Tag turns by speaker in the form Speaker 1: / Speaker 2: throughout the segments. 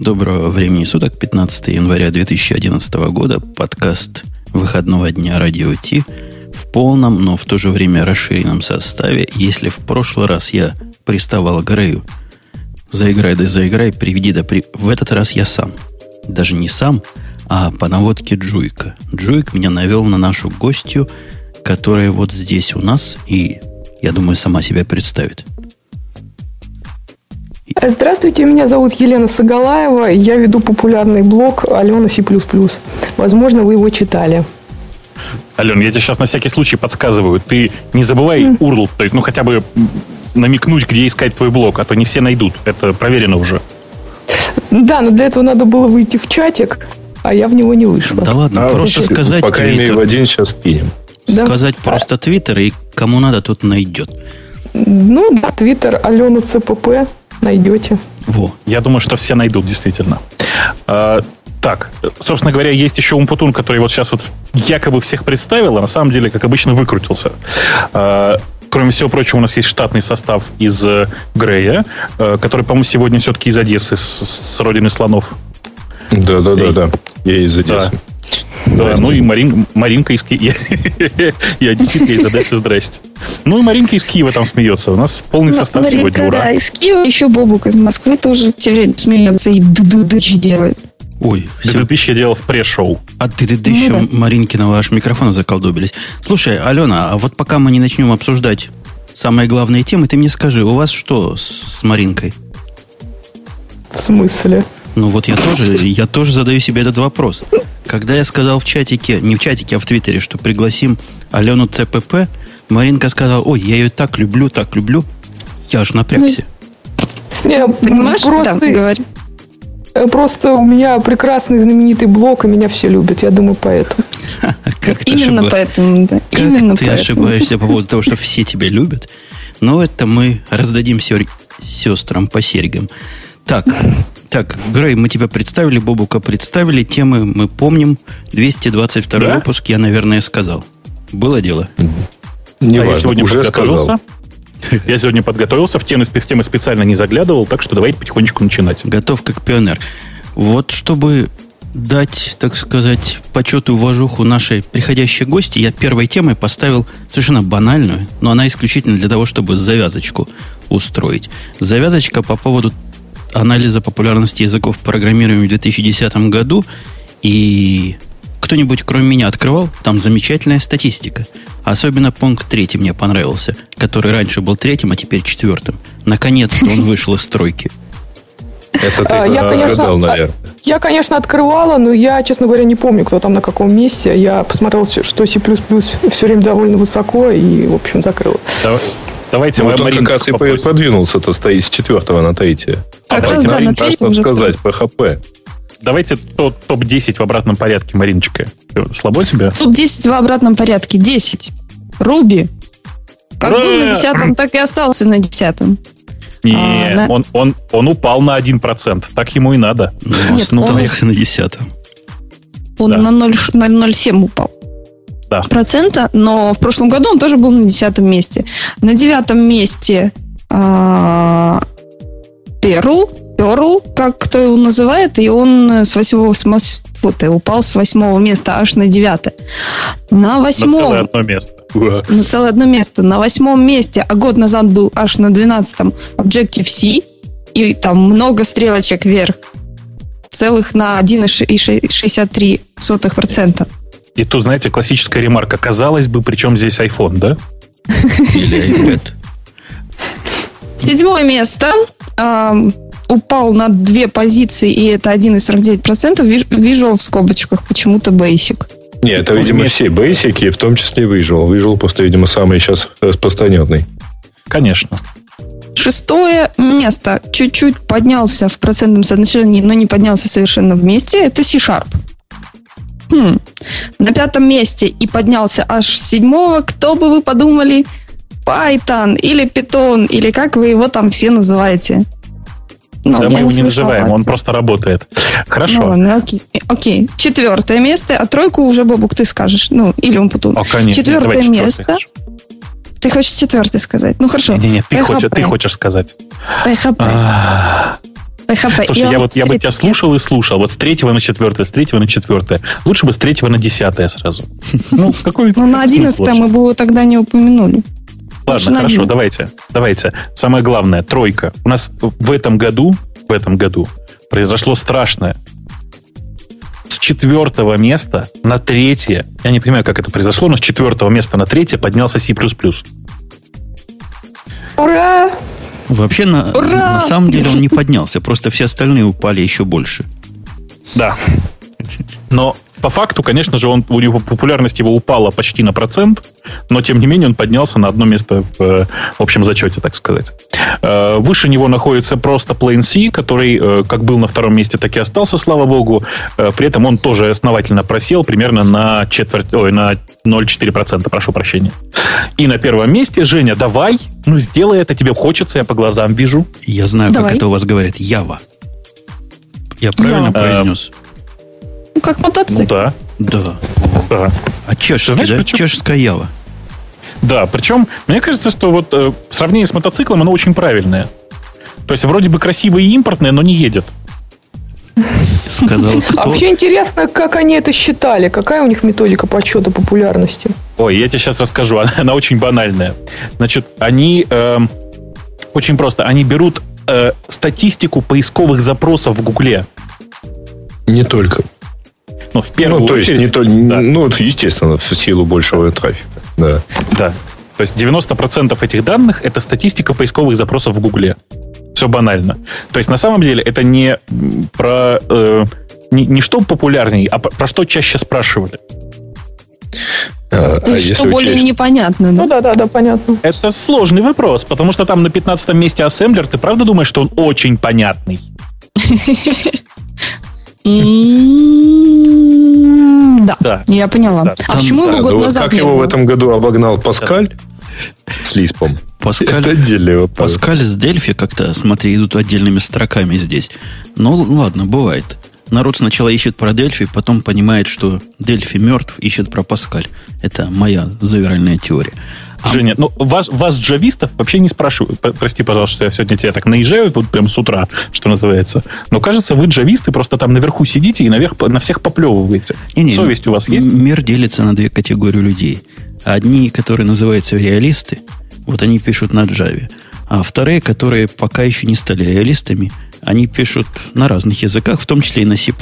Speaker 1: Доброго времени суток, 15 января 2011 года, подкаст выходного дня Радио Ти в полном, но в то же время расширенном составе. Если в прошлый раз я приставал к Грею, заиграй да заиграй, приведи да при... В этот раз я сам. Даже не сам, а по наводке Джуйка. Джуик меня навел на нашу гостью, которая вот здесь у нас, и, я думаю, сама себя представит.
Speaker 2: Здравствуйте, меня зовут Елена Сагалаева. Я веду популярный блог Алена Си++. Возможно, вы его читали.
Speaker 3: Ален, я тебе сейчас на всякий случай подсказываю. Ты не забывай mm. URL, то есть, ну, хотя бы намекнуть, где искать твой блог, а то не все найдут. Это проверено уже.
Speaker 2: Да, но для этого надо было выйти в чатик, а я в него не вышла.
Speaker 1: Да ладно, а просто сказать...
Speaker 4: По крайней мере, в один сейчас кинем.
Speaker 1: Сказать да. просто Твиттер, и кому надо, тут найдет.
Speaker 2: Ну, да, Твиттер Алена ЦПП найдете.
Speaker 3: Во. Я думаю, что все найдут, действительно. А, так, собственно говоря, есть еще Умпутун, который вот сейчас вот якобы всех представил, а на самом деле, как обычно, выкрутился. А, кроме всего прочего, у нас есть штатный состав из э, Грея, э, который, по-моему, сегодня все-таки из Одессы, с, с родины слонов.
Speaker 4: Да, да, да, да. Я из Одессы.
Speaker 3: Да. Да, ну и Марин, Маринка из Киева. Я действительно из Одессы, здрасте. Ну и Маринка из Киева там смеется. У нас полный состав Маринка, сегодня, ура.
Speaker 5: Да, из Киева еще Бобук из Москвы тоже все время смеется и ды-ды-дыч делает.
Speaker 1: Ой,
Speaker 3: ДДДыщ я делал в пресс-шоу.
Speaker 1: А ДДДыщ ну, да. Маринкина ваш микрофон заколдобились. Слушай, Алена, а вот пока мы не начнем обсуждать самые главные темы, ты мне скажи, у вас что с Маринкой?
Speaker 2: В смысле?
Speaker 1: Ну вот я тоже, я тоже задаю себе этот вопрос. Когда я сказал в чатике, не в чатике, а в Твиттере, что пригласим Алену ЦПП, Маринка сказала, ой, я ее так люблю, так люблю. Я аж напрягся.
Speaker 2: Не, Понимаешь, просто, да, говори. Э, просто у меня прекрасный знаменитый блог, и меня все любят. Я думаю, поэтому.
Speaker 1: Как
Speaker 5: Именно поэтому, да.
Speaker 1: Как
Speaker 5: Именно
Speaker 1: ты ошибаешься по поводу того, что все тебя любят. Но это мы раздадим сестрам по серьгам. Так, так, Грей, мы тебя представили, Бобука представили, темы мы помним. 222 да? выпуск я, наверное, сказал. Было дело?
Speaker 3: Не а важно, я сегодня уже подготовился. Сказал. Я сегодня подготовился, в темы, в темы специально не заглядывал, так что давайте потихонечку начинать.
Speaker 1: Готов как пионер. Вот чтобы дать, так сказать, почет и уважуху нашей приходящей гости, я первой темой поставил совершенно банальную, но она исключительно для того, чтобы завязочку устроить. Завязочка по поводу анализа популярности языков программирования в 2010 году, и кто-нибудь, кроме меня, открывал? Там замечательная статистика. Особенно пункт третий мне понравился, который раньше был третьим, а теперь четвертым. Наконец-то он вышел из стройки.
Speaker 4: Это ты а, я, конечно, гадал, наверное.
Speaker 2: Я, конечно, открывала, но я, честно говоря, не помню, кто там на каком месте. Я посмотрел, что C++ все время довольно высоко и, в общем, закрыл.
Speaker 4: Давайте вот он как раз и подвинулся-то с четвертого на третье.
Speaker 5: Как раз, да, на
Speaker 4: третьем сказать, PHP.
Speaker 3: Давайте топ-10 в обратном порядке, Мариночка. Слабо тебе?
Speaker 5: Топ-10 в обратном порядке. 10. Руби. Как был на десятом, так и остался на десятом.
Speaker 3: Не, а, на... он, он, он упал на 1%. Так ему и надо.
Speaker 1: Нет, ну, он... на десятом.
Speaker 5: Он да. на 0,7 упал
Speaker 3: да.
Speaker 5: процента, но в прошлом году он тоже был на десятом месте. На девятом месте а, Перл, Перл, как кто его называет, и он с восьмого вот, и упал с восьмого места аж на девятое. На восьмом... На
Speaker 3: целое одно место.
Speaker 5: На целое одно место. На восьмом месте, а год назад был аж на двенадцатом Objective-C, и там много стрелочек вверх. Целых на 1,63%.
Speaker 3: И тут, знаете, классическая ремарка. Казалось бы, причем здесь iPhone, да? Или iPad.
Speaker 5: Седьмое место. Упал на две позиции, и это 1,49%. Visual в скобочках, почему-то Basic.
Speaker 4: Нет, это, видимо, все Basic, в том числе Visual. Visual просто, видимо, самый сейчас распространенный.
Speaker 3: Конечно.
Speaker 5: Шестое место. Чуть-чуть поднялся в процентном соотношении, но не поднялся совершенно вместе. Это C-Sharp. Хм. На пятом месте и поднялся аж с седьмого. Кто бы вы подумали? Python или Python, или как вы его там все называете?
Speaker 3: Ну, да мы его не называем, он просто работает. Хорошо. Ну,
Speaker 5: ладно, окей. окей. Четвертое место, а тройку уже, Бобук, ты скажешь. Ну, или он потом.
Speaker 3: О, конечно.
Speaker 5: Четвертое место. Ты хочешь четвертый сказать? Ну, хорошо.
Speaker 3: Не, не, ты, хочешь, ты хочешь сказать.
Speaker 5: PHP. PHP.
Speaker 3: Слушай, я вот я бы тебя слушал и слушал. Вот с третьего на четвертое, с третьего на четвертое. Лучше бы с третьего на десятое сразу. Ну, какой
Speaker 5: Ну, на
Speaker 3: какой смысл
Speaker 5: 11
Speaker 3: вообще?
Speaker 5: мы бы его тогда не упомянули.
Speaker 3: Ладно, хорошо, давайте. Давайте. Самое главное, тройка. У нас в этом году, в этом году произошло страшное. С четвертого места на третье, я не понимаю, как это произошло, но с четвертого места на третье поднялся C++.
Speaker 2: Ура!
Speaker 1: Вообще, на,
Speaker 5: Ура!
Speaker 1: на самом деле он не поднялся, просто все остальные упали еще больше.
Speaker 3: Да. Но по факту, конечно же, он, у него популярность его упала почти на процент, но тем не менее он поднялся на одно место в, э, в общем зачете, так сказать. Э, Выше него находится просто Plain C, который э, как был на втором месте, так и остался, слава богу. При этом он тоже основательно просел примерно на четверть, ой, на 0,4%, прошу прощения. И на первом месте, Женя, давай, ну сделай это, тебе хочется, я по глазам вижу.
Speaker 1: Я знаю,
Speaker 5: Давай.
Speaker 1: как это у вас говорят. Ява. Я правильно
Speaker 5: Ява.
Speaker 1: произнес?
Speaker 5: Ну, как
Speaker 3: Ну
Speaker 5: мотоцикл.
Speaker 3: да,
Speaker 1: Да.
Speaker 3: да.
Speaker 1: А чешский,
Speaker 3: знаешь,
Speaker 1: да?
Speaker 3: почему?
Speaker 1: Чешская Ява.
Speaker 3: Да, причем мне кажется, что вот э, сравнение с мотоциклом, оно очень правильное. То есть вроде бы красивое и импортное, но не едет.
Speaker 1: Сказал
Speaker 2: А
Speaker 1: кто?
Speaker 2: вообще интересно, как они это считали, какая у них методика подсчета популярности.
Speaker 3: Ой, я тебе сейчас расскажу, она, она очень банальная. Значит, они эм, очень просто, они берут э, статистику поисковых запросов в Гугле.
Speaker 4: Не только.
Speaker 3: Ну, в первую
Speaker 4: Ну, то есть,
Speaker 3: очередь,
Speaker 4: не то,
Speaker 3: Да.
Speaker 4: ну, вот, естественно, в силу большего трафика. Да.
Speaker 3: Да. То есть 90% этих данных это статистика поисковых запросов в Гугле. Все банально. То есть на самом деле это не про э, не, не что популярней, а про, про что чаще спрашивали.
Speaker 4: А,
Speaker 5: То
Speaker 4: а
Speaker 5: есть, что более
Speaker 4: учесть-
Speaker 5: непонятно,
Speaker 2: Ну
Speaker 5: да?
Speaker 2: да, да, да, понятно.
Speaker 3: Это сложный вопрос, потому что там на 15 месте ассемблер, ты правда думаешь, что он очень понятный?
Speaker 5: Да,
Speaker 3: Да.
Speaker 5: я поняла.
Speaker 3: Да.
Speaker 5: А почему его год назад
Speaker 4: как его в этом году обогнал Паскаль с Лиспом?
Speaker 1: Паскаль,
Speaker 4: Это отдельный вопрос.
Speaker 1: Паскаль с Дельфи как-то, смотри, идут отдельными строками здесь. Ну, ладно, бывает. Народ сначала ищет про Дельфи, потом понимает, что Дельфи мертв, ищет про Паскаль. Это моя завиральная теория. А
Speaker 3: Женя, ну вас, вас джавистов вообще не спрашивают. Прости, пожалуйста, что я сегодня тебя так наезжаю, вот прям с утра, что называется. Но кажется, вы джависты просто там наверху сидите и наверх, на всех поплевываете.
Speaker 1: Не-не,
Speaker 3: Совесть у вас есть?
Speaker 1: Мир делится на две категории людей. Одни, которые называются реалисты, вот они пишут на Java. А вторые, которые пока еще не стали реалистами, они пишут на разных языках, в том числе и на C++.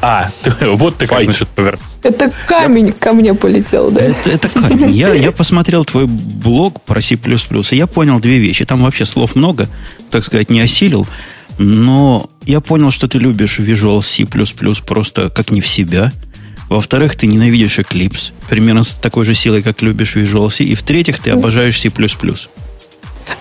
Speaker 3: А, вот ты как, значит, повер...
Speaker 2: Это камень ко мне полетел, да?
Speaker 1: Это, это камень. Я, я посмотрел твой блог про C++, и я понял две вещи. Там вообще слов много, так сказать, не осилил. Но я понял, что ты любишь Visual C++ просто как не в себя. Во-вторых, ты ненавидишь Eclipse, примерно с такой же силой, как любишь Visual C. И в-третьих, ты обожаешь C++.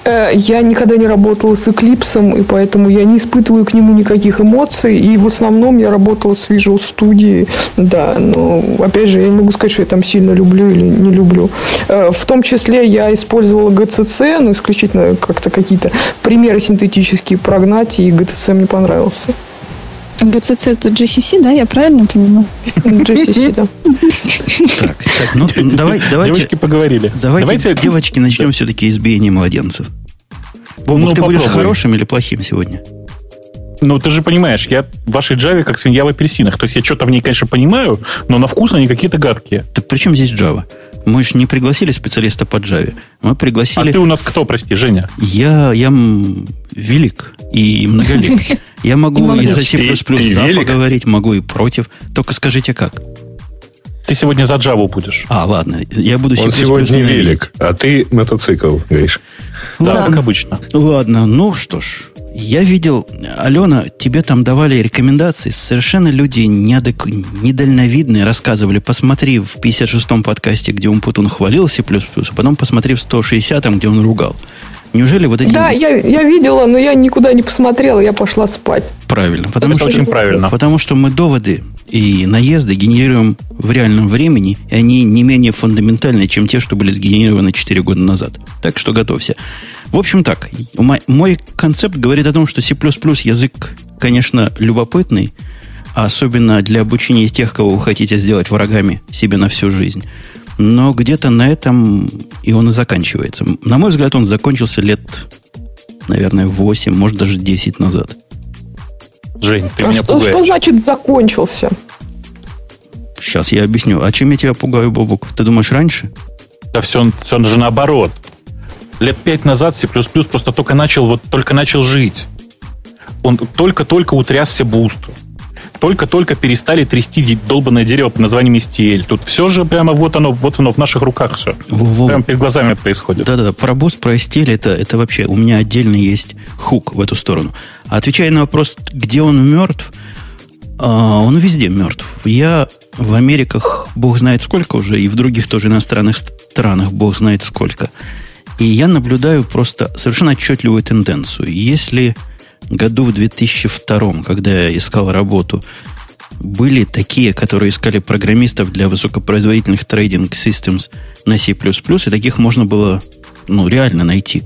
Speaker 2: Э, Я никогда не работала с Eclipse, и поэтому я не испытываю к нему никаких эмоций. И в основном я работала с Visual Studio. Да, но опять же, я не могу сказать, что я там сильно люблю или не люблю. Э, В том числе я использовала GCC, но исключительно как-то какие-то примеры синтетические прогнать, и GCC мне понравился.
Speaker 5: GCC это GCC, да, я правильно понимаю?
Speaker 2: GCC, да.
Speaker 1: Так, так ну давай, давайте,
Speaker 3: Девочки поговорили.
Speaker 1: давайте, девочки, начнем все-таки избиение младенцев. Бобук,
Speaker 3: Ну,
Speaker 1: ты будешь
Speaker 3: попробуй.
Speaker 1: хорошим или плохим сегодня?
Speaker 3: Ну, ты же понимаешь, я в вашей Java как свинья в апельсинах. То есть я что-то в ней, конечно, понимаю, но на вкус они какие-то гадкие.
Speaker 1: Так при чем здесь Java? Мы же не пригласили специалиста по Java. Мы
Speaker 3: А
Speaker 1: пригласили...
Speaker 3: ты у нас кто, прости, Женя?
Speaker 1: Я, я велик и многолик. Я могу и за C++ за поговорить, могу и против. Только скажите как.
Speaker 3: Ты сегодня за Java будешь.
Speaker 1: А, ладно, я буду
Speaker 4: Он сегодня велик, а ты мотоцикл, Гриш.
Speaker 3: Да,
Speaker 5: Да.
Speaker 3: как обычно.
Speaker 1: Ладно, ну что ж. Я видел, Алена, тебе там давали рекомендации, совершенно люди неадек... недальновидные рассказывали. Посмотри в 56-м подкасте, где Умпутун хвалил C++, а потом посмотри в 160-м, где он ругал. Неужели вот эти...
Speaker 2: Да, я, я видела, но я никуда не посмотрела, я пошла спать.
Speaker 1: Правильно. Потому
Speaker 3: Это
Speaker 1: что,
Speaker 3: очень правильно.
Speaker 1: Потому что мы доводы и наезды генерируем в реальном времени, и они не менее фундаментальны, чем те, что были сгенерированы 4 года назад. Так что готовься. В общем так, мой, концепт говорит о том, что C++ язык, конечно, любопытный, особенно для обучения тех, кого вы хотите сделать врагами себе на всю жизнь. Но где-то на этом и он и заканчивается. На мой взгляд, он закончился лет наверное, 8, может даже 10 назад.
Speaker 3: Жень, ты
Speaker 2: а
Speaker 3: меня
Speaker 2: что,
Speaker 3: пугаешь.
Speaker 2: что значит закончился?
Speaker 1: Сейчас я объясню. А чем я тебя пугаю, Бобук? Ты думаешь, раньше?
Speaker 3: Да все, все же наоборот. Лет пять назад C++ просто только начал, вот, только начал жить. Он только-только утрясся бусту. Только-только перестали трясти долбанное дерево под названием STL. Тут все же прямо вот оно, вот оно в наших руках все.
Speaker 1: Во-во.
Speaker 3: Прямо перед глазами происходит.
Speaker 1: Да-да-да, про Boost, про STL, это, это вообще, у меня отдельно есть хук в эту сторону. Отвечая на вопрос, где он мертв, а, он везде мертв. Я в Америках, бог знает сколько уже, и в других тоже иностранных странах, бог знает сколько. И я наблюдаю просто совершенно отчетливую тенденцию. Если году в 2002, когда я искал работу, были такие, которые искали программистов для высокопроизводительных трейдинг systems на C++, и таких можно было ну, реально найти.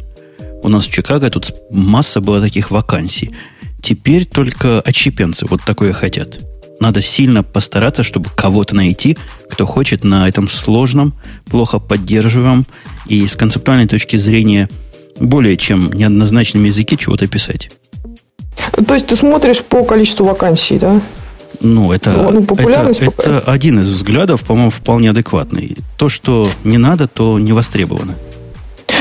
Speaker 1: У нас в Чикаго тут масса была таких вакансий. Теперь только отщепенцы вот такое хотят. Надо сильно постараться, чтобы кого-то найти, кто хочет на этом сложном, плохо поддерживаемом и с концептуальной точки зрения более чем неоднозначном языке чего-то писать.
Speaker 2: То есть ты смотришь по количеству вакансий, да?
Speaker 1: Ну, это,
Speaker 2: ну, популярность
Speaker 1: это, это один из взглядов, по-моему, вполне адекватный. То, что не надо, то не востребовано.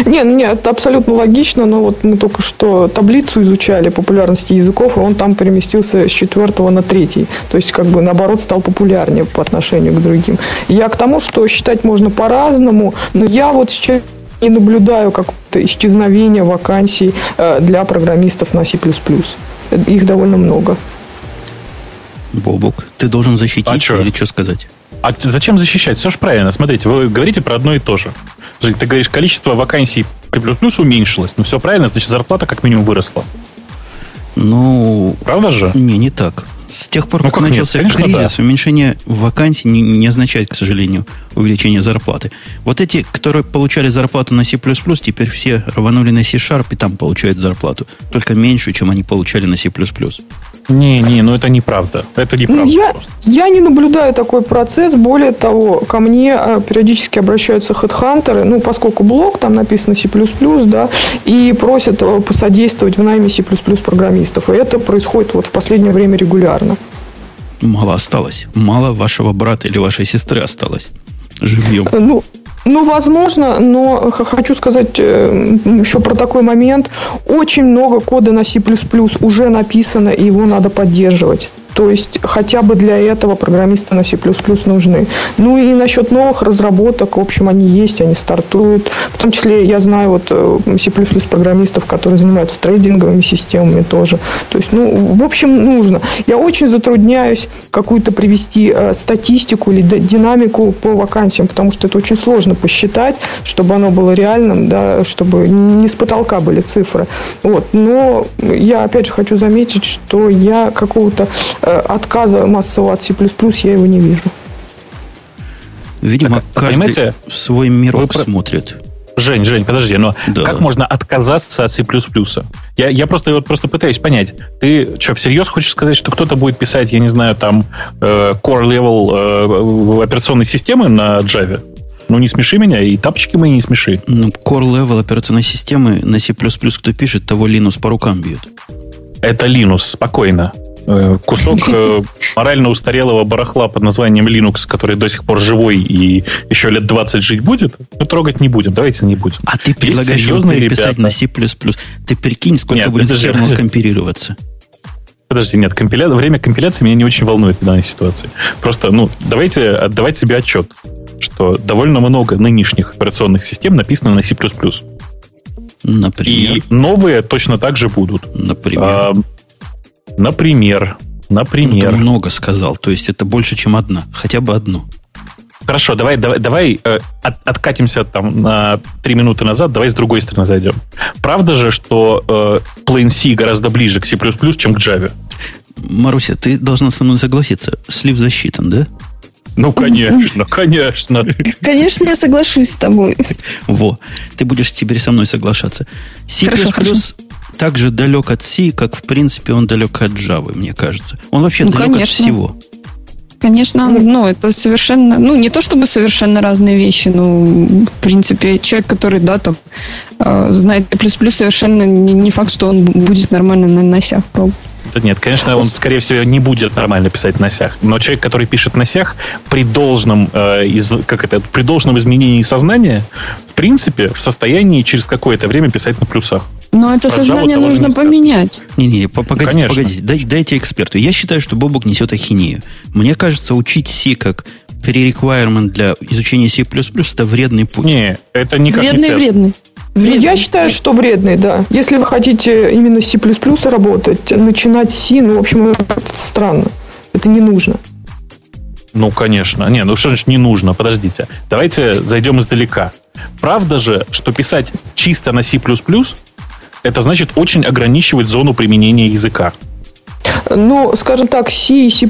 Speaker 2: Не, нет, это абсолютно логично, но вот мы только что таблицу изучали популярности языков, и он там переместился с четвертого на третий. То есть, как бы, наоборот, стал популярнее по отношению к другим. Я к тому, что считать можно по-разному, но я вот сейчас не наблюдаю какого-то исчезновения вакансий э, для программистов на C++. Их довольно много.
Speaker 1: Бобук, ты должен защитить а или что сказать?
Speaker 3: А зачем защищать? Все же правильно. Смотрите, вы говорите про одно и то же. Ты говоришь, количество вакансий плюс уменьшилось. Ну, все правильно, значит, зарплата как минимум выросла.
Speaker 1: Ну...
Speaker 3: Правда же?
Speaker 1: Не, не так. С тех пор, ну, как, как начался нет? Конечно, кризис, да. уменьшение вакансий не, не означает, к сожалению, увеличение зарплаты. Вот эти, которые получали зарплату на C++, теперь все рванули на C-Sharp и там получают зарплату. Только меньше, чем они получали на C++.
Speaker 3: Не, не, ну это неправда. Это неправда.
Speaker 2: Ну, я, я не наблюдаю такой процесс. Более того, ко мне а, периодически обращаются хедхантеры, ну, поскольку блог, там написано C++, да, и просят э, посодействовать в найме C++ программистов. И это происходит вот в последнее время регулярно.
Speaker 1: Мало осталось. Мало вашего брата или вашей сестры осталось. Живьем.
Speaker 2: Ну, ну, возможно, но хочу сказать э, еще про такой момент. Очень много кода на C++ уже написано, и его надо поддерживать. То есть хотя бы для этого программисты на C++ нужны. Ну и насчет новых разработок, в общем, они есть, они стартуют. В том числе я знаю вот э, C++ программистов, которые занимаются трейдинговыми системами тоже. То есть, ну, в общем, нужно. Я очень затрудняюсь какую-то привести э, статистику или динамику по вакансиям, потому что это очень сложно посчитать, чтобы оно было реальным, да, чтобы не с потолка были цифры. Вот. Но я опять же хочу заметить, что я какого-то отказа массового от C++ я его не вижу.
Speaker 1: Видимо, так, каждый понимаете, в свой мирок вы... смотрит.
Speaker 3: Жень, Жень, подожди, но да. как можно отказаться от C++? Я, я просто, вот, просто пытаюсь понять. Ты что, всерьез хочешь сказать, что кто-то будет писать, я не знаю, там, э, core level э, операционной системы на Java? Ну, не смеши меня, и тапочки мои не смеши.
Speaker 1: Ну, core level операционной системы на C++ кто пишет, того Linux по рукам бьет.
Speaker 3: Это Linux, спокойно. Э, кусок э, морально устарелого барахла под названием Linux, который до сих пор живой и еще лет 20 жить будет, мы трогать не будем. Давайте не будем.
Speaker 1: А ты предлагаешь его переписать ребята. на C++. Ты прикинь, сколько нет, будет термин компилироваться.
Speaker 3: Подожди, нет, компиля... время компиляции меня не очень волнует в данной ситуации. Просто, ну, давайте отдавать себе отчет, что довольно много нынешних операционных систем написано на C++.
Speaker 1: Например?
Speaker 3: И новые точно так же будут.
Speaker 1: Например? А,
Speaker 3: Например. Например.
Speaker 1: Ну, много сказал. То есть это больше, чем одна. Хотя бы одну.
Speaker 3: Хорошо, давай, давай, давай э, от, откатимся там на три минуты назад, давай с другой стороны зайдем. Правда же, что э, Plain C гораздо ближе к C++, чем к Java?
Speaker 1: Маруся, ты должна со мной согласиться. Слив засчитан, да?
Speaker 3: Ну, конечно, конечно.
Speaker 5: Конечно, я соглашусь с тобой.
Speaker 1: Во, ты будешь теперь со мной соглашаться. C++ хорошо, хорошо так же далек от C, как, в принципе, он далек от Java, мне кажется. Он вообще ну, далек конечно. от всего.
Speaker 5: Конечно, ну, это совершенно, ну, не то чтобы совершенно разные вещи, но, в принципе, человек, который, да, там, э, знает плюс-плюс, совершенно не, не факт, что он будет нормально на носях пробовать.
Speaker 3: Да нет, конечно, он, скорее всего, не будет нормально писать на сях. Но человек, который пишет на сях, при должном, э, из, как это, при должном изменении сознания, в принципе, в состоянии через какое-то время писать на плюсах.
Speaker 5: Но это
Speaker 3: Про
Speaker 5: сознание нужно
Speaker 3: не
Speaker 5: поменять.
Speaker 1: Не-не, по- погодите,
Speaker 3: Конечно.
Speaker 1: погодите, дай- дайте эксперту. Я считаю, что Бобук несет ахинею. Мне кажется, учить C как pre-requirement для изучения C++ это вредный путь.
Speaker 3: Не, это никак не
Speaker 5: Вредный, вредный.
Speaker 2: Ну,
Speaker 5: Вредный.
Speaker 2: Я считаю, что вредный, да. Если вы хотите именно с C++ работать, начинать C, ну, в общем, это странно. Это не нужно.
Speaker 3: Ну, конечно. Не, ну что значит не нужно? Подождите. Давайте зайдем издалека. Правда же, что писать чисто на C++ это значит очень ограничивать зону применения языка.
Speaker 2: Ну, скажем так, C и C++,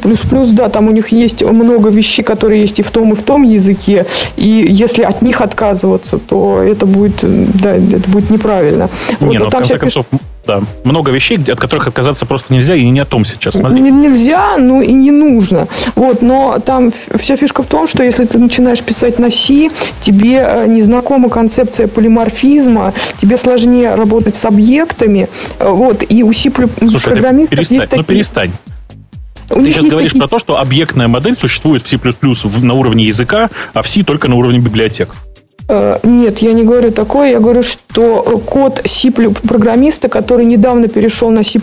Speaker 2: да, там у них есть много вещей, которые есть и в том, и в том языке. И если от них отказываться, то это будет, да, это будет неправильно. Вот,
Speaker 3: не,
Speaker 2: но
Speaker 3: ну, в
Speaker 2: там
Speaker 3: конце
Speaker 2: вся
Speaker 3: концов, да, много вещей, от которых отказаться просто нельзя, и не о том сейчас. Смотри.
Speaker 2: не- нельзя, ну и не нужно. Вот, но там вся фишка в том, что если ты начинаешь писать на C, тебе э, незнакома концепция полиморфизма, тебе сложнее работать с объектами. Э, Вот, и у C
Speaker 3: Слушай,
Speaker 2: программистов
Speaker 3: перестань,
Speaker 2: есть
Speaker 3: ну
Speaker 2: такие...
Speaker 3: перестань.
Speaker 2: у
Speaker 3: Ты сейчас
Speaker 2: есть
Speaker 3: говоришь
Speaker 2: такие-
Speaker 3: про то, что объектная модель существует в C++ на уровне языка, а в C только на уровне библиотек.
Speaker 2: Э, Нет, я не говорю такое. Я говорю, что э, код C программиста, который недавно перешел на C++,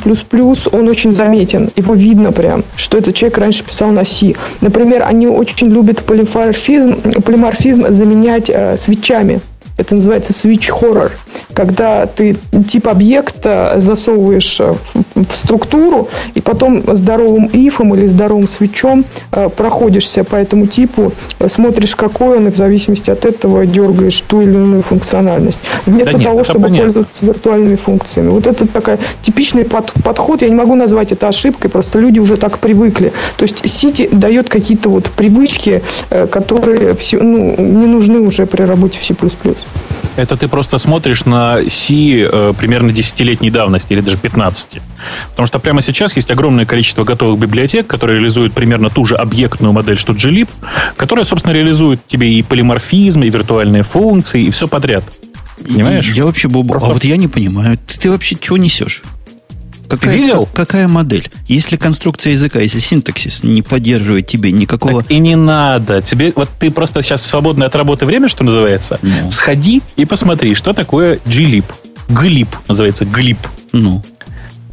Speaker 2: он очень заметен. Его видно прям, что этот человек раньше писал на C. Например, они очень любят полиморфизм, полиморфизм заменять э, свечами. Это называется switch horror. Когда ты тип объекта засовываешь э, в, структуру, и потом здоровым ифом или здоровым свечом э, проходишься по этому типу, э, смотришь, какой он, и в зависимости от этого дергаешь ту или иную функциональность. Вместо
Speaker 3: Да нет,
Speaker 2: того, чтобы
Speaker 3: понятно.
Speaker 2: пользоваться виртуальными функциями. Вот это такой типичный под- подход. Я не могу назвать это ошибкой, просто люди уже так привыкли. То есть Сити дает какие-то вот привычки, которые все, ну, не нужны уже при работе в C++.
Speaker 3: Это ты просто смотришь на C э, примерно 10-летней давности или даже 15. Потому что прямо сейчас есть огромное количество готовых библиотек, которые реализуют примерно ту же объектную модель, что glib, которая, собственно, реализует тебе и полиморфизм, и виртуальные функции, и все подряд. Понимаешь?
Speaker 1: Я вообще, Бобук,
Speaker 3: Просто-
Speaker 1: а вот я не понимаю, ты, ты вообще чего несешь? Какая,
Speaker 3: видел?
Speaker 1: как- какая модель? Если конструкция языка, если синтаксис не поддерживает тебе никакого...
Speaker 3: Так и не надо. Тебе вот ты просто сейчас в свободное от работы время, что называется,
Speaker 1: Ну.
Speaker 3: сходи и посмотри, что такое glib. Glib называется glib.
Speaker 1: Ну,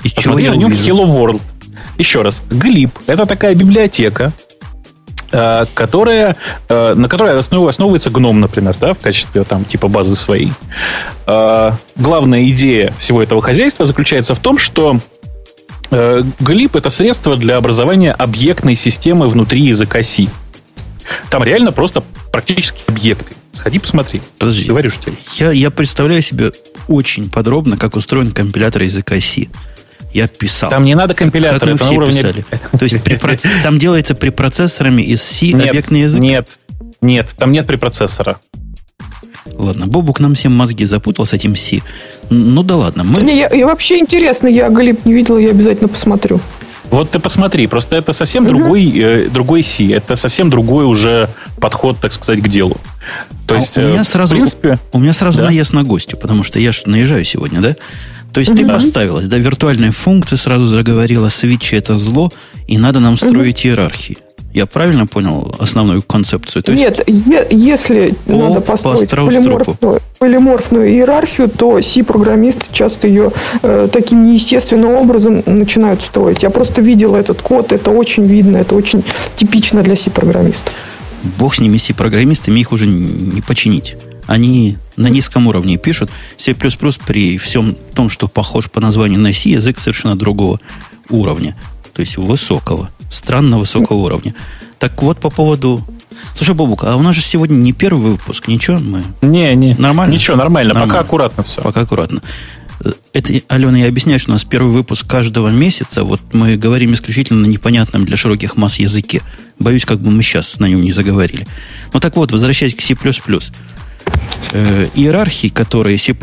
Speaker 1: и чего
Speaker 3: Посмотри
Speaker 1: я
Speaker 3: на нем
Speaker 1: увижу?
Speaker 3: Hello World. Еще раз. Glib — это такая библиотека, которая, э, на которой основ- основывается гном, например, да, в качестве там типа базы своей. Э, Главная идея всего этого хозяйства заключается в том, что э, Glib — это средство для образования объектной системы внутри языка C. Там реально просто практически объекты. Сходи, посмотри.
Speaker 1: Подожди.
Speaker 3: Говорю тебе.
Speaker 1: Я, я представляю себе очень подробно, как устроен компилятор языка C. Я писал.
Speaker 3: Там не надо
Speaker 1: как мы
Speaker 3: это на
Speaker 1: все
Speaker 3: уровне...
Speaker 1: писали. То есть при там делается препроцессорами из C
Speaker 3: Нет,
Speaker 1: объектный язык?
Speaker 3: Нет, нет, там нет препроцессора.
Speaker 1: Ладно, Бобук нам всем мозги запутал с этим C. Ну да ладно, мы...
Speaker 2: Не, я, я вообще интересно, я Глеб не видела, я обязательно посмотрю.
Speaker 3: Вот ты посмотри, просто это совсем другой, э, другой C, это совсем другой уже подход, так сказать, к делу. То
Speaker 1: А
Speaker 3: есть,
Speaker 1: у меня
Speaker 3: э,
Speaker 1: сразу,
Speaker 3: в принципе,
Speaker 1: у меня сразу
Speaker 3: да.
Speaker 1: наезд на гостю, потому что я же наезжаю сегодня, да? То есть ты подставилась, да, виртуальные функции сразу заговорила, свечи это зло, и надо нам строить иерархии. Я правильно понял основную концепцию? То
Speaker 2: Нет, е- если
Speaker 1: По
Speaker 2: надо построить
Speaker 1: Пастеру
Speaker 2: полиморфную, полиморфную иерархию, то C-программисты часто ее э, таким неестественным образом начинают строить. Я просто видела этот код, это очень видно, это очень типично для C-программистов.
Speaker 1: бог с ними, C-программистами, их уже не починить. Они на низком уровне пишут. C++ при всем том, что похож по названию на C, язык совершенно другого уровня. То есть высокого, странно высокого уровня. Так вот, по поводу... Слушай, Бобук, а у нас же сегодня не первый выпуск, ничего, мы
Speaker 3: не, не,
Speaker 1: Нормально?
Speaker 3: Ничего, нормально,
Speaker 1: Нормально.
Speaker 3: пока аккуратно все.
Speaker 1: пока аккуратно. Это, Алена, я объясняю, что у нас первый выпуск каждого месяца. Вот мы говорим исключительно на непонятном для широких масс языке. Боюсь, как бы мы сейчас на нем не заговорили. Ну так вот, возвращаясь к C++. Э, иерархии, которые C++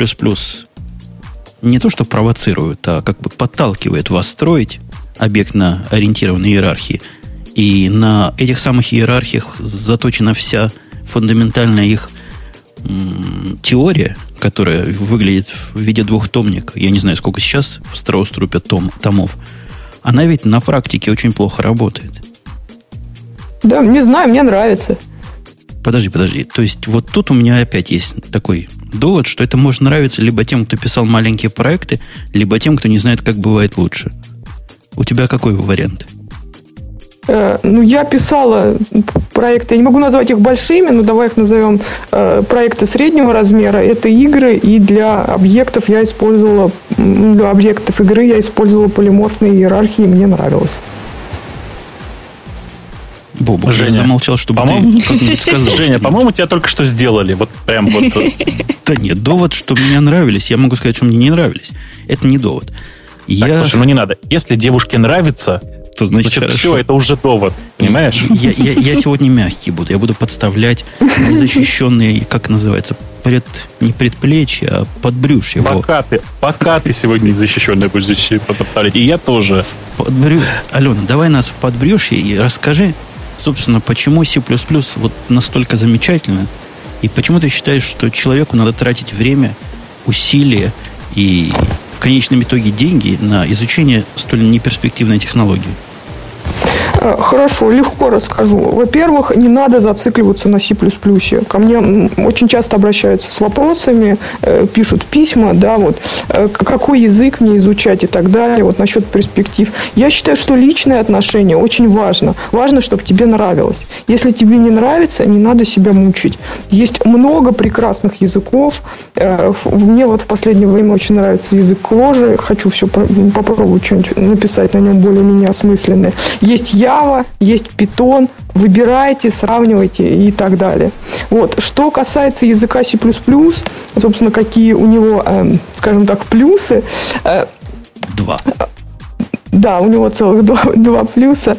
Speaker 1: не то что провоцируют, а как бы подталкивают вас строить объектно-ориентированные иерархии, И на этих самых иерархиях заточена вся фундаментальная их м, теория, которая выглядит в виде двухтомника. Я не знаю, сколько сейчас в Страуструпе том, томов. Она ведь на практике очень плохо работает.
Speaker 2: Да, не знаю, мне нравится.
Speaker 1: Подожди, подожди. То есть вот тут у меня опять есть такой довод, что это может нравиться либо тем, кто писал маленькие проекты, либо тем, кто не знает, как бывает лучше. У тебя какой вариант?
Speaker 2: Э, ну, я писала проекты, я не могу назвать их большими, но давай их назовем э, проекты среднего размера. Это игры, и для объектов я использовала, для объектов игры я использовала полиморфные иерархии, мне нравилось.
Speaker 1: Боба,
Speaker 3: Женя,
Speaker 1: я замолчал, чтобы
Speaker 3: по-моему-
Speaker 1: ты сказал.
Speaker 3: Женя, по-моему, тебя только что сделали. Вот прям вот.
Speaker 1: Да нет, довод, что мне нравились, я могу сказать, что мне не нравились. Это не довод.
Speaker 3: Так,
Speaker 1: Я,
Speaker 3: слушай, ну не надо. Если девушке нравится,
Speaker 1: то значит,
Speaker 3: значит,
Speaker 1: хорошо.
Speaker 3: все, это уже довод. Понимаешь?
Speaker 1: Я, я, я сегодня мягкий буду. Я буду подставлять незащищенные, как называется, пред, не предплечья, а подбрюшье.
Speaker 3: Пока ты, пока ты сегодня незащищенный будешь подставлять. И я тоже.
Speaker 1: Подбрю... Алена, давай нас в подбрюшье и расскажи, собственно, почему C++ вот настолько замечательно, и почему ты считаешь, что человеку надо тратить время, усилия и в конечном итоге деньги на изучение столь неперспективной технологии?
Speaker 2: Э, Хорошо, легко расскажу. Во-первых, не надо зацикливаться на C++. Ко мне очень часто обращаются с вопросами, э, пишут письма, да, вот, э, какой язык мне изучать и так далее, вот насчет перспектив. Я считаю, что личное отношение очень важно. Важно, чтобы тебе нравилось. Если тебе не нравится, не надо себя мучить. Есть много прекрасных языков. Мне вот в последнее время очень нравится язык Кложи. Хочу все попробовать что-нибудь написать на нем более-менее осмысленное. Есть Java, есть Python. Выбирайте, сравнивайте и так далее. Вот. Что касается языка C++, собственно, какие у него, эм, скажем так, плюсы, э,
Speaker 1: Два.
Speaker 2: да, у него целых два, два плюса.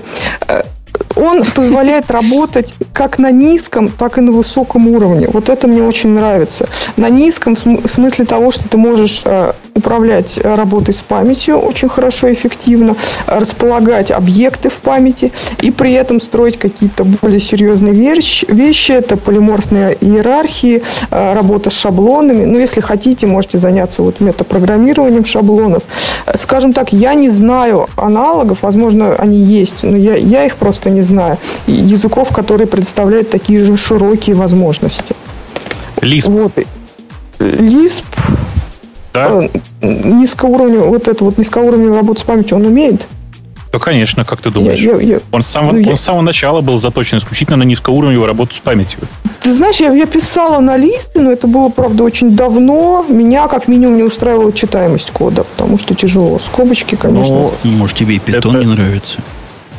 Speaker 2: Он позволяет работать как на низком, так и на высоком уровне. Вот это мне очень нравится. На низком в см- в смысле того, что ты можешь э, управлять э, работой с памятью очень хорошо эффективно, э, располагать объекты в памяти и при этом строить какие-то более серьезные вещи. Это полиморфные иерархии, работа с шаблонами. Ну, если хотите, можете заняться вот метапрограммированием шаблонов. Скажем так, я не знаю аналогов, возможно, они есть, но я, я их просто не знаю. Языков, которые предоставляют такие же широкие возможности.
Speaker 3: Лисп,
Speaker 2: Вот. Lisp
Speaker 3: да?
Speaker 2: э, низкоуровневый, вот это вот низкоуровневую работу с памятью он умеет?
Speaker 3: Да, конечно, как ты
Speaker 2: Я-
Speaker 3: думаешь?
Speaker 2: я- я-
Speaker 3: Он с, самого,
Speaker 2: ну, я-
Speaker 3: он с самого начала был заточен исключительно на низкоуровневую работу с памятью.
Speaker 2: Ты знаешь, я, я писала на Лиспе, но это было, правда, очень давно. Меня, как минимум, не устраивала читаемость кода, потому что тяжело. Скобочки, конечно.
Speaker 3: Ну,
Speaker 1: Может, тебе и питон
Speaker 3: Это-
Speaker 1: не нравится?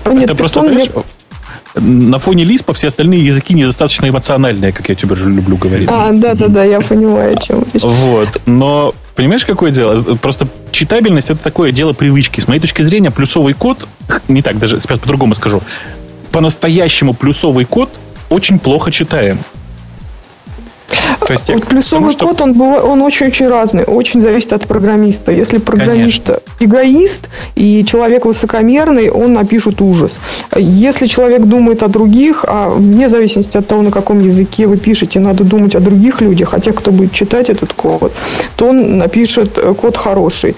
Speaker 2: А нет,
Speaker 3: это просто,
Speaker 2: Python
Speaker 3: знаешь,
Speaker 2: мне-
Speaker 3: на фоне Лиспа все остальные языки недостаточно эмоциональные, как я тебе люблю говорить.
Speaker 2: А, да-да-да, я понимаю, о чем речь.
Speaker 3: Вот. Но понимаешь, какое дело? Просто читабельность это такое дело привычки. С моей точки зрения, плюсовый код, не так, даже сейчас по-другому скажу, по-настоящему плюсовый код очень плохо читаем. То есть
Speaker 2: Вот плюсовый
Speaker 3: что-
Speaker 2: код, он, быва- он очень-очень разный, очень зависит от программиста. Если программист эгоист и человек высокомерный, он напишет ужас. Если человек думает о других, а вне зависимости от того, на каком языке вы пишете, надо думать о других людях, о тех, кто будет читать этот код, то он напишет э, код хороший.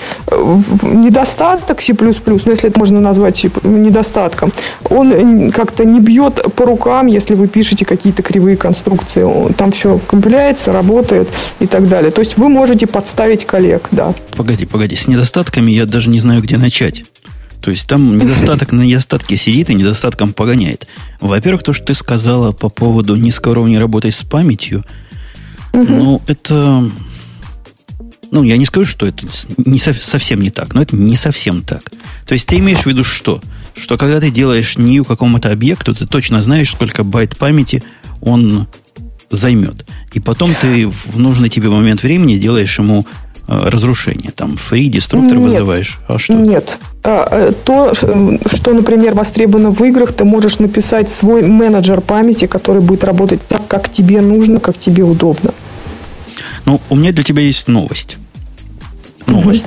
Speaker 2: Недостаток C++, ну, если это можно назвать недостатком, он как-то не бьет по рукам, если вы пишете какие-то кривые конструкции. Он- Там все компиляется, работает и так далее. То есть вы можете подставить коллег, да.
Speaker 1: Погоди, погоди. С недостатками я даже не знаю, где начать. То есть там недостаток на недостатке сидит и недостатком погоняет. Во-первых, то, что ты сказала по поводу низкоуровневой работы с памятью, ну, это... Ну, я не скажу, что это не сов- совсем не так, но это не совсем так. То есть ты имеешь в виду что? Что когда ты делаешь new какому-то объекту, ты точно знаешь, сколько байт памяти он займет. И потом ты в нужный тебе момент времени делаешь ему э, разрушение. Там free деструктор
Speaker 2: Нет.
Speaker 1: вызываешь. А что?
Speaker 2: Нет. А, э, То, что, например, востребовано в играх, ты можешь написать свой менеджер памяти, который будет работать так, как тебе нужно, как тебе удобно.
Speaker 1: Ну, у меня для тебя есть новость. Новость.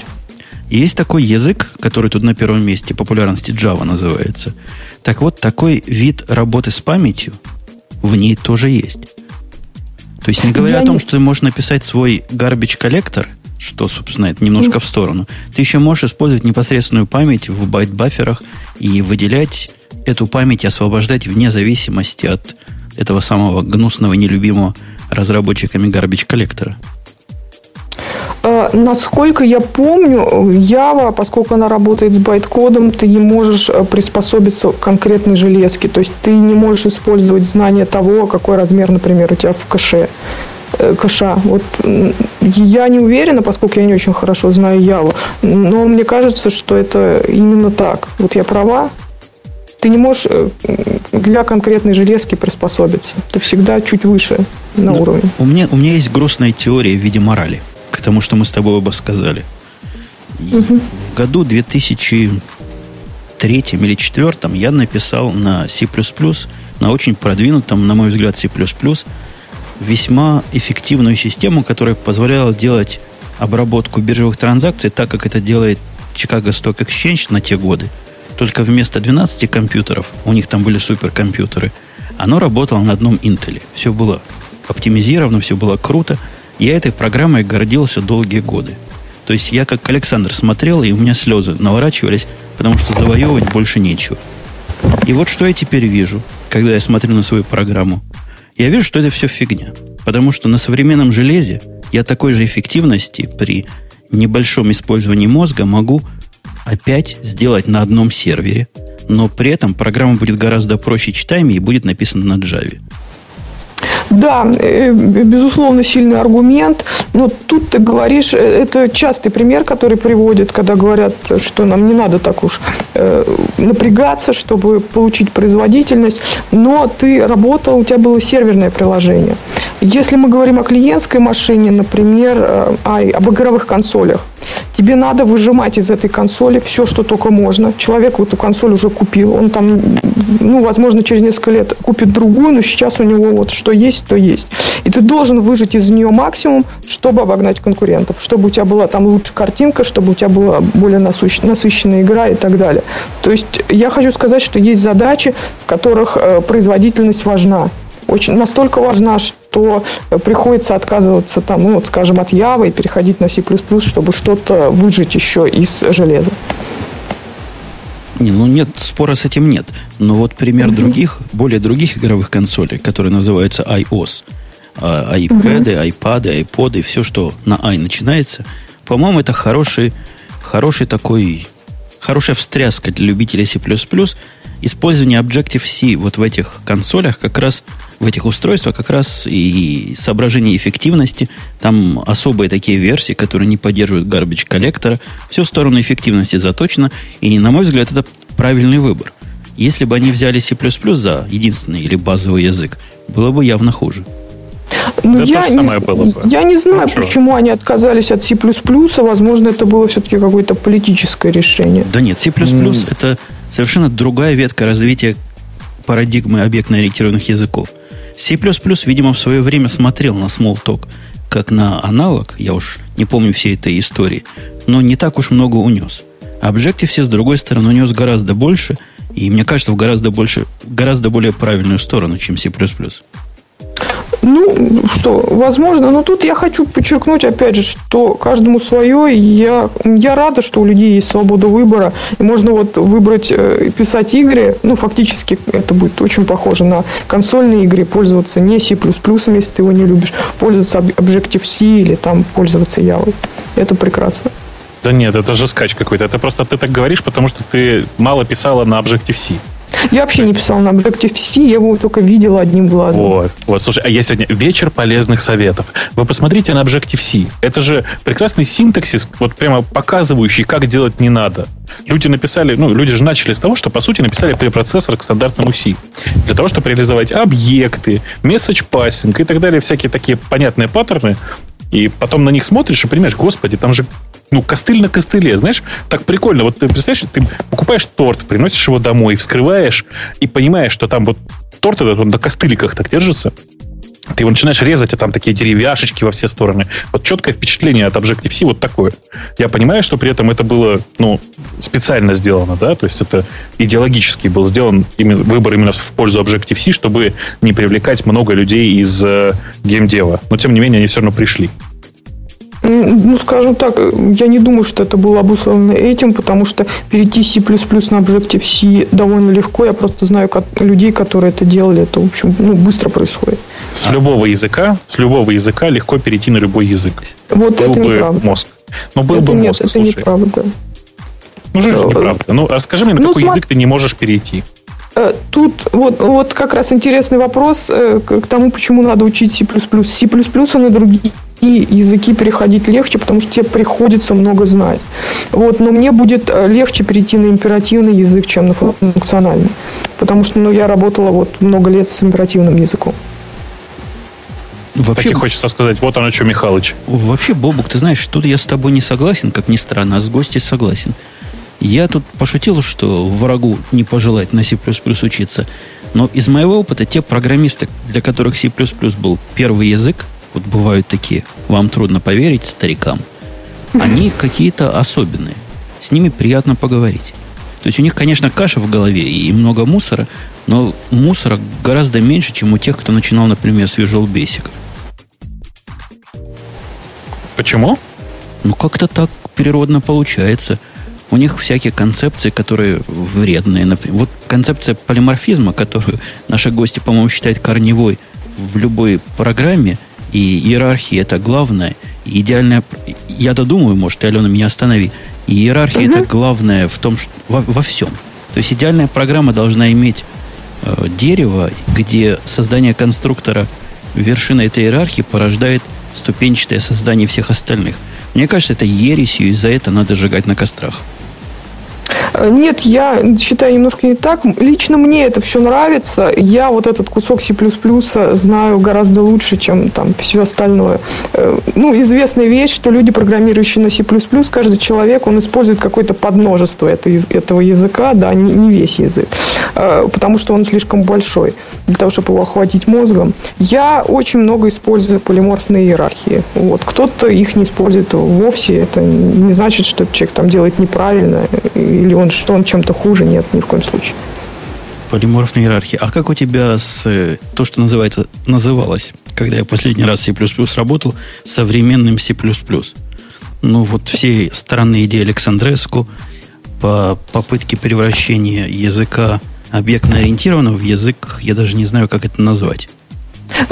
Speaker 1: Есть такой язык, который тут на первом месте популярности Java называется. Так вот, такой вид работы с памятью в ней тоже есть. То есть, не говоря Я о том, не... что ты можешь написать свой garbage collector, что, собственно, это немножко в сторону, ты еще можешь использовать непосредственную память в byte buffer'ах и выделять эту память, освобождать вне зависимости от этого самого гнусного, нелюбимого разработчиками garbage collector'а.
Speaker 2: Э, насколько я помню, Java, поскольку она работает с байткодом, ты не можешь э, приспособиться к конкретной железке. То есть ты не можешь использовать знание того, какой размер, например, у тебя в кэше э, кэша. Вот я не уверена, поскольку я не очень хорошо знаю Java, но мне кажется, что это именно так. Вот я права. Ты не можешь для конкретной железки приспособиться. Ты всегда чуть выше на
Speaker 1: но
Speaker 2: уровне.
Speaker 1: У меня, у меня есть грустная теория в виде морали – тому, что мы с тобой оба сказали. Угу. В году 2003 или 2004 я написал на C++, на очень продвинутом, на мой взгляд, C++, весьма эффективную систему, которая позволяла делать обработку биржевых транзакций так, как это делает Chicago Stock Exchange на те годы. Только вместо 12 компьютеров, у них там были суперкомпьютеры, оно работало на одном Intel. Все было оптимизировано, все было круто – я этой программой гордился долгие годы. То есть я как Александр смотрел, и у меня слезы наворачивались, потому что завоевывать больше нечего. И вот что я теперь вижу, когда я смотрю на свою программу. Я вижу, что это все фигня. Потому что на современном железе я такой же эффективности при небольшом использовании мозга могу опять сделать на одном сервере, но при этом программа будет гораздо проще читаемой и будет написана на Java.
Speaker 2: Да, э, безусловно, сильный аргумент. Но тут ты говоришь, э, это частый пример, который приводит, когда говорят, что нам не надо так уж э, напрягаться, чтобы получить производительность. Но ты работал, у тебя было серверное приложение. Если мы говорим о клиентской машине, например, э, об игровых консолях, тебе надо выжимать из этой консоли все, что только можно. Человек эту консоль уже купил, он там, ну, возможно, через несколько лет купит другую, но сейчас у него вот что есть, то есть. И ты должен выжать из нее максимум, чтобы обогнать конкурентов, чтобы у тебя была там лучше картинка, чтобы у тебя была более насыщенная игра и так далее. То есть я хочу сказать, что есть задачи, в которых э, производительность важна очень настолько важна, что приходится отказываться там, ну, вот, скажем, от Java и переходить на C++, чтобы что-то выжить еще из железа.
Speaker 1: Не, ну нет, спора с этим нет. Но вот пример mm-hmm. других, более других игровых консолей, которые называются iOS, а, iPad, mm-hmm. iPad, iPod, все, что на i начинается, по-моему, это хороший, хороший такой, хорошая встряска для любителей C++, использование Objective-C вот в этих консолях, как раз в этих устройствах, как раз и соображение эффективности. Там особые такие версии, которые не поддерживают garbage коллектора. Все в сторону эффективности заточено. И, на мой взгляд, это правильный выбор. Если бы они взяли C++ за единственный или базовый язык, было бы явно хуже.
Speaker 2: Ну, да я, не, было бы. я не знаю, ну, почему они отказались от C++. Возможно, это было все-таки какое-то политическое решение.
Speaker 1: Да нет, C++ mm. это совершенно другая ветка развития парадигмы объектно-ориентированных языков. C++, видимо, в свое время смотрел на Smalltalk как на аналог, я уж не помню всей этой истории, но не так уж много унес. Objective-C, с другой стороны, унес гораздо больше, и мне кажется, в гораздо, больше, гораздо более правильную сторону, чем C++.
Speaker 2: Ну, что, возможно, но тут я хочу подчеркнуть, опять же, что каждому свое. Я, я рада, что у людей есть свобода выбора. И можно вот выбрать, э, писать игры. Ну, фактически это будет очень похоже на консольные игры. Пользоваться не C++, если ты его не любишь. Пользоваться Objective-C или там пользоваться Java. Это прекрасно.
Speaker 3: Да нет, это же скач какой-то. Это просто ты так говоришь, потому что ты мало писала на Objective-C.
Speaker 2: Я вообще не писал на Objective-C, я его только видела одним глазом.
Speaker 3: Вот, вот, слушай, а я сегодня вечер полезных советов. Вы посмотрите на Objective-C. Это же прекрасный синтаксис, вот прямо показывающий, как делать не надо. Люди написали, ну, люди же начали с того, что, по сути, написали препроцессор к стандартному C. Для того, чтобы реализовать объекты, message passing и так далее, всякие такие понятные паттерны, и потом на них смотришь и понимаешь, господи, там же ну, костыль на костыле, знаешь, так прикольно. Вот ты представляешь, ты покупаешь торт, приносишь его домой, вскрываешь и понимаешь, что там вот торт этот, он на костыликах так держится. Ты его начинаешь резать, а там такие деревяшечки во все стороны. Вот четкое впечатление от Objective-C вот такое. Я понимаю, что при этом это было ну, специально сделано, да, то есть это идеологически был сделан именно, выбор именно в пользу Objective-C, чтобы не привлекать много людей из э, геймдева. Но, тем не менее, они все равно пришли.
Speaker 2: Ну, скажем так, я не думаю, что это было обусловлено этим, потому что перейти C++ на Objective-C довольно легко. Я просто знаю людей, которые это делали. Это, в общем, ну, быстро происходит.
Speaker 3: С любого языка, с любого языка легко перейти на любой язык.
Speaker 2: Вот был это
Speaker 3: бы
Speaker 2: неправда.
Speaker 3: мозг. Но был
Speaker 2: это
Speaker 3: бы
Speaker 2: нет,
Speaker 3: мозг,
Speaker 2: это
Speaker 3: слушай.
Speaker 2: неправда.
Speaker 3: Ну, же э, неправда. Ну, расскажи мне, на ну, какой смотри. язык ты не можешь перейти?
Speaker 2: Э, тут вот, вот как раз интересный вопрос э, к тому, почему надо учить C++. C++ на другие языки переходить легче, потому что тебе приходится много знать. Вот, но мне будет легче перейти на императивный язык, чем на функциональный. Потому что ну, я работала вот много лет с императивным языком.
Speaker 3: Вообще, так и хочется сказать, вот оно что, Михалыч.
Speaker 1: Вообще, Бобук, ты знаешь, тут я с тобой не согласен, как ни странно, а с гостей согласен. Я тут пошутил, что врагу не пожелать на C++ учиться. Но из моего опыта те программисты, для которых C++ был первый язык, вот бывают такие, вам трудно поверить, старикам, они какие-то особенные. С ними приятно поговорить. То есть у них, конечно, каша в голове и много мусора, но мусора гораздо меньше, чем у тех, кто начинал, например, с Visual Basic.
Speaker 3: Почему?
Speaker 1: Ну, как-то так природно получается. У них всякие концепции, которые вредные. Например, вот концепция полиморфизма, которую наши гости, по-моему, считают корневой в любой программе, и иерархия это главное. идеальная... Я додумаю, может, ты, Алена, меня останови. иерархия угу. это главное в том, что во, во всем. То есть идеальная программа должна иметь э, дерево, где создание конструктора вершина этой иерархии порождает ступенчатое создание всех остальных. Мне кажется, это ересью, и за это надо сжигать на кострах.
Speaker 2: Э, нет, я считаю немножко не так. Лично мне это все нравится. Я вот этот кусок C++ знаю гораздо лучше, чем там все остальное. Э, ну, известная вещь, что люди, программирующие на C++, каждый человек, он использует какое-то подмножество этого языка, да, не весь язык, э, потому что он слишком большой для того, чтобы его охватить мозгом. Я очень много использую полиморфные иерархии. Вот. Кто-то их не использует вовсе. Это не значит, что человек там делает неправильно или он, что он чем-то хуже. Нет, ни в коем случае.
Speaker 1: Полиморфная иерархия. А как у тебя с э, то, что называется, называлось, когда я последний раз C++ работал, современным C++? Ну, вот все странные идеи Александреску по попытке превращения языка объектно-ориентированного в язык, я даже не знаю, как это назвать.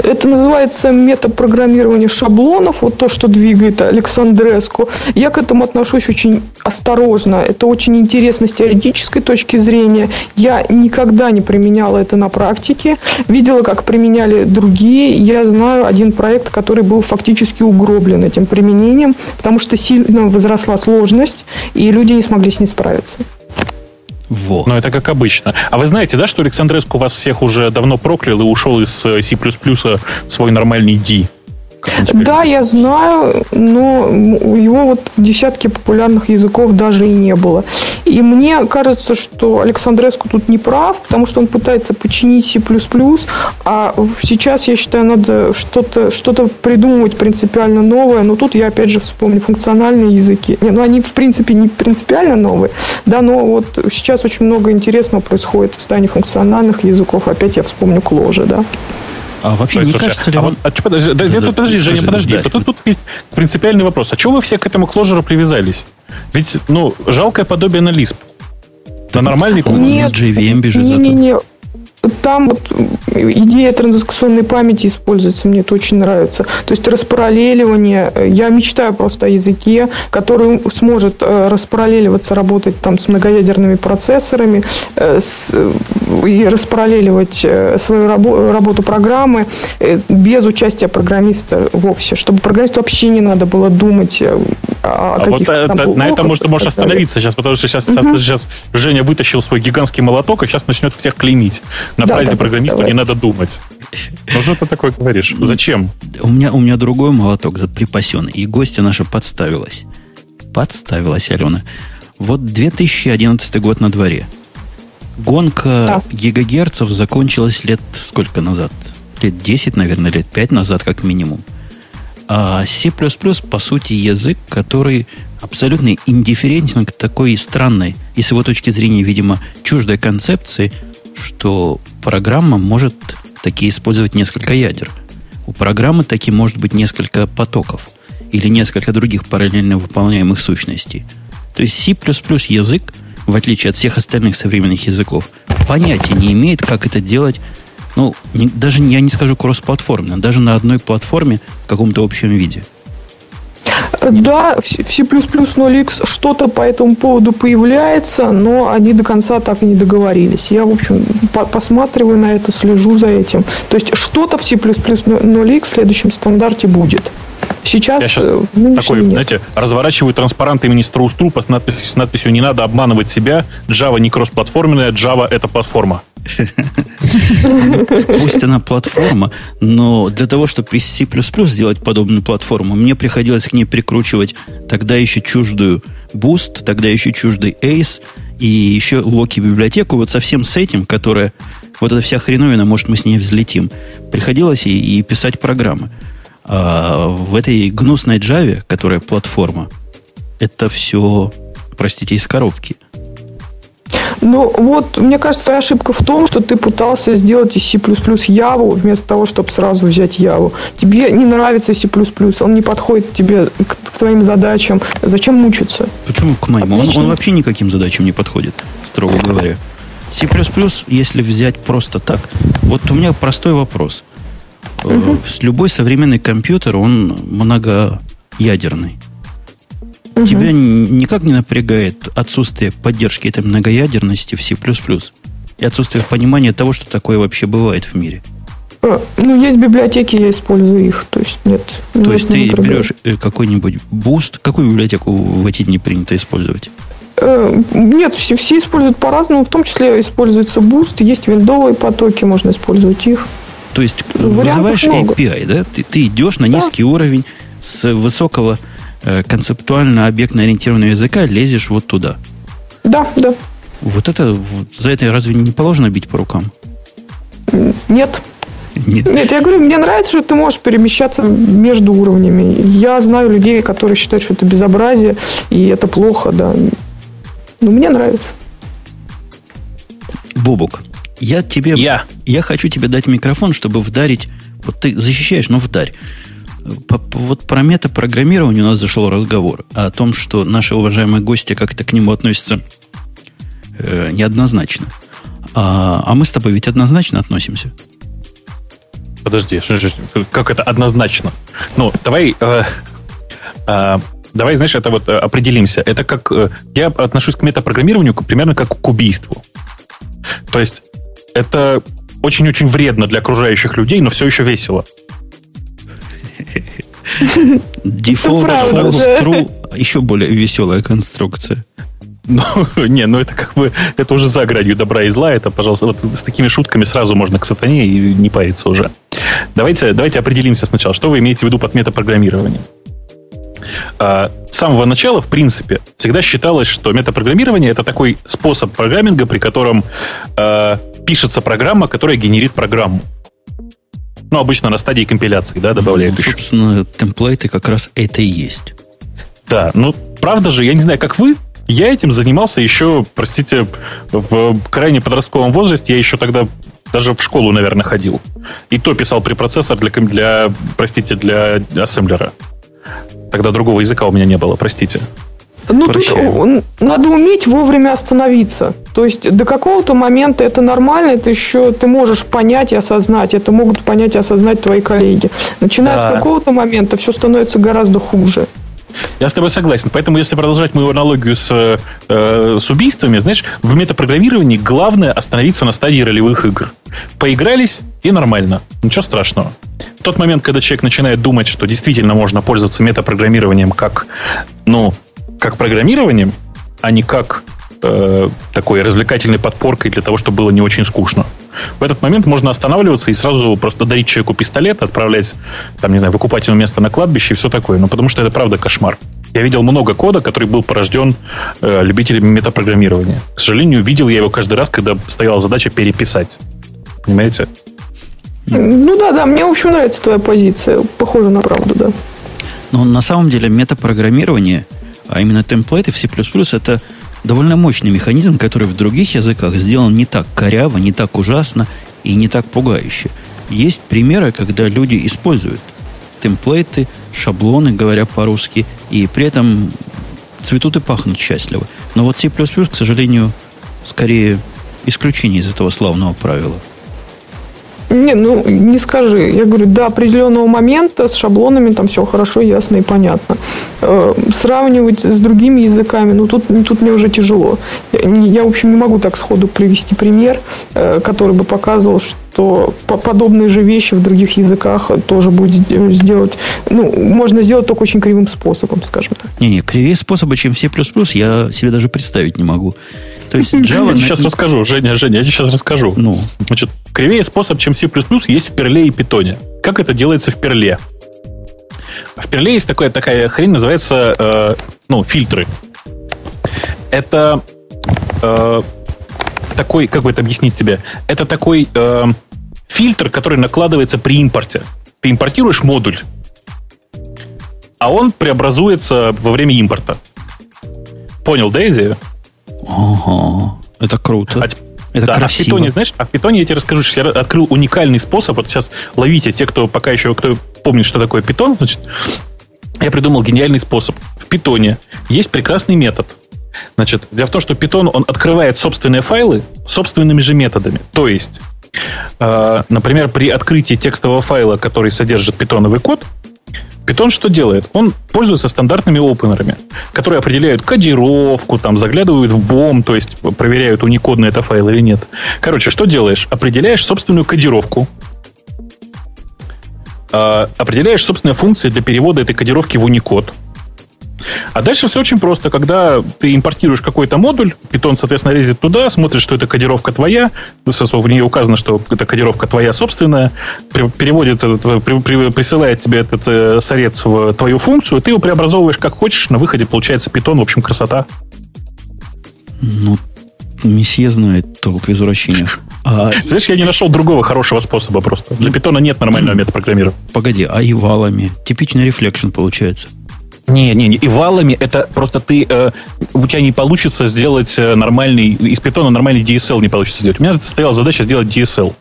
Speaker 2: Это называется метапрограммирование шаблонов, вот то, что двигает Александреску. Я к этому отношусь очень осторожно. Это очень интересно с теоретической точки зрения. Я никогда не применяла это на практике. Видела, как применяли другие. Я знаю один проект, который был фактически угроблен этим применением, потому что сильно возросла сложность, и люди не смогли с ней справиться.
Speaker 3: Во. Но это как обычно. А вы знаете, да, что Александреску вас всех уже давно проклял и ушел из э, C++ в свой нормальный D?
Speaker 2: Да, я знаю, но его вот в десятке популярных языков даже и не было. И мне кажется, что Александреску тут не прав, потому что он пытается починить C++, а сейчас, я считаю, надо что-то что придумывать принципиально новое. Но тут я, опять же, вспомню функциональные языки. Не, ну, они, в принципе, не принципиально новые, да, но вот сейчас очень много интересного происходит в стане функциональных языков. Опять я вспомню Кложа, да.
Speaker 1: А вообще Ой, не слушай, кажется ли
Speaker 3: а
Speaker 1: вам...
Speaker 3: Вот, а, подожди, да, да, подожди скажи, Женя, подожди. Да. Тут, тут есть принципиальный вопрос. А чего вы все к этому кложеру привязались? Ведь, ну, жалкое подобие на Lisp. На нормальный
Speaker 1: код. Нет, JVM бежит не, не, не.
Speaker 2: Там вот идея транзакционной памяти используется, мне это очень нравится. То есть распараллеливание. Я мечтаю просто о языке, который сможет э, распараллеливаться, работать там с многоядерными процессорами э, с, и распараллеливать э, свою рабо- работу программы без участия программиста вовсе, чтобы программисту вообще не надо было думать о
Speaker 3: а каких-то вот там это, На этом можно можешь остановиться сейчас, потому что сейчас, угу. сейчас Женя вытащил свой гигантский молоток и сейчас начнет всех клеймить на да, да, программисту не надо думать. Ну что ты такое говоришь? Зачем?
Speaker 1: У меня, у меня другой молоток припасенный, и гостья наша подставилась. Подставилась, Алена. Вот 2011 год на дворе. Гонка да. гигагерцев закончилась лет сколько назад? лет 10, наверное, лет 5 назад, как минимум. А C++, по сути, язык, который абсолютно индифферентен к такой странной, и с его точки зрения, видимо, чуждой концепции, что программа может такие использовать несколько ядер. У программы таки может быть несколько потоков или несколько других параллельно выполняемых сущностей. То есть C++ язык, в отличие от всех остальных современных языков, понятия не имеет, как это делать ну, не, даже я не скажу кроссплатформенно, даже на одной платформе в каком-то общем виде.
Speaker 2: Да, в C++ 0x что-то по этому поводу появляется, но они до конца так и не договорились. Я, в общем, по посматриваю на это, слежу за этим. То есть что-то в C++ 0x в следующем стандарте будет. Сейчас,
Speaker 3: Я сейчас
Speaker 2: э,
Speaker 3: такой, нет. знаете, разворачиваю транспарант имени Строуструпа с надписью, с надписью «Не надо обманывать себя, Java не кроссплатформенная, Java — это платформа».
Speaker 1: Пусть она платформа, но для того, чтобы из C++ сделать подобную платформу, мне приходилось к ней прикручивать тогда еще чуждую Boost, тогда еще чуждый Ace и еще Локи библиотеку. Вот совсем с этим, которая вот эта вся хреновина, может, мы с ней взлетим. Приходилось и, и писать программы. А в этой гнусной Java, которая платформа, это все, простите, из коробки.
Speaker 2: Ну, вот, мне кажется, ошибка в том, что ты пытался сделать из C++ Яву, вместо того, чтобы сразу взять Яву. Тебе не нравится C++, он не подходит тебе к, к твоим задачам. Зачем мучиться?
Speaker 1: Почему к моему? Он, он вообще никаким задачам не подходит, строго говоря. C++, если взять просто так, вот у меня простой вопрос. Угу. Любой современный компьютер, он многоядерный. Угу. Тебя никак не напрягает отсутствие поддержки этой многоядерности в C++ и отсутствие понимания того, что такое вообще бывает в мире.
Speaker 2: А, ну, есть библиотеки, я использую их. То есть, нет.
Speaker 1: То есть, ты берешь э, какой-нибудь Boost. Какую библиотеку в эти дни принято использовать?
Speaker 2: Э, нет, все, все используют по-разному. В том числе используется Boost. Есть виндовые потоки, можно использовать их.
Speaker 1: То есть, Вариантов вызываешь много. API, да? Ты, ты идешь на низкий да. уровень с высокого концептуально объектно-ориентированного языка лезешь вот туда.
Speaker 2: Да, да.
Speaker 1: Вот это, вот, за это разве не положено бить по рукам?
Speaker 2: Нет. Нет. Нет, я говорю, мне нравится, что ты можешь перемещаться между уровнями. Я знаю людей, которые считают, что это безобразие, и это плохо, да. Но мне нравится.
Speaker 1: Бобук, я тебе...
Speaker 3: Я.
Speaker 1: Я хочу тебе дать микрофон, чтобы вдарить... Вот ты защищаешь, но вдарь вот про метапрограммирование у нас зашел разговор о том, что наши уважаемые гости как-то к нему относятся э, неоднозначно. А, а мы с тобой ведь однозначно относимся.
Speaker 3: Подожди, как это однозначно? Ну, давай, э, э, давай, знаешь, это вот э, определимся. Это как э, я отношусь к метапрограммированию примерно как к убийству. То есть это очень-очень вредно для окружающих людей, но все еще весело.
Speaker 1: Default false true еще более веселая конструкция.
Speaker 3: Ну, не, ну это как бы, это уже за гранью добра и зла, это, пожалуйста, вот с такими шутками сразу можно к сатане и не париться уже. Давайте, давайте определимся сначала, что вы имеете в виду под метапрограммированием. А, с самого начала, в принципе, всегда считалось, что метапрограммирование это такой способ программинга, при котором э, пишется программа, которая генерит программу. Ну, обычно на стадии компиляции, да, добавляют ну,
Speaker 1: еще. Собственно, темплейты как раз это и есть.
Speaker 3: Да, ну, правда же, я не знаю, как вы, я этим занимался еще, простите, в крайне подростковом возрасте. Я еще тогда даже в школу, наверное, ходил. И то писал препроцессор для, для простите, для ассемблера. Тогда другого языка у меня не было, простите.
Speaker 2: Ну, тут надо уметь вовремя остановиться. То есть до какого-то момента это нормально, это еще ты можешь понять и осознать. Это могут понять и осознать твои коллеги. Начиная да. с какого-то момента все становится гораздо хуже.
Speaker 3: Я с тобой согласен. Поэтому, если продолжать мою аналогию с, э, с убийствами, знаешь, в метапрограммировании главное остановиться на стадии ролевых игр. Поигрались и нормально. Ничего страшного. В тот момент, когда человек начинает думать, что действительно можно пользоваться метапрограммированием как, ну, как программированием, а не как э, такой развлекательной подпоркой для того, чтобы было не очень скучно. В этот момент можно останавливаться и сразу просто дарить человеку пистолет, отправлять, там, не знаю, выкупать ему место на кладбище и все такое. Ну, потому что это правда кошмар. Я видел много кода, который был порожден э, любителями метапрограммирования. К сожалению, видел я его каждый раз, когда стояла задача переписать. Понимаете?
Speaker 2: Ну да, да, мне, в общем, нравится твоя позиция. Похоже на правду, да.
Speaker 1: Но на самом деле метапрограммирование, а именно темплейты в C++, это довольно мощный механизм, который в других языках сделан не так коряво, не так ужасно и не так пугающе. Есть примеры, когда люди используют темплейты, шаблоны, говоря по-русски, и при этом цветут и пахнут счастливо. Но вот C++, к сожалению, скорее исключение из этого славного правила –
Speaker 2: не, ну не скажи. Я говорю, до определенного момента с шаблонами там все хорошо, ясно и понятно. Э, сравнивать с другими языками, ну тут, тут мне уже тяжело. Я, в общем, не могу так сходу привести пример, э, который бы показывал, что подобные же вещи в других языках тоже будет сделать, ну, можно сделать только очень кривым способом, скажем так.
Speaker 1: Не-не, кривее способа, чем C++, я себе даже представить не могу.
Speaker 3: То есть Java... Я сейчас расскажу, Женя, Женя, я сейчас расскажу. Ну. Значит, кривее способ, чем C++ есть в Перле и Питоне. Как это делается в Перле? В Перле есть такая, такая хрень, называется э, ну, фильтры. Это э, такой, как бы это объяснить тебе? Это такой э, фильтр, который накладывается при импорте. Ты импортируешь модуль, а он преобразуется во время импорта. Понял, да, идею?
Speaker 1: Ага, это круто. А, это
Speaker 3: да, красиво. А в питоне, знаешь, а в питоне я тебе расскажу, что я открыл уникальный способ. Вот сейчас ловите те, кто пока еще кто помнит, что такое питон, значит, я придумал гениальный способ. В питоне есть прекрасный метод. Значит, дело в том, что питон, он открывает собственные файлы собственными же методами. То есть, э, например, при открытии текстового файла, который содержит питоновый код, Python что делает? Он пользуется стандартными опенерами, которые определяют кодировку, там, заглядывают в бом, то есть проверяют, уникодный это файл или нет. Короче, что делаешь? Определяешь собственную кодировку, э, определяешь собственные функции для перевода этой кодировки в уникод – а дальше все очень просто. Когда ты импортируешь какой-то модуль, Python, соответственно, лезет туда, смотрит, что это кодировка твоя, в ней указано, что эта кодировка твоя собственная, переводит, присылает тебе этот э, сорец в твою функцию, ты его преобразовываешь как хочешь, на выходе получается Python, в общем, красота.
Speaker 1: Ну, месье знает толк в извращениях.
Speaker 3: А... Знаешь, я не нашел другого хорошего способа просто. Для питона нет нормального метода программирования.
Speaker 1: Погоди, а и валами? Типичный рефлекшн получается.
Speaker 3: Не, не, не. И валами это просто ты... Э, у тебя не получится сделать э, нормальный... Из питона нормальный DSL не получится сделать. У меня стояла задача сделать DSL.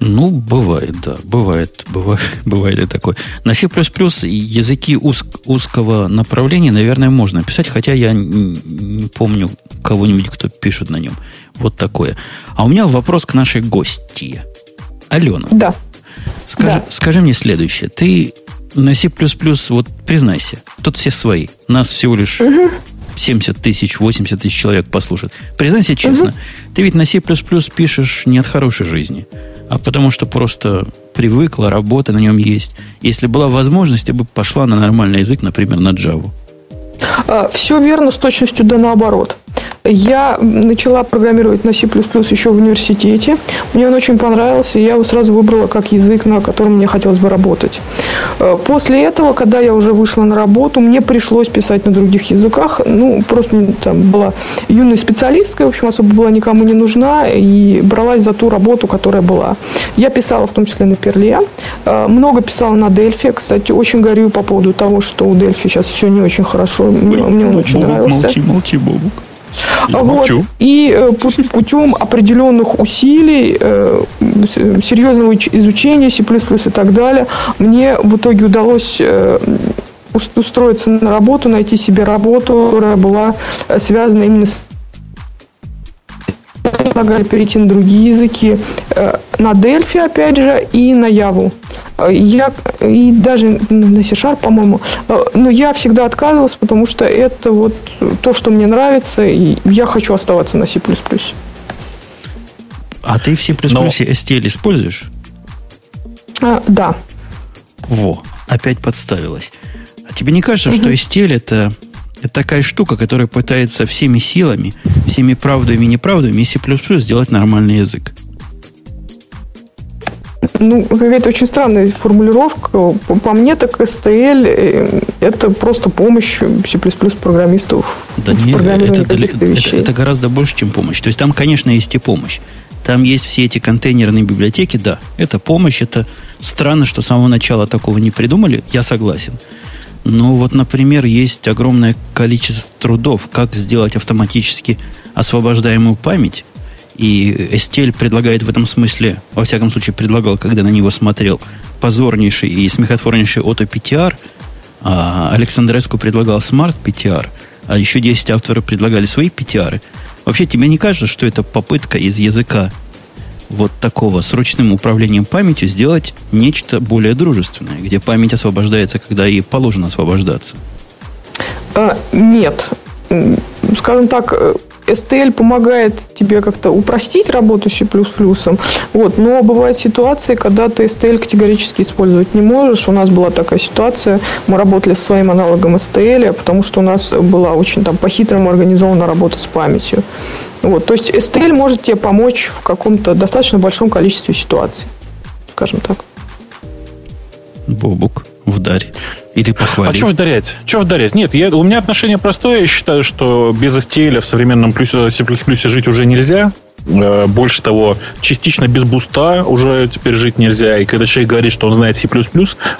Speaker 1: Ну, бывает, да. Бывает, бывает, бывает и такое. На C++ языки уз, узкого направления, наверное, можно писать, хотя я не, не помню кого-нибудь, кто пишет на нем. Вот такое. А у меня вопрос к нашей гости. Алена.
Speaker 2: Да.
Speaker 1: Скажи, да. скажи мне следующее. Ты на C++, вот признайся, тут все свои. Нас всего лишь угу. 70 тысяч, 80 тысяч человек послушают. Признайся честно, угу. ты ведь на C++ пишешь не от хорошей жизни, а потому что просто привыкла, работа на нем есть. Если была возможность, я бы пошла на нормальный язык, например, на Java.
Speaker 2: А, все верно с точностью да наоборот. Я начала программировать на C++ еще в университете. Мне он очень понравился, и я его сразу выбрала как язык, на котором мне хотелось бы работать. Э, после этого, когда я уже вышла на работу, мне пришлось писать на других языках. Ну, просто там была юная специалистка, в общем, особо была никому не нужна, и бралась за ту работу, которая была. Я писала в том числе на Перле, э, много писала на Дельфи. Кстати, очень горю по поводу того, что у Дельфи сейчас все не очень хорошо. Мне, мне он очень нравился.
Speaker 1: Молчи, молчи, Бобук.
Speaker 2: Я вот. И э, путем определенных усилий, э, серьезного изучения C++ и так далее, мне в итоге удалось э, устроиться на работу, найти себе работу, которая была связана именно с предлагали перейти на другие языки, на Дельфи, опять же, и на Яву. Я, и даже на C-Sharp, по-моему. Но я всегда отказывалась, потому что это вот то, что мне нравится, и я хочу оставаться на C++.
Speaker 1: А ты в C++ Но... STL используешь?
Speaker 2: А, да.
Speaker 1: Во, опять подставилась. А тебе не кажется, угу. что STL это, это такая штука, которая пытается всеми силами, всеми правдами и неправдами из C++ сделать нормальный язык?
Speaker 2: Ну, какая-то очень странная формулировка. По мне, так STL э, это просто помощь C++ программистов
Speaker 1: да нет, это, это, это гораздо больше, чем помощь. То есть там, конечно, есть и помощь. Там есть все эти контейнерные библиотеки, да, это помощь, это странно, что с самого начала такого не придумали, я согласен. Но вот, например, есть огромное количество трудов, как сделать автоматически освобождаемую память, и STL предлагает в этом смысле, во всяком случае предлагал, когда на него смотрел, позорнейший и смехотворнейший Auto PTR, а Александреску предлагал Smart PTR, а еще 10 авторов предлагали свои PTR. Вообще, тебе не кажется, что это попытка из языка вот такого с ручным управлением памятью сделать нечто более дружественное, где память освобождается, когда ей положено освобождаться?
Speaker 2: А, нет. Скажем так, э, STL помогает тебе как-то упростить работу с C++, вот, но бывают ситуации, когда ты STL категорически использовать не можешь. У нас была такая ситуация, мы работали с своим аналогом STL, потому что у нас была очень там по-хитрому организована работа с памятью. Вот, то есть STL может тебе помочь в каком-то достаточно большом количестве ситуаций, скажем так.
Speaker 1: Бобук, вдарь. Или похвалить.
Speaker 3: А что вдарять? Что вдарять? Нет, я, у меня отношение простое. Я считаю, что без STL в современном C++ жить уже нельзя. Э, больше того, частично без буста уже теперь жить нельзя. И когда человек говорит, что он знает C++,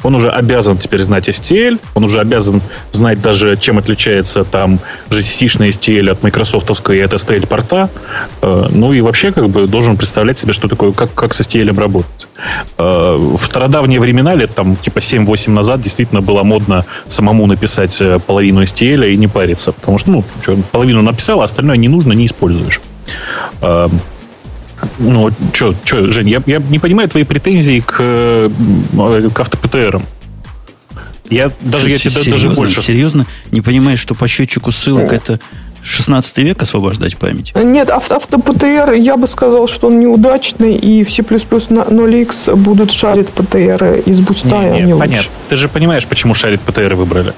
Speaker 3: он уже обязан теперь знать STL, он уже обязан знать даже, чем отличается там GCC-шный STL от Microsoftовской и от STL порта. Э, ну и вообще как бы должен представлять себе, что такое, как, как с STL работать. Э, в стародавние времена, лет там типа 7-8 назад, действительно было модно самому написать половину STL и не париться. Потому что, ну, что, половину написал, а остальное не нужно, не используешь. Эм, ну, что, что, Жень, я, я не понимаю твои претензии к, э, к автопТРам. Я даже, я тебе даже больше...
Speaker 1: Серьезно? Не понимаешь, что по счетчику ссылок это 16 век освобождать память?
Speaker 2: Нет, авто, автоПТР, я бы сказал, что он неудачный, и в C++ 0x будут шарить ПТР из буста, не, не, не понятно. Лучше.
Speaker 3: Ты же понимаешь, почему шарит ПТР выбрали?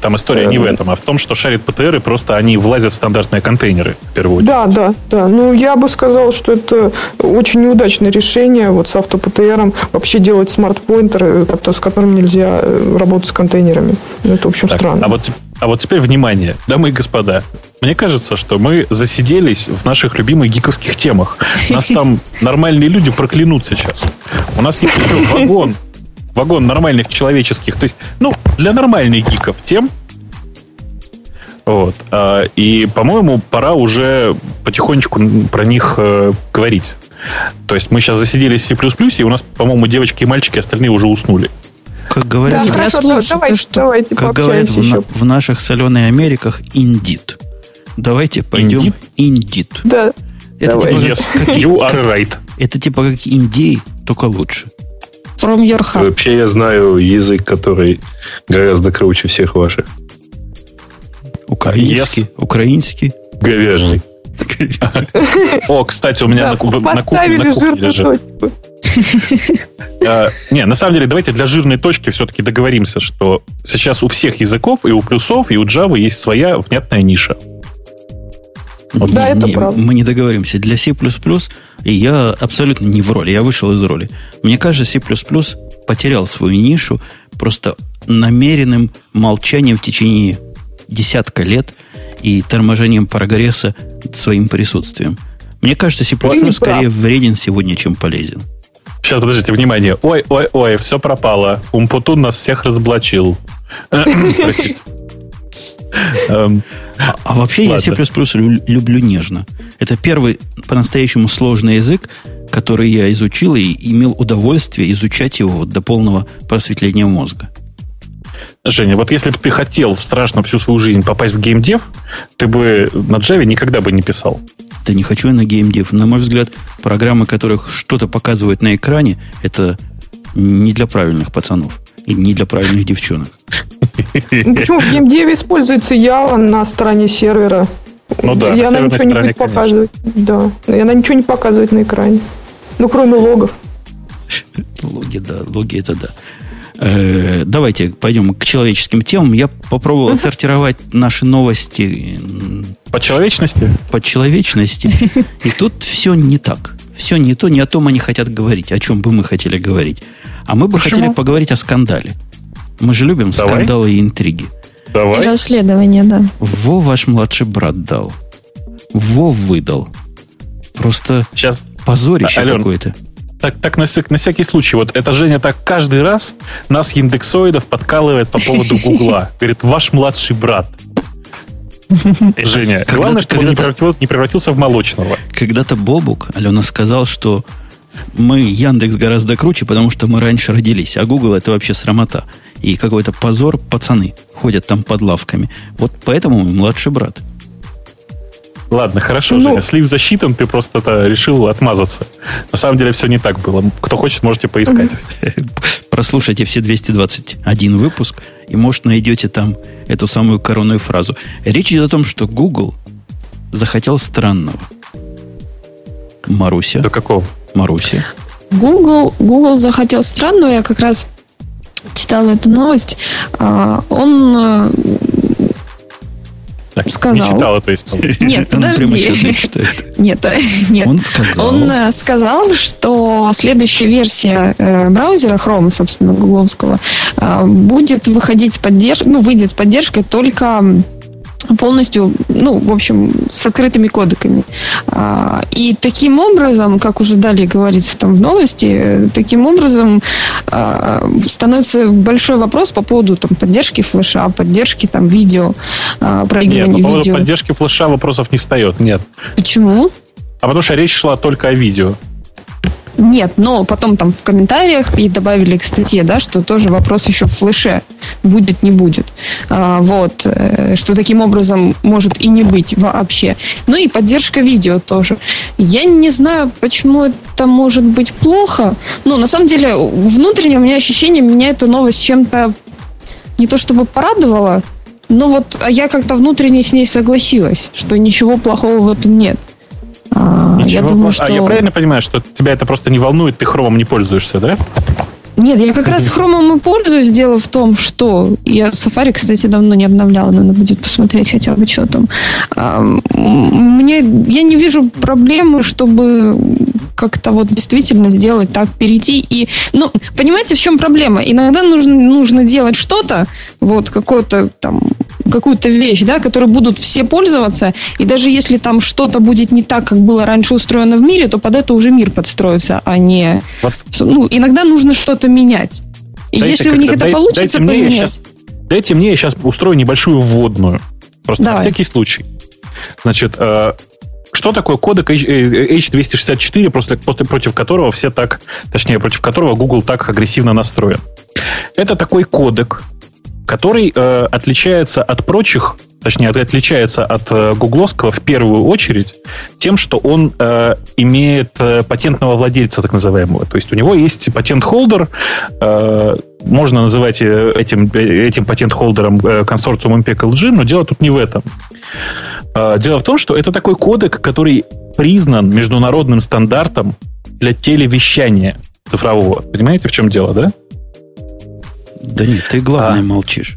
Speaker 3: Там история не в этом, а в том, что шарит ПТР, и просто они влазят в стандартные контейнеры, в первую очередь.
Speaker 2: Да, да, да. Ну, я бы сказал, что это очень неудачное решение вот с автопТРом вообще делать смарт-поинтеры, с которыми нельзя э, работать с контейнерами. Ну, это, в общем, так, странно.
Speaker 3: А вот, а вот теперь внимание, дамы и господа. Мне кажется, что мы засиделись в наших любимых гиковских темах. Нас там нормальные люди проклянут сейчас. У нас есть еще вагон вагон нормальных человеческих, то есть, ну, для нормальных гиков тем. Вот. А, и, по-моему, пора уже потихонечку про них э, говорить. То есть мы сейчас засиделись в C++, и у нас, по-моему, девочки и мальчики остальные уже уснули.
Speaker 1: Как говорят, да,
Speaker 2: хорошо, слушаю, давайте, что, давайте
Speaker 1: как говорят в, на, в наших соленых Америках, индит. Давайте пойдем индит.
Speaker 2: Да.
Speaker 3: Это типа, yes. как, you are right.
Speaker 1: Это типа как индей, только лучше.
Speaker 5: From your heart.
Speaker 4: Вообще я знаю язык, который гораздо круче всех ваших.
Speaker 1: Украинский. Yes. Украинский.
Speaker 4: Говяжий.
Speaker 3: О, кстати, у меня на кухне лежит. А, не, на самом деле, давайте для жирной точки все-таки договоримся, что сейчас у всех языков, и у плюсов, и у Java есть своя внятная ниша.
Speaker 2: Вот да, не, это правда.
Speaker 1: Мы не договоримся. Для C++ и я абсолютно не в роли, я вышел из роли. Мне кажется, C++ потерял свою нишу просто намеренным молчанием в течение десятка лет и торможением прогресса своим присутствием. Мне кажется, C++ скорее вреден сегодня, чем полезен.
Speaker 3: Сейчас, подождите, внимание. Ой, ой, ой, все пропало. Умпутун нас всех разоблачил. Простите.
Speaker 1: Эм, а, а вообще я C++ люблю нежно. Это первый по-настоящему сложный язык, который я изучил и имел удовольствие изучать его до полного просветления мозга.
Speaker 3: Женя, вот если бы ты хотел страшно всю свою жизнь попасть в геймдев, ты бы на Java никогда бы не писал.
Speaker 1: Да не хочу я на геймдев. На мой взгляд, программы, которых что-то показывают на экране, это не для правильных пацанов и не для правильных девчонок.
Speaker 2: Ну, почему в геймдеве используется Java на стороне сервера?
Speaker 3: Ну да,
Speaker 2: и она ничего не будет показывать. Да, и она ничего не показывает на экране. Ну, кроме логов.
Speaker 1: Логи, да, логи это да. Э, давайте пойдем к человеческим темам. Я попробовал сортировать наши новости
Speaker 3: по человечности.
Speaker 1: По человечности. И тут все не так. Все не то, не о том они хотят говорить, о чем бы мы хотели говорить. А мы бы Почему? хотели поговорить о скандале. Мы же любим Давай. скандалы и интриги.
Speaker 5: Давай. И расследование, да.
Speaker 1: Во ваш младший брат дал. Во выдал. Просто...
Speaker 3: Сейчас,
Speaker 1: Позорище Ален, какое-то.
Speaker 3: Так, так на, на всякий случай, вот это Женя так каждый раз нас индексоидов подкалывает по поводу Гугла. Говорит, ваш младший брат. Женя, главное, чтобы он не превратился, не превратился в молочного.
Speaker 1: Когда-то Бобук, Алена, сказал, что мы Яндекс гораздо круче, потому что мы раньше родились, а Google это вообще срамота. И какой-то позор, пацаны ходят там под лавками. Вот поэтому младший брат.
Speaker 3: Ладно, хорошо, ну, Женя, слив засчитан, ты просто -то решил отмазаться. На самом деле все не так было. Кто хочет, можете поискать.
Speaker 1: Прослушайте все 221 выпуск, и, может, найдете там эту самую коронную фразу. Речь идет о том, что Google захотел странного. Маруся.
Speaker 3: До какого?
Speaker 1: Маруся.
Speaker 5: Google, Google захотел странного. Я как раз читала эту новость. А, он э,
Speaker 3: так,
Speaker 5: сказал.
Speaker 3: Не читала, то есть.
Speaker 5: Нет, подожди. Нет, э, нет. Он сказал. Он э, сказал, что следующая версия браузера Chrome, собственно, гугловского, будет выходить с поддержкой, ну, выйдет с поддержкой только полностью, ну, в общем, с открытыми кодеками. А, и таким образом, как уже далее говорится там в новости, таким образом а, становится большой вопрос по поводу там, поддержки флеша, поддержки там видео, а, проигрывания
Speaker 3: нет,
Speaker 5: по поводу
Speaker 3: видео. поддержки флеша вопросов не встает, нет.
Speaker 5: Почему?
Speaker 3: А потому что речь шла только о видео.
Speaker 5: Нет, но потом там в комментариях и добавили к статье, да, что тоже вопрос еще в флеше будет, не будет. А, вот, э, что таким образом может и не быть вообще. Ну и поддержка видео тоже. Я не знаю, почему это может быть плохо, но на самом деле внутренне у меня ощущение, меня эта новость чем-то не то чтобы порадовала, но вот я как-то внутренне с ней согласилась, что ничего плохого в этом нет.
Speaker 3: А, я думаю, что... А я правильно понимаю, что тебя это просто не волнует, ты хромом не пользуешься, да?
Speaker 5: Нет, я как раз хромом и пользуюсь. Дело в том, что я Safari, кстати, давно не обновляла. Надо будет посмотреть хотя бы, что там. А, мне, я не вижу проблемы, чтобы как-то вот действительно сделать так, перейти и... Ну, понимаете, в чем проблема? Иногда нужно, нужно делать что-то, вот, какое-то там какую-то вещь, да, которой будут все пользоваться, и даже если там что-то будет не так, как было раньше устроено в мире, то под это уже мир подстроится, а не... Ну, иногда нужно что-то менять. И дайте, если у них это получится, дайте
Speaker 3: мне поменять... Сейчас, дайте мне, я сейчас устрою небольшую вводную. Просто Давай. на всякий случай. Значит, э, что такое кодек H264, после, после, против которого все так, точнее, против которого Google так агрессивно настроен? Это такой кодек, который э, отличается от прочих, точнее, отличается от э, гугловского в первую очередь тем, что он э, имеет э, патентного владельца, так называемого. То есть у него есть патент-холдер, э, можно называть э, этим, э, этим патент-холдером э, консорциум MPEG-LG, но дело тут не в этом. Э, дело в том, что это такой кодек, который признан международным стандартом для телевещания цифрового. Понимаете, в чем дело, да?
Speaker 1: Да нет, ты главное а. молчишь.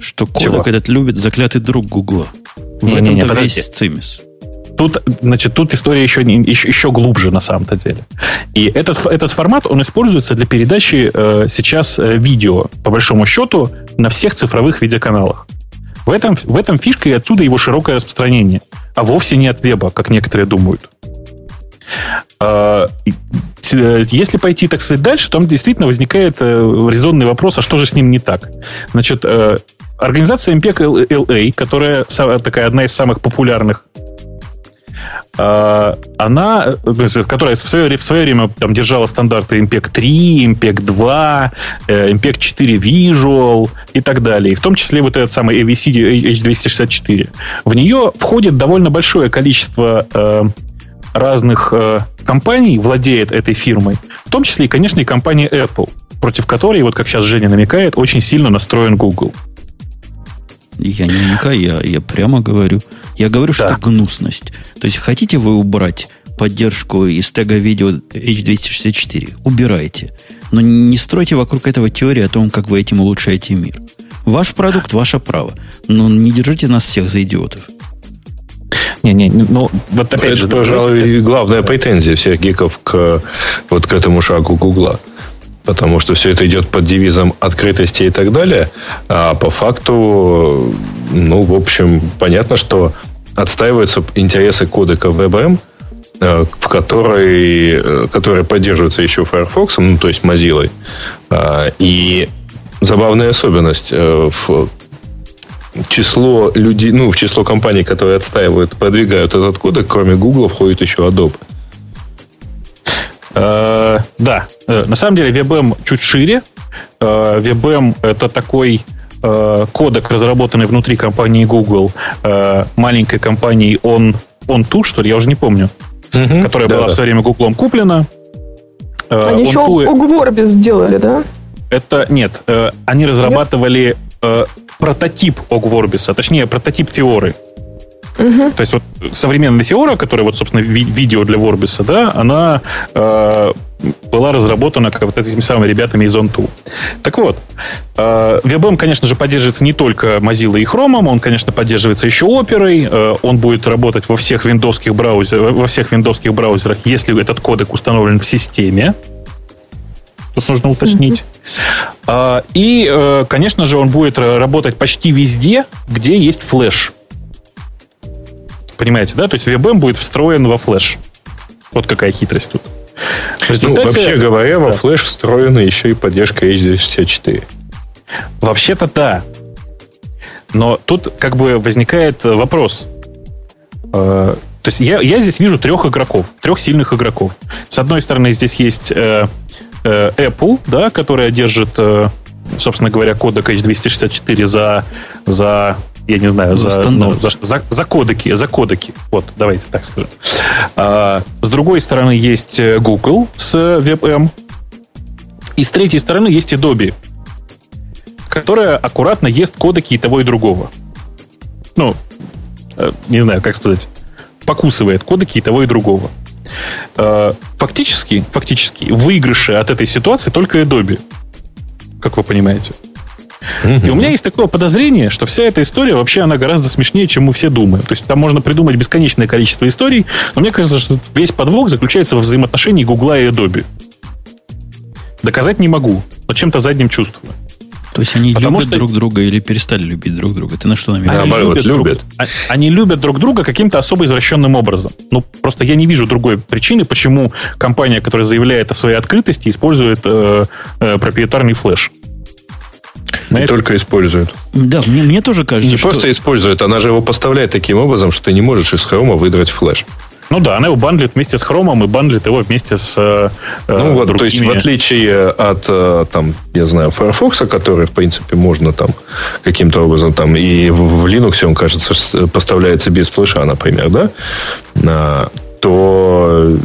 Speaker 1: Что кодек этот любит заклятый друг Гугла. В не, этом-то не, не, весь цимис.
Speaker 3: Тут, значит, тут история еще, еще, еще глубже на самом-то деле. И этот, этот формат, он используется для передачи э, сейчас э, видео, по большому счету, на всех цифровых видеоканалах. В этом, в этом фишка и отсюда его широкое распространение. А вовсе не от веба, как некоторые думают. Э, Э, если пойти, так сказать, дальше, там действительно возникает э, резонный вопрос, а что же с ним не так? Значит, э, организация MPEG LA, которая такая одна из самых популярных она, которая в свое, в свое время там, держала стандарты MPEG 3, MPEG 2, MPEG 4 Visual и так далее. И в том числе вот этот самый AVC H264. В нее входит довольно большое количество разных э, компаний владеет этой фирмой, в том числе и, конечно, и компания Apple, против которой, вот как сейчас Женя намекает, очень сильно настроен Google.
Speaker 1: Я не намекаю, я, я прямо говорю. Я говорю, что да. это гнусность. То есть, хотите вы убрать поддержку из тега видео H264? Убирайте. Но не стройте вокруг этого теории о том, как вы этим улучшаете мир. Ваш продукт, ваше право. Но не держите нас всех за идиотов.
Speaker 4: Не-не, ну вот опять Это, же... пожалуй, главная претензия всех гиков к вот к этому шагу Гугла. Потому что все это идет под девизом открытости и так далее. А по факту, ну, в общем, понятно, что отстаиваются интересы кодека WebM, э, в которой, э, которая поддерживается еще Firefox, ну, то есть Mozilla. И забавная особенность в число людей, ну, в число компаний, которые отстаивают, продвигают этот кодек, кроме Google, входит еще Adobe.
Speaker 3: да, на самом деле WebM чуть шире. WebM это такой э, кодек, разработанный внутри компании Google, э, маленькой компании On, On Two, что ли, я уже не помню, угу, которая да, была да. в свое время Google куплена.
Speaker 2: Э, они еще Ogvorbis сделали, да?
Speaker 3: Это нет, э, они разрабатывали э, прототип Ogvorbis, точнее прототип Фиоры. Угу. То есть вот современная Фиора, которая вот, собственно, ви- видео для Ворбиса, да, она э, была разработана как вот этими самыми ребятами из OnTo. Так вот, э, WebM, конечно же, поддерживается не только Mozilla и Chrome, он, конечно, поддерживается еще Opera, э, он будет работать во всех виндовских браузерах, во всех виндовских браузерах, если этот кодек установлен в системе. Тут нужно уточнить. И, э, конечно же, он будет работать почти везде, где есть флеш. Понимаете, да? То есть WebM будет встроен во флеш. Вот какая хитрость тут.
Speaker 4: результате... Ну, вообще говоря, во да. флеш встроена еще и поддержка H264.
Speaker 3: Вообще-то да. Но тут как бы возникает вопрос. Э, то есть я, я здесь вижу трех игроков, трех сильных игроков. С одной стороны, здесь есть э, э, Apple, да, которая держит, э, собственно говоря, кодек H264 за, за я не знаю, за, за, ну, за, за, за кодеки, за кодеки. Вот, давайте так скажем. А, с другой стороны есть э, Google с WebM. И с третьей стороны есть Adobe, которая аккуратно ест кодеки и того, и другого. Ну, э, не знаю, как сказать, покусывает кодеки и того, и другого. А, фактически, фактически, выигрыши от этой ситуации только Adobe, как вы понимаете. И у меня есть такое подозрение, что вся эта история вообще она гораздо смешнее, чем мы все думаем. То есть там можно придумать бесконечное количество историй, но мне кажется, что весь подвох заключается во взаимоотношении Гугла и Adobe. Доказать не могу, но чем-то задним чувствую.
Speaker 1: То есть они Потому любят что... друг друга или перестали любить друг друга? Ты на что намекаешь?
Speaker 3: Они Наоборот, любят. любят. Друг... А, они любят друг друга каким-то особо извращенным образом. Ну, просто я не вижу другой причины, почему компания, которая заявляет о своей открытости, использует э, э, проприетарный флеш.
Speaker 4: Не только используют.
Speaker 1: Да, мне, мне тоже кажется,
Speaker 4: Не что... просто использует, она же его поставляет таким образом, что ты не можешь из хрома выдрать флеш.
Speaker 3: Ну да, она его бандлит вместе с хромом и бандлит его вместе с э,
Speaker 4: Ну вот, другими. то есть в отличие от, э, там, я знаю, Firefox, который, в принципе, можно там каким-то образом там и в, в Linux, он, кажется, поставляется без флеша, например, да, а, то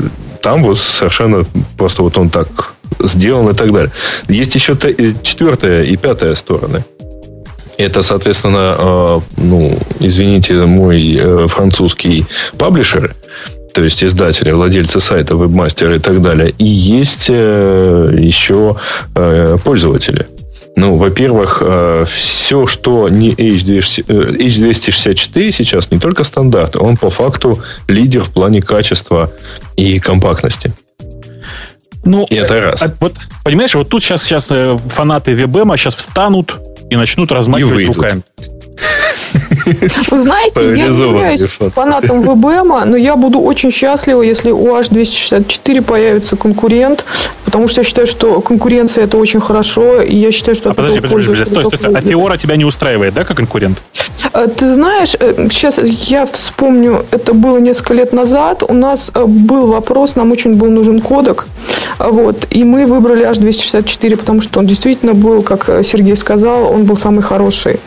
Speaker 4: там вот совершенно просто вот он так сделан и так далее. Есть еще четвертая и пятая стороны. Это, соответственно, э, ну, извините, мой э, французский паблишеры, то есть издатели, владельцы сайта, вебмастеры и так далее. И есть э, еще пользователи. Ну, во-первых, все, что не H264 сейчас не только стандарт, он по факту лидер в плане качества и компактности.
Speaker 3: Ну, и это раз. А, вот, понимаешь, вот тут сейчас, сейчас фанаты Вебема сейчас встанут и начнут размахивать и руками.
Speaker 2: Вы знаете, я не являюсь фанатом ВБМа, но я буду очень счастлива, если у H264 появится конкурент, потому что я считаю, что конкуренция это очень хорошо, и я считаю, что...
Speaker 3: А подожди, подожди, подожди, стой, стой, стой. А Теора тебя не устраивает, да, как конкурент?
Speaker 2: Э, ты знаешь, сейчас э, я вспомню, это было несколько лет назад, у нас э, был вопрос, нам очень был нужен кодек, вот, и мы выбрали H264, потому что он действительно был, как Сергей сказал, он был самый хороший,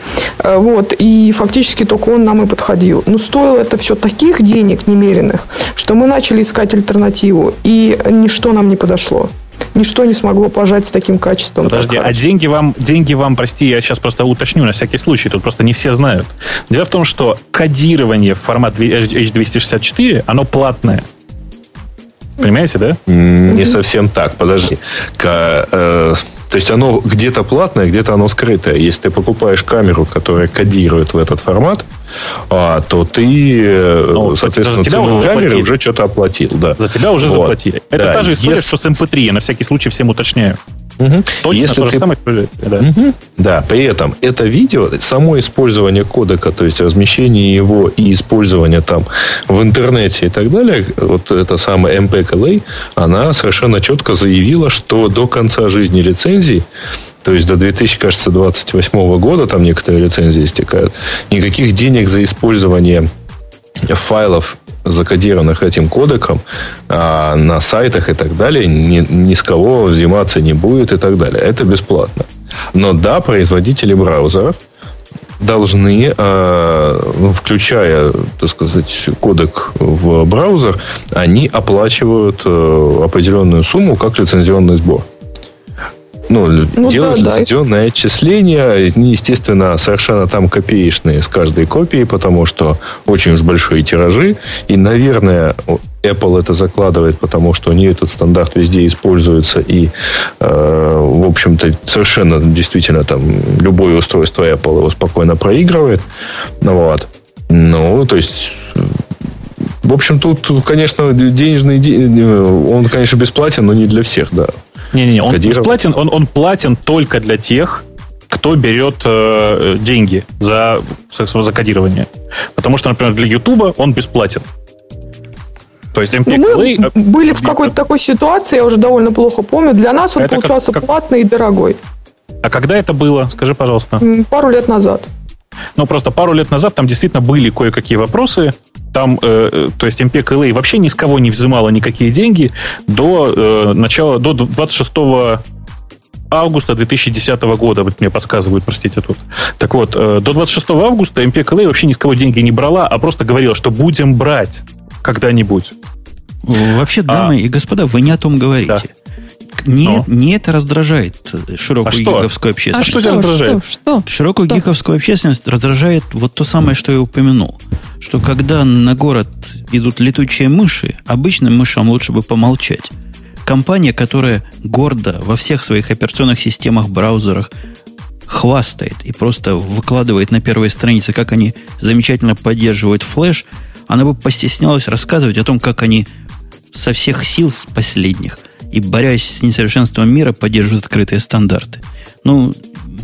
Speaker 2: вот, и фактически только он нам и подходил. Но стоило это все таких денег немеренных, что мы начали искать альтернативу, и ничто нам не подошло ничто не смогло пожать с таким качеством.
Speaker 3: Подожди, а деньги вам, деньги вам, прости, я сейчас просто уточню на всякий случай, тут просто не все знают. Дело в том, что кодирование в формат H264, оно платное. Понимаете, да?
Speaker 4: Не совсем так, подожди. К, э, то есть оно где-то платное, где-то оно скрытое. Если ты покупаешь камеру, которая кодирует в этот формат, а, то ты, э, ну, соответственно, цену уже камеры уже что-то оплатил. Да.
Speaker 3: За тебя уже вот. заплатили. Это да. та же история, Если... что с MP3, эм я на всякий случай всем уточняю.
Speaker 4: Угу. Точно Если то ты... же самое. Да. Угу. да, при этом это видео, само использование кодека, то есть размещение его и использование там в интернете и так далее, вот это самое MPKLA, она совершенно четко заявила, что до конца жизни лицензии то есть до 2028 года там некоторые лицензии истекают. Никаких денег за использование файлов закодированных этим кодеком а, на сайтах и так далее, ни, ни с кого взиматься не будет и так далее. Это бесплатно. Но да, производители браузеров должны, а, ну, включая, так сказать, кодек в браузер, они оплачивают а, определенную сумму как лицензионный сбор ну, ну делают да, лицензионное да. отчисление. Они, естественно, совершенно там копеечные с каждой копией, потому что очень уж большие тиражи. И, наверное, Apple это закладывает, потому что у нее этот стандарт везде используется, и, э, в общем-то, совершенно действительно там любое устройство Apple его спокойно проигрывает. Ну, вот. Ну, то есть в общем, тут, конечно, денежный, он, конечно, бесплатен, но не для всех, да.
Speaker 3: Не-не-не, он бесплатен, он, он платен только для тех, кто берет э, деньги за, за кодирование. Потому что, например, для YouTube он бесплатен.
Speaker 2: То есть MPEG ну, Мы Play, были в какой-то такой ситуации, я уже довольно плохо помню. Для нас он это получался как, как... платный и дорогой.
Speaker 3: А когда это было? Скажи, пожалуйста.
Speaker 2: Пару лет назад.
Speaker 3: Ну, просто пару лет назад там действительно были кое-какие вопросы. Там, э, э то есть MPEG LA вообще ни с кого не взимала никакие деньги до э, начала, до 26 августа 2010 года, вот мне подсказывают, простите, тут. Так вот, э, до 26 августа MPEG LA вообще ни с кого деньги не брала, а просто говорила, что будем брать когда-нибудь.
Speaker 1: Вообще, дамы а, и господа, вы не о том говорите. Да. Не, Но. не это раздражает широкую а гиковскую общественность. А
Speaker 5: что, раздражает? Что,
Speaker 1: что? Широкую что? гиковскую общественность раздражает вот то самое, что я упомянул. Что когда на город идут летучие мыши, обычным мышам лучше бы помолчать. Компания, которая гордо во всех своих операционных системах, браузерах хвастает и просто выкладывает на первые страницы, как они замечательно поддерживают флеш, она бы постеснялась рассказывать о том, как они со всех сил с последних – и, борясь с несовершенством мира, поддерживают открытые стандарты. Ну,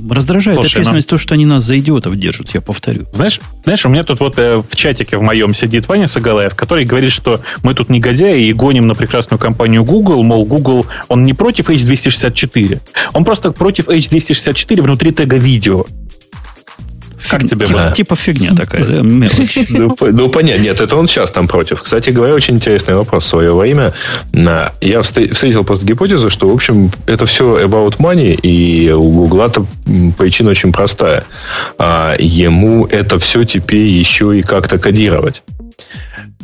Speaker 1: раздражает Слушай, общественность ну... то, что они нас за идиотов держат, я повторю.
Speaker 3: Знаешь, знаешь, у меня тут вот э, в чатике в моем сидит Ваня Сагалаев, который говорит, что мы тут негодяи и гоним на прекрасную компанию Google, мол, Google, он не против H264, он просто против H264 внутри тега видео.
Speaker 1: Как тебе типа, типа фигня такая, да? Мелочь.
Speaker 4: Ну, ну, понятно. Нет, это он сейчас там против. Кстати говоря, очень интересный вопрос в свое время. Я встретил просто гипотезу, что, в общем, это все about money, и у Гугла-то причина очень простая. А ему это все теперь еще и как-то кодировать.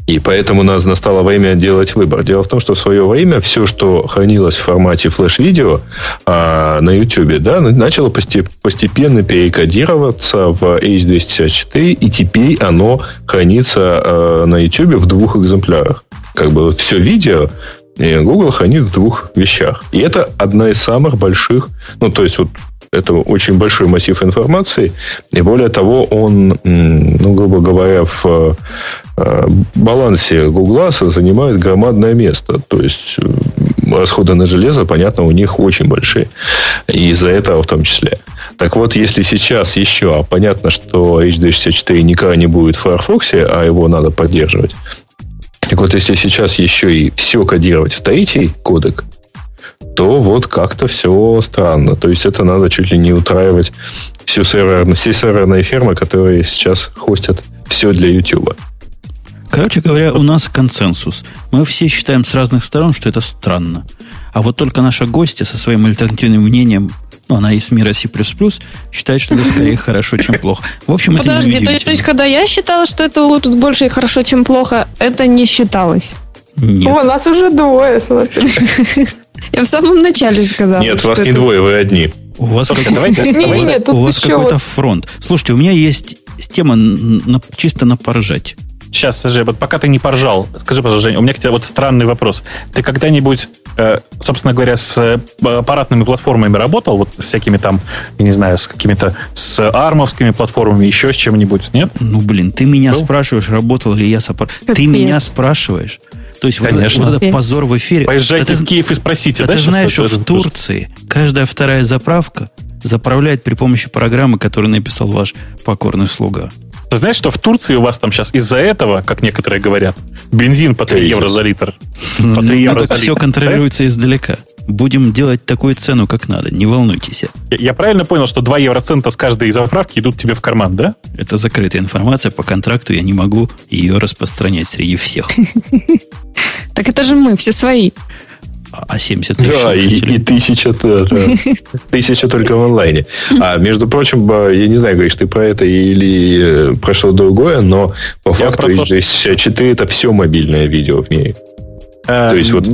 Speaker 4: И поэтому у нас настало время делать выбор. Дело в том, что в свое время все, что хранилось в формате флеш-видео а, на YouTube, да, начало постепенно перекодироваться в H264, и теперь оно хранится а, на YouTube в двух экземплярах. Как бы все видео Google хранит в двух вещах. И это одна из самых больших, ну, то есть вот это очень большой массив информации, и более того, он, ну, грубо говоря, в балансе Гугла занимает громадное место. То есть э, расходы на железо, понятно, у них очень большие. И из-за этого в том числе. Так вот, если сейчас еще, а понятно, что H264 никогда не будет в Firefox, а его надо поддерживать. Так вот, если сейчас еще и все кодировать в третий кодек, то вот как-то все странно. То есть это надо чуть ли не утраивать всю сервер, все серверные фермы, которые сейчас хостят все для YouTube.
Speaker 1: Короче говоря, у нас консенсус. Мы все считаем с разных сторон, что это странно. А вот только наша гостья со своим альтернативным мнением, ну, она из мира C++, считает, что это скорее хорошо, чем плохо. В общем,
Speaker 5: Подожди, это то, то есть, когда я считала, что это лучше больше и хорошо, чем плохо, это не считалось?
Speaker 2: Нет. О, нас уже двое, смотри.
Speaker 5: Я в самом начале сказала.
Speaker 4: Нет, вас не двое, вы одни.
Speaker 1: У вас, какой-то фронт. Слушайте, у меня есть тема чисто на поржать.
Speaker 3: Сейчас, скажи, вот пока ты не поржал, скажи, пожалуйста, Женя, у меня к тебе вот странный вопрос. Ты когда-нибудь, э, собственно говоря, с э, аппаратными платформами работал? Вот всякими там, я не знаю, с какими-то, с армовскими платформами, еще с чем-нибудь, нет?
Speaker 1: Ну, блин, ты меня Был? спрашиваешь, работал ли я с аппаратом. Ты меня спрашиваешь. То есть Конечно. вот, вот это позор в эфире.
Speaker 3: Поезжайте в Киев и спросите.
Speaker 1: Да, ты знаешь, что в Турции каждая вторая заправка заправляет при помощи программы, которую написал ваш покорный слуга.
Speaker 3: Ты знаешь, что в Турции у вас там сейчас из-за этого, как некоторые говорят, бензин по 3 евро за литр?
Speaker 1: По 3 евро за литр. Все контролируется издалека. Будем делать такую цену, как надо. Не волнуйтесь.
Speaker 3: Я, я правильно понял, что 2 евроцента с каждой заправки идут тебе в карман, да?
Speaker 1: Это закрытая информация по контракту. Я не могу ее распространять среди всех.
Speaker 5: Так это же мы, все свои.
Speaker 1: А 70 тысяч
Speaker 4: Да, и, и тысяча, да, тысяча только в онлайне. А между прочим, я не знаю, говоришь ты про это или э, про что другое, но по факту H264 это все мобильное видео в мире.
Speaker 3: Э, то есть вот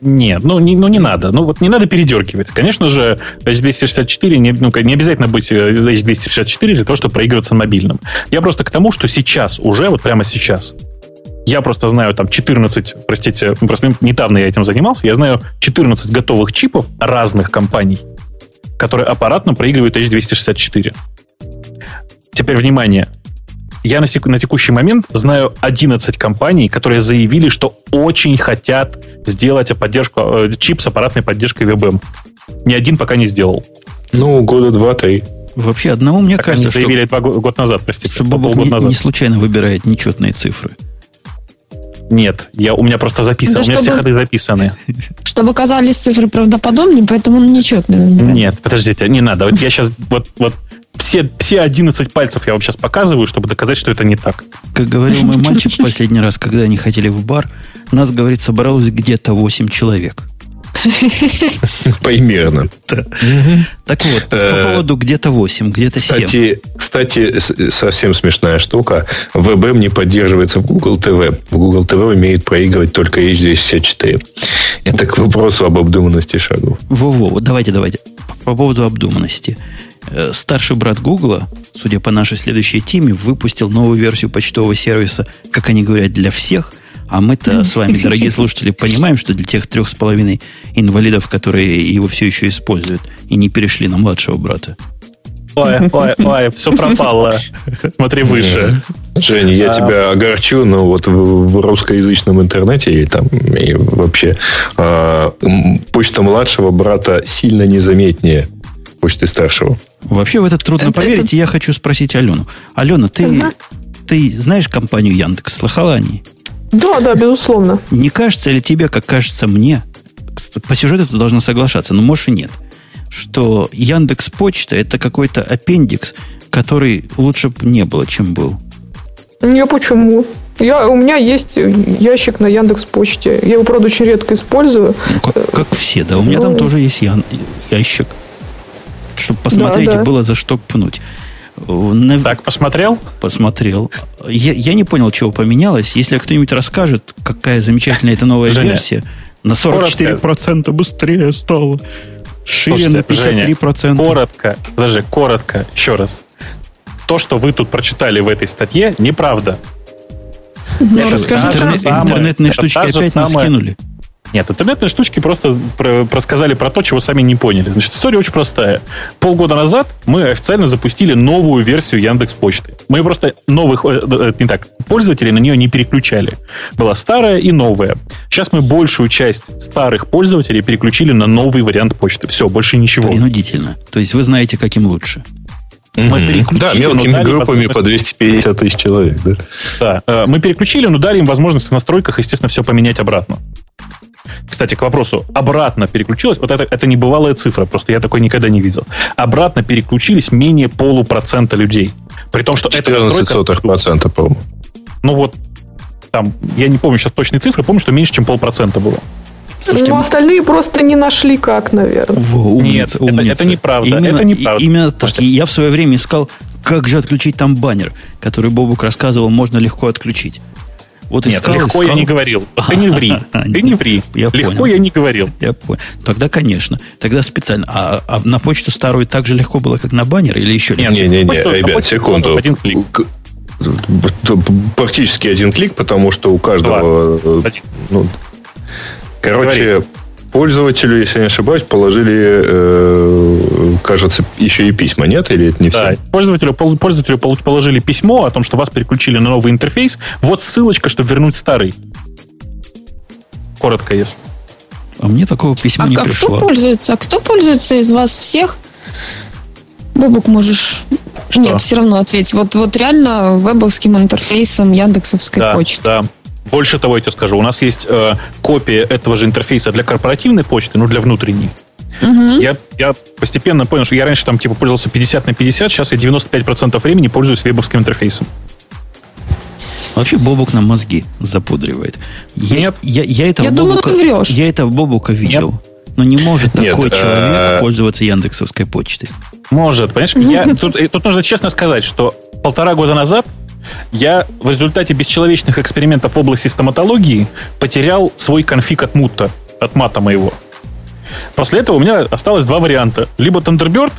Speaker 3: нет, ну не, ну не надо. Ну вот не надо передергивать. Конечно же, H264 не, ну, не обязательно быть H264 э, для того, чтобы проигрываться мобильным. Я просто к тому, что сейчас, уже вот прямо сейчас, я просто знаю там 14, простите, ну, просто недавно я этим занимался, я знаю 14 готовых чипов разных компаний, которые аппаратно проигрывают H264. Теперь внимание. Я на, сек- на текущий момент знаю 11 компаний, которые заявили, что очень хотят сделать поддержку, э, чип с аппаратной поддержкой WebM. Ни один пока не сделал.
Speaker 4: Ну, года два-три.
Speaker 1: Вообще, одного мне так кажется,
Speaker 3: они заявили что... два год назад, простите.
Speaker 1: Что Бобок не, назад. не случайно выбирает нечетные цифры.
Speaker 3: Нет, я, у меня просто записано, да у меня чтобы, все ходы записаны.
Speaker 5: Чтобы казались цифры правдоподобнее, поэтому он нечетный.
Speaker 3: Нет, подождите, не надо. Вот я сейчас, вот, вот все, все 11 пальцев я вам сейчас показываю, чтобы доказать, что это не так.
Speaker 1: Как говорил мой мальчик в последний раз, когда они хотели в бар, нас, говорит, собралось где-то 8 человек.
Speaker 4: Примерно.
Speaker 1: Так вот, по э, поводу где-то 8, где-то 7.
Speaker 4: Кстати, кстати, совсем смешная штука. WebM не поддерживается в Google TV. В Google TV умеет проигрывать только H264. Это к вопросу об обдуманности шагов.
Speaker 1: Во-во, давайте, давайте. По поводу обдуманности. Э, старший брат Гугла, судя по нашей следующей теме, выпустил новую версию почтового сервиса, как они говорят, для всех – а мы-то с вами, дорогие слушатели, понимаем, что для тех трех с половиной инвалидов, которые его все еще используют и не перешли на младшего брата.
Speaker 3: Ой, ой, ой, все пропало. Смотри выше.
Speaker 4: Женя, я а... тебя огорчу, но вот в, в русскоязычном интернете и там и вообще э, почта младшего брата сильно незаметнее почты старшего.
Speaker 1: Вообще в это трудно это, поверить, это... и я хочу спросить Алену. Алена, ты, угу. ты знаешь компанию Яндекс? Слыхала о ней?
Speaker 2: Да, да, безусловно.
Speaker 1: Не кажется ли тебе, как кажется мне, по сюжету ты должна соглашаться, но можешь и нет, что Яндекс Почта это какой-то аппендикс, который лучше бы не было, чем был.
Speaker 2: Не, почему? Я, у меня есть ящик на Яндекс Почте. Я его, правда, очень редко использую.
Speaker 1: Ну, как, как все, да. У меня ну, там тоже есть ян, ящик. Чтобы посмотреть, да, да. было за что пнуть.
Speaker 3: На... Так, посмотрел?
Speaker 1: Посмотрел. Я, я не понял, чего поменялось. Если кто-нибудь расскажет, какая замечательная эта новая Женя, версия, на 44% коротко. быстрее стало. Шире на 53%.
Speaker 3: Женя, коротко, даже коротко, еще раз. То, что вы тут прочитали в этой статье, неправда.
Speaker 1: Ну, расскажи, интернетные штучки опять самая... нас скинули.
Speaker 3: Нет, интернетные штучки просто про, рассказали про то, чего сами не поняли. Значит, история очень простая. Полгода назад мы официально запустили новую версию Яндекс Почты. Мы просто новых, э, э, не так, пользователей на нее не переключали. Была старая и новая. Сейчас мы большую часть старых пользователей переключили на новый вариант почты. Все, больше ничего.
Speaker 1: Принудительно. То есть вы знаете, каким лучше.
Speaker 4: Мы переключили, да, мелкими группами по 250 тысяч человек. Да?
Speaker 3: да, э, мы переключили, но дали им возможность в настройках, естественно, все поменять обратно. Кстати, к вопросу, обратно переключилось, вот это, это небывалая цифра, просто я такой никогда не видел. Обратно переключились менее полупроцента людей. При том, что
Speaker 4: 14 это процента, по-моему.
Speaker 3: Ну вот, там, я не помню сейчас точные цифры, помню, что меньше, чем полпроцента было.
Speaker 2: Слушайте, ну, остальные просто не нашли как, наверное.
Speaker 1: Во, умница,
Speaker 3: Нет, умница. Это, это неправда. Именно, это неправда.
Speaker 1: Именно так. И я в свое время искал, как же отключить там баннер, который Бобук рассказывал, можно легко отключить.
Speaker 3: Вот Нет, искал, легко искал. я не говорил. Ты не ври. Ты не ври. Я легко понял. я не говорил.
Speaker 1: Я понял. Тогда, конечно. Тогда специально. А, а на почту старую так же легко было, как на баннер или еще
Speaker 4: Нет, не, не, не, ребят, секунду. Один клик. Практически один клик, потому что у каждого... Э, ну, короче, Говори пользователю, если не ошибаюсь, положили, э, кажется, еще и письма, нет? Или это не все? Да,
Speaker 3: пользователю, пользователю положили письмо о том, что вас переключили на новый интерфейс. Вот ссылочка, чтобы вернуть старый. коротко, если.
Speaker 1: А мне такого письма
Speaker 5: а
Speaker 1: не
Speaker 5: а
Speaker 1: пришло.
Speaker 5: Кто пользуется? А кто пользуется из вас всех? Бобук, можешь...
Speaker 3: Что?
Speaker 5: Нет, все равно ответь. Вот, вот реально вебовским интерфейсом Яндексовской
Speaker 3: Да,
Speaker 5: почты.
Speaker 3: да. Больше того, я тебе скажу, у нас есть э, копия этого же интерфейса для корпоративной почты, ну, для внутренней.
Speaker 5: Мгм.
Speaker 3: Я, я постепенно понял, что я раньше там типа пользовался 50 на 50, сейчас я 95% времени пользуюсь вебовским интерфейсом.
Speaker 1: Вообще Бобук нам мозги запудривает. Я,
Speaker 3: Нет.
Speaker 1: Я, я этого
Speaker 5: Я думала,
Speaker 1: Бобука,
Speaker 5: ты врешь.
Speaker 1: Я этого Бобука видел. Но не может
Speaker 4: Нет,
Speaker 1: такой
Speaker 4: э,
Speaker 1: человек пользоваться Яндексовской почтой.
Speaker 3: Может, понимаешь? Я, тут, тут нужно честно сказать, что полтора года назад я в результате бесчеловечных экспериментов в области стоматологии потерял свой конфиг от мута, от мата моего. После этого у меня осталось два варианта. Либо Thunderbird,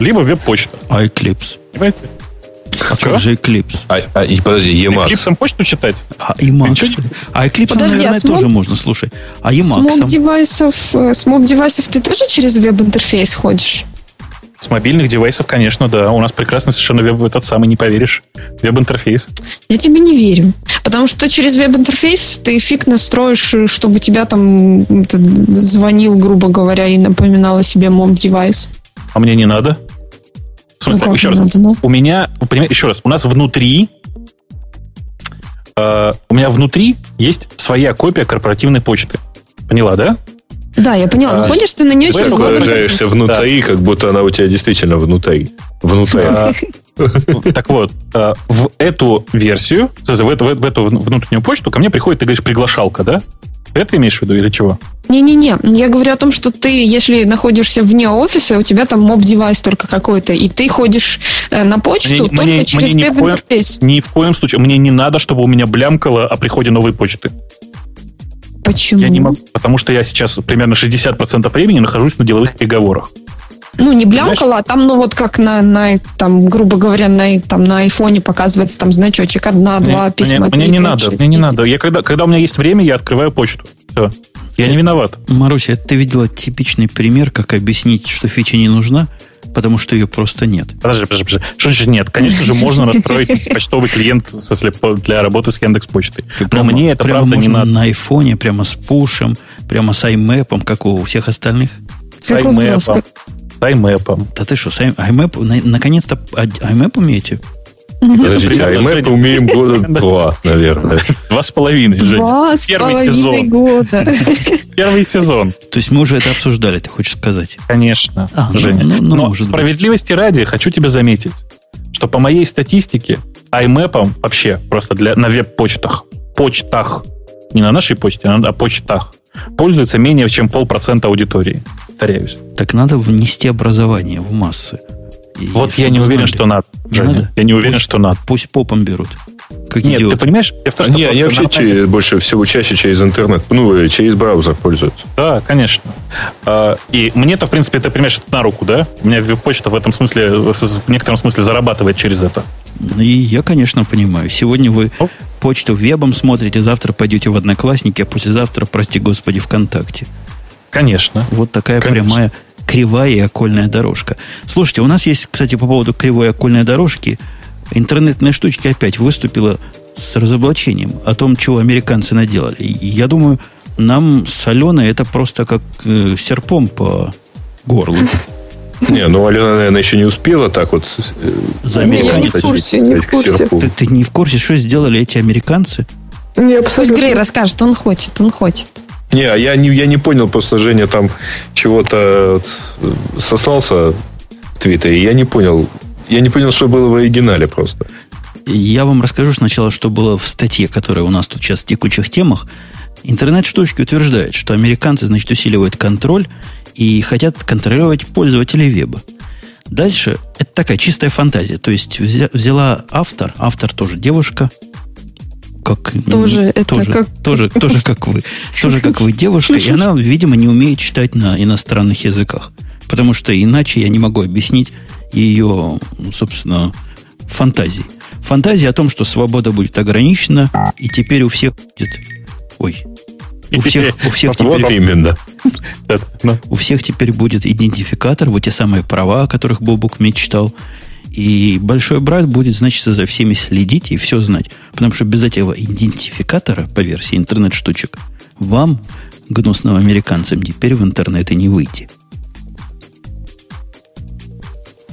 Speaker 3: либо веб-почта.
Speaker 1: А Eclipse?
Speaker 3: Понимаете?
Speaker 1: А
Speaker 3: Чего?
Speaker 1: как же Eclipse?
Speaker 4: А, а, и подожди, Emacs.
Speaker 3: Клипсом почту читать?
Speaker 1: А Emacs? А Eclipse,
Speaker 5: Подожди,
Speaker 1: наверное,
Speaker 5: а смог-
Speaker 1: тоже можно, слушай. А
Speaker 5: С моб
Speaker 1: Emacs?
Speaker 5: девайсов, э, с моб девайсов ты тоже через веб-интерфейс ходишь?
Speaker 3: С мобильных девайсов, конечно, да. У нас прекрасный совершенно веб, этот самый, не поверишь, веб-интерфейс.
Speaker 5: Я тебе не верю. Потому что через веб-интерфейс ты фиг настроишь, чтобы тебя там звонил, грубо говоря, и напоминал о себе моб-девайс.
Speaker 3: А мне не надо. В смысле,
Speaker 5: Ну,
Speaker 3: еще раз.
Speaker 5: надо, ну?
Speaker 3: У меня, понимаете, еще раз, у нас внутри, э, у меня внутри есть своя копия корпоративной почты. Поняла, да?
Speaker 5: Да, я поняла.
Speaker 3: А,
Speaker 5: Но ходишь ты на нее через
Speaker 3: этом
Speaker 4: Выражаешься внутри, как будто она у тебя действительно внутри. Внутри.
Speaker 3: А, Так вот, э, в эту версию, в эту, внутреннюю почту ко мне приходит, ты говоришь, приглашалка, да? Это имеешь в виду или чего?
Speaker 5: Не-не-не, я говорю о том, что ты, если находишься вне офиса, у тебя там моб-девайс только какой-то, и ты ходишь э, на почту
Speaker 3: Мне-
Speaker 5: только
Speaker 3: мне-
Speaker 5: через
Speaker 3: мне ни в коем-. Ни в коем случае. Мне не надо, чтобы у меня блямкало о приходе новой почты.
Speaker 5: Почему?
Speaker 3: Я не могу, потому что я сейчас примерно 60% времени нахожусь на деловых переговорах.
Speaker 5: Ну, не блямкала, а там, ну, вот как на, на там, грубо говоря, на, там, на айфоне показывается там значочек одна, два
Speaker 3: Мне-
Speaker 5: письма.
Speaker 3: Мне, мне
Speaker 5: три,
Speaker 3: не
Speaker 5: пять,
Speaker 3: надо,
Speaker 5: шесть,
Speaker 3: мне не надо. Я когда, когда у меня есть время, я открываю почту. Все. Я не виноват.
Speaker 1: Маруся, ты видела типичный пример, как объяснить, что фича не нужна, потому что ее просто нет.
Speaker 3: Подожди, подожди, подожди. Что значит нет? Конечно же, можно настроить почтовый клиент в смысле, по- для работы с Яндекс Почтой. Но
Speaker 1: Прямо-
Speaker 3: мне это
Speaker 1: прямо
Speaker 3: правда не надо.
Speaker 1: на айфоне, прямо с пушем, прямо с iMap, как у всех остальных.
Speaker 3: С iMap. С iMap.
Speaker 1: Да ты что, с iMap, на- наконец-то а- iMap умеете?
Speaker 4: Подождите, а мы
Speaker 3: Женя.
Speaker 4: умеем года два, наверное.
Speaker 3: Два с половиной.
Speaker 5: Два с
Speaker 3: Первый
Speaker 5: половиной
Speaker 3: сезон.
Speaker 5: года.
Speaker 3: Первый сезон.
Speaker 1: То есть мы уже это обсуждали, ты хочешь сказать?
Speaker 3: Конечно,
Speaker 1: А, ну,
Speaker 3: Женя.
Speaker 1: ну, ну,
Speaker 3: Но
Speaker 1: может быть.
Speaker 3: справедливости ради хочу тебе заметить, что по моей статистике iMap вообще просто для, на веб-почтах, почтах, не на нашей почте, а на почтах, пользуется менее чем полпроцента аудитории. Повторяюсь.
Speaker 1: Так надо внести образование в массы. И
Speaker 3: Вот я не уверен,
Speaker 1: знали.
Speaker 3: что надо.
Speaker 1: Не
Speaker 3: Женя.
Speaker 1: надо?
Speaker 3: Я не уверен,
Speaker 1: Пусть-
Speaker 3: что надо.
Speaker 1: Пусть попом берут. Как
Speaker 3: Нет,
Speaker 1: идиоты.
Speaker 3: ты понимаешь? Я в том, что
Speaker 4: Не, они вообще
Speaker 3: нормально-
Speaker 4: че- больше всего чаще через интернет, ну, э, через браузер пользуются.
Speaker 3: Да, конечно. А, И мне-то, в принципе, ты понимаешь, это на руку, да? У меня веб-почта в этом смысле, в некотором смысле зарабатывает через это.
Speaker 1: И я, конечно, понимаю. Сегодня вы
Speaker 3: Ну.
Speaker 1: почту вебом смотрите, завтра пойдете в Одноклассники, а послезавтра, прости господи, ВКонтакте.
Speaker 3: Конечно.
Speaker 1: Вот такая
Speaker 3: Конечно.
Speaker 1: прямая кривая и окольная дорожка. Слушайте, у нас есть, кстати, по поводу кривой и окольной дорожки, интернетная штучка опять выступила с разоблачением о том, чего американцы наделали. И я думаю, нам с Аленой это просто как э, серпом по горлу.
Speaker 4: Не, ну Алена, наверное, еще не успела так вот э,
Speaker 1: За
Speaker 2: Не, я не в
Speaker 1: американцев.
Speaker 2: курсе.
Speaker 1: Ты, ты не в курсе, что сделали эти американцы?
Speaker 2: Не,
Speaker 5: Пусть. Грей расскажет, он хочет, он хочет.
Speaker 4: Не, а я не, я не понял, просто Женя там чего-то э, сослался в Твиттере, я не понял. Я не понял, что было в оригинале просто.
Speaker 1: Я вам расскажу сначала, что было в статье, которая у нас тут сейчас в текучих темах. Интернет-штучки утверждает, что американцы, значит, усиливают контроль и хотят контролировать пользователей веба. Дальше это такая чистая фантазия. То есть взя- взяла автор, автор тоже девушка, как
Speaker 5: Тоже это
Speaker 1: тоже,
Speaker 5: как-
Speaker 1: тоже, тоже как вы, тоже как вы девушка, и она, видимо, не умеет читать на иностранных языках, потому что иначе я не могу объяснить ее, собственно, фантазии. Фантазия о том, что свобода будет ограничена, и теперь у всех будет, ой, у всех, у всех
Speaker 4: Вот
Speaker 1: теперь
Speaker 4: именно.
Speaker 1: У всех теперь будет идентификатор, вот те самые права, о которых Бобук мечтал. И большой брат будет, значит, за всеми следить и все знать. Потому что без этого идентификатора, по версии интернет-штучек, вам гнусным американцам теперь в интернет и не выйти.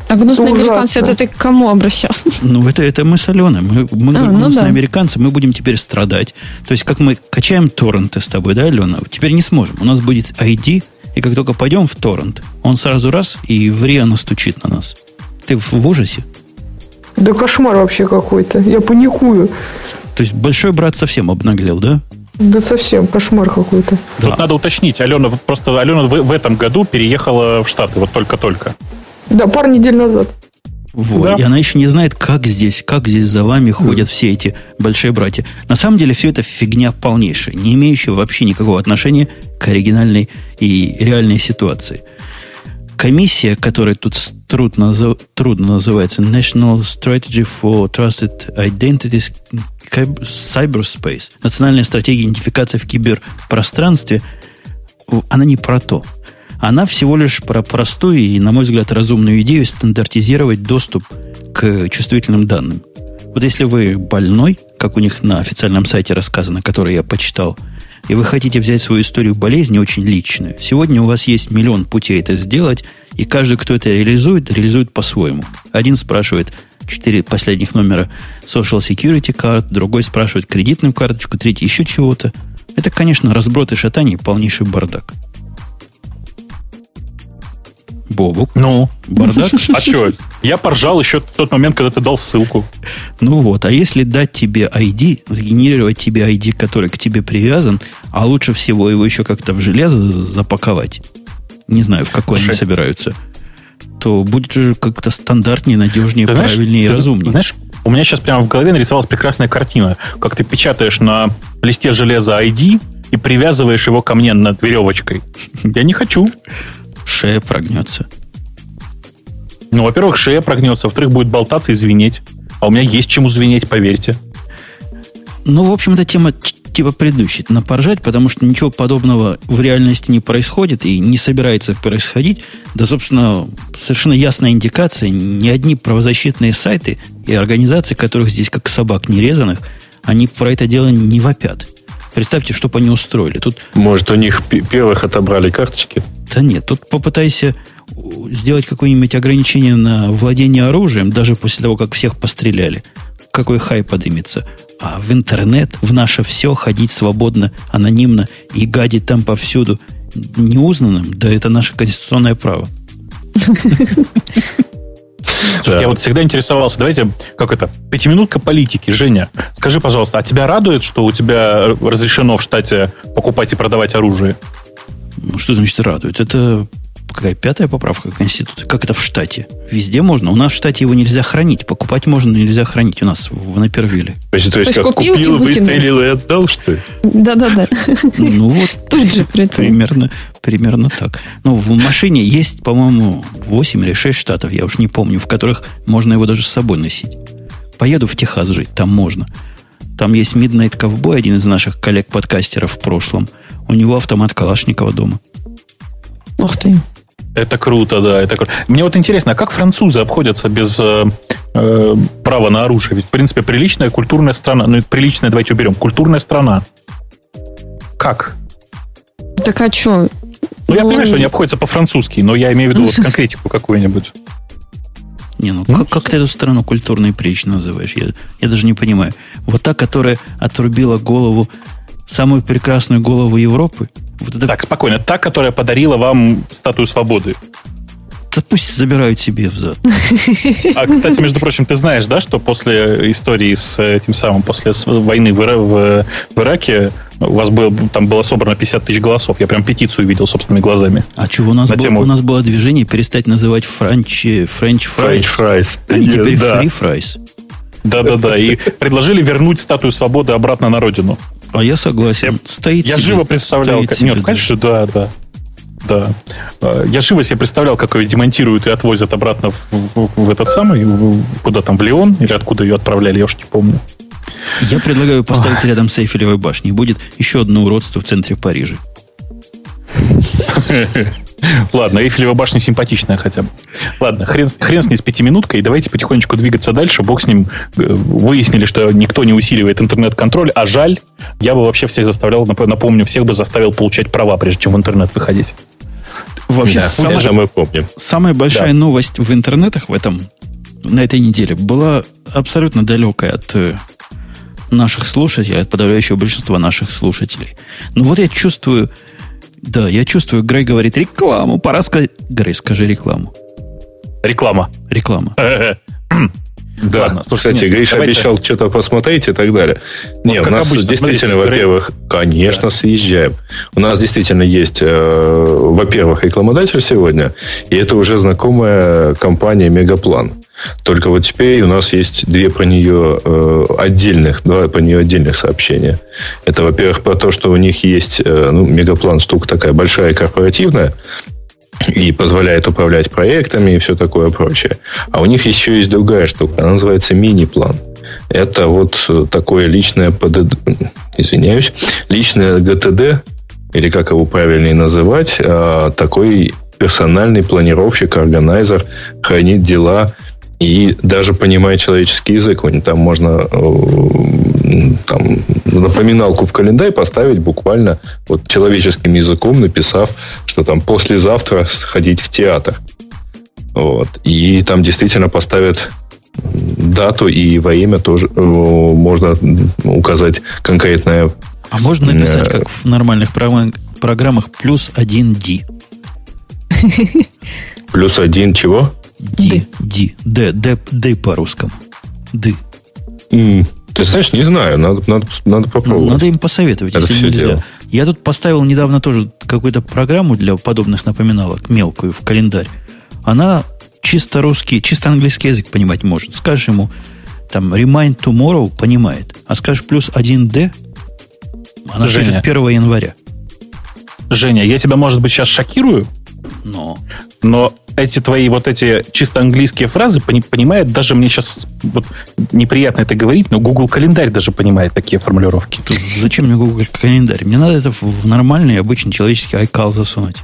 Speaker 5: А гнусные американцы, это ты к кому обращался?
Speaker 1: Ну, это, это мы с Аленой. Мы, мы а, гнусные ну да. американцы, мы будем теперь страдать. То есть, как мы качаем торренты с тобой, да, Алена? Теперь не сможем. У нас будет ID, и как только пойдем в торрент, он сразу раз и в РИА настучит на нас. Ты в, ужасе?
Speaker 2: Да кошмар вообще какой-то. Я паникую.
Speaker 1: То есть, большой брат совсем обнаглел, да?
Speaker 2: Да совсем, кошмар какой-то.
Speaker 3: Да. Тут надо уточнить, Алена, просто Алена в, в этом году переехала в Штаты, вот только-только.
Speaker 2: Да, пару недель назад.
Speaker 1: Вот. Да. И она еще не знает, как здесь, как здесь за вами ходят все эти большие братья. На самом деле все это фигня полнейшая, не имеющая вообще никакого отношения к оригинальной и реальной ситуации. Комиссия, которая тут трудно, трудно называется National Strategy for Trusted Identities Cyberspace, национальная стратегия идентификации в киберпространстве, она не про то. Она всего лишь про простую и, на мой взгляд, разумную идею стандартизировать доступ к чувствительным данным. Вот если вы больной, как у них на официальном сайте рассказано, который я почитал, и вы хотите взять свою историю болезни очень личную, сегодня у вас есть миллион путей это сделать, и каждый, кто это реализует, реализует по-своему. Один спрашивает четыре последних номера Social Security Card, другой спрашивает кредитную карточку, третий еще чего-то. Это, конечно, разброд и шатание, полнейший бардак. Бобук.
Speaker 3: Ну? Бардак? А что? Я поржал еще в тот момент, когда ты дал ссылку.
Speaker 1: Ну вот, а если дать тебе ID, сгенерировать тебе ID, который к тебе привязан, а лучше всего его еще как-то в железо запаковать, не знаю, в какой Слушай, они собираются, то будет же как-то стандартнее, надежнее, ты правильнее знаешь, и разумнее.
Speaker 3: Знаешь, у меня сейчас прямо в голове нарисовалась прекрасная картина, как ты печатаешь на листе железа ID и привязываешь его ко мне над веревочкой. Я не хочу
Speaker 1: шея прогнется.
Speaker 3: Ну, во-первых, шея прогнется, во-вторых, будет болтаться и звенеть. А у меня есть чему звенеть, поверьте.
Speaker 1: Ну, в общем, эта тема типа предыдущей. Напоржать, потому что ничего подобного в реальности не происходит и не собирается происходить. Да, собственно, совершенно ясная индикация. Ни одни правозащитные сайты и организации, которых здесь как собак нерезанных, они про это дело не вопят. Представьте, что бы они устроили. Тут...
Speaker 4: Может, у них первых отобрали карточки?
Speaker 1: Да нет, тут попытайся сделать какое-нибудь ограничение на владение оружием, даже после того, как всех постреляли. Какой хай подымется. А в интернет, в наше все ходить свободно, анонимно и гадить там повсюду неузнанным, да это наше конституционное право.
Speaker 3: Слушай, я вот всегда интересовался, давайте, как это, пятиминутка политики. Женя, скажи, пожалуйста, а тебя радует, что у тебя разрешено в штате покупать и продавать оружие?
Speaker 1: Ну, что значит радует? Это какая пятая поправка Конституции? Как это в штате? Везде можно. У нас в штате его нельзя хранить. Покупать можно, но нельзя хранить у нас в Напервилле.
Speaker 4: То есть, то есть, как купил, купил и выстрелил и отдал, что ли?
Speaker 5: Да-да-да.
Speaker 1: Ну вот. Тут же примерно, примерно так. Ну, в машине есть, по-моему, 8 или 6 штатов, я уж не помню, в которых можно его даже с собой носить. Поеду в Техас жить, там можно. Там есть Midnight Cowboy, один из наших коллег-подкастеров в прошлом. У него автомат Калашникова дома.
Speaker 5: Ух ты.
Speaker 3: Это круто, да. Это круто. Мне вот интересно, а как французы обходятся без э, э, права на оружие? Ведь, в принципе, приличная культурная страна. Ну, приличная, давайте уберем. Культурная страна. Как?
Speaker 5: Так а что?
Speaker 3: Ну, я понимаю, что они обходятся по-французски, но я имею в виду вот конкретику какую-нибудь.
Speaker 1: Не, ну как, как ты эту страну культурно и прилично называешь? Я, я даже не понимаю. Вот та, которая отрубила голову, самую прекрасную голову Европы,
Speaker 3: вот это... Так, спокойно. Та, которая подарила вам статую свободы.
Speaker 1: Да пусть забирают себе взад.
Speaker 3: А, кстати, между прочим, ты знаешь, да, что после истории с этим самым, после войны в, в, в Ираке у вас было, там было собрано 50 тысяч голосов. Я прям петицию видел собственными глазами.
Speaker 1: А что, у нас, было, тему... у нас было движение перестать называть French, French fries.
Speaker 4: fries.
Speaker 1: Они yes, теперь да. free fries.
Speaker 3: Да-да-да. И предложили вернуть статую свободы обратно на родину.
Speaker 1: А я согласен.
Speaker 3: Я, стоит я себе, живо представлял. Как, нет, конечно, да, да. Да. А, я живо себе представлял, как ее демонтируют и отвозят обратно в, в, в этот самый, в, куда там, в Леон, или откуда ее отправляли, я уж не помню.
Speaker 1: Я предлагаю поставить рядом с Эйфелевой башней. Будет еще одно уродство в центре Парижа.
Speaker 3: Ладно, Эйфелева башня симпатичная хотя бы. Ладно, хрен, хрен с ней с пятиминуткой, давайте потихонечку двигаться дальше. Бог с ним. Э, выяснили, что никто не усиливает интернет-контроль, а жаль, я бы вообще всех заставлял, напомню, всех бы заставил получать права, прежде чем в интернет выходить.
Speaker 1: Вообще, да, самая, же мы помним. самая большая да. новость в интернетах в этом, на этой неделе была абсолютно далекая от э, наших слушателей, от подавляющего большинства наших слушателей. Но вот я чувствую, да, я чувствую, Грей говорит рекламу, пора сказать... Грей, скажи рекламу.
Speaker 3: Реклама.
Speaker 1: Реклама.
Speaker 4: Да, Ладно, слушай, кстати, нет, Гриша давайте... обещал что-то посмотреть и так далее. Вот не, у нас обычно, действительно, во-первых, конечно, да. съезжаем. У нас действительно есть, э, во-первых, рекламодатель сегодня, и это уже знакомая компания Мегаплан. Только вот теперь у нас есть две про нее э, отдельных, два про нее отдельных сообщения. Это, во-первых, про то, что у них есть, э, ну, Мегаплан штука такая большая корпоративная, и позволяет управлять проектами и все такое прочее. А у них еще есть другая штука, она называется мини-план. Это вот такое личное ПДД, извиняюсь, личное ГТД, или как его правильнее называть, а, такой персональный планировщик, органайзер, хранит дела и даже понимает человеческий язык. Там можно э, там, напоминалку в календарь поставить буквально вот человеческим языком, написав, что там послезавтра сходить в театр. Вот. И там действительно поставят дату и время тоже э, можно указать конкретное.
Speaker 1: А можно написать, как в нормальных программах, плюс один D.
Speaker 4: Плюс один чего?
Speaker 1: Ди. Ди. Д. Д. Д по-русскому. Д.
Speaker 4: Ты знаешь, не знаю, надо, надо, надо попробовать.
Speaker 1: Надо им посоветовать, это если нельзя. Дело. Я тут поставил недавно тоже какую-то программу для подобных напоминалок, мелкую, в календарь. Она чисто русский, чисто английский язык понимать может. Скажешь ему, там, remind tomorrow, понимает. А скажешь плюс 1D, она Женя. 1 января.
Speaker 3: Женя, я тебя, может быть, сейчас шокирую,
Speaker 1: но.
Speaker 3: Но эти твои вот эти чисто английские фразы понимает даже мне сейчас вот неприятно это говорить, но Google календарь даже понимает такие формулировки.
Speaker 1: Зачем мне Google календарь? Мне надо это в нормальный обычный человеческий iCal засунуть.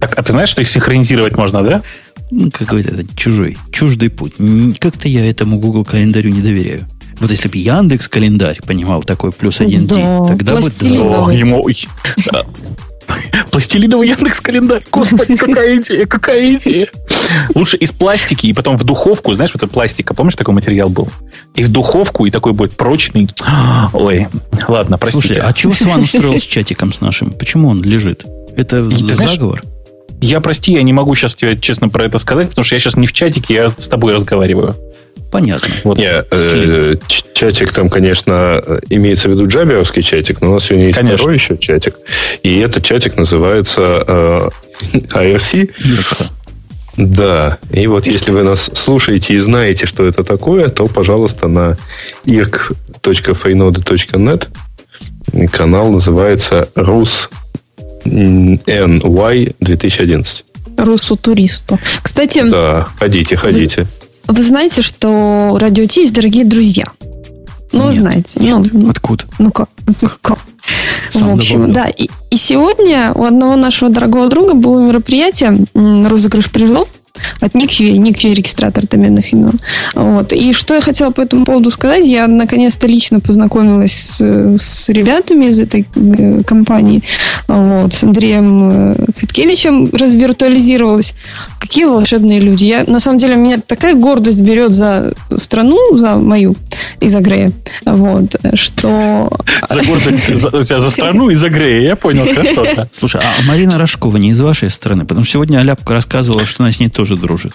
Speaker 3: Так, а ты знаешь, что их синхронизировать можно, да?
Speaker 1: Ну, какой-то это чужой, чуждый путь. Как-то я этому Google календарю не доверяю. Вот если бы Яндекс календарь понимал такой плюс один да, тогда бы... Да, ему...
Speaker 3: Пластилиновый Яндекс календарь. Господи, какая идея, какая идея. Лучше из пластики и потом в духовку. Знаешь, вот это пластика, помнишь, такой материал был? И в духовку, и такой будет прочный. Ой, ладно, простите. Слушай,
Speaker 1: а чего Сван устроил с чатиком с нашим? Почему он лежит? Это Ты заговор?
Speaker 3: Я, прости, я не могу сейчас тебе честно про это сказать, потому что я сейчас не в чатике, я с тобой разговариваю.
Speaker 1: Понятно.
Speaker 4: Вот. Не, э, чатик там, конечно, имеется в виду джаберовский чатик, но у нас сегодня есть конечно. второй еще чатик. И этот чатик называется э, IRC. Да, и вот если вы нас слушаете и знаете, что это такое, то, пожалуйста, на irk.freenode.net канал называется Rus NY 2011.
Speaker 5: Русу туристу. Кстати...
Speaker 4: Да, ходите, ходите.
Speaker 5: Вы знаете, что Радио Ти есть дорогие друзья? Ну, Нет. знаете. Ну,
Speaker 1: Откуда?
Speaker 5: Ну как? как? В общем, да. И, и сегодня у одного нашего дорогого друга было мероприятие розыгрыш призов от NICUA, NICUA регистратор доменных имен. Вот. И что я хотела по этому поводу сказать, я наконец-то лично познакомилась с, с ребятами из этой э, компании, вот, с Андреем э, Хиткевичем развиртуализировалась. Какие волшебные люди. Я, на самом деле, меня такая гордость берет за страну, за мою, и за Грея, вот, что...
Speaker 3: За гордость за, у тебя за страну и за Грея, я понял.
Speaker 1: Слушай, а Марина Рожкова не из вашей страны? Потому что сегодня Аляпка рассказывала, что она с ней тоже дружит.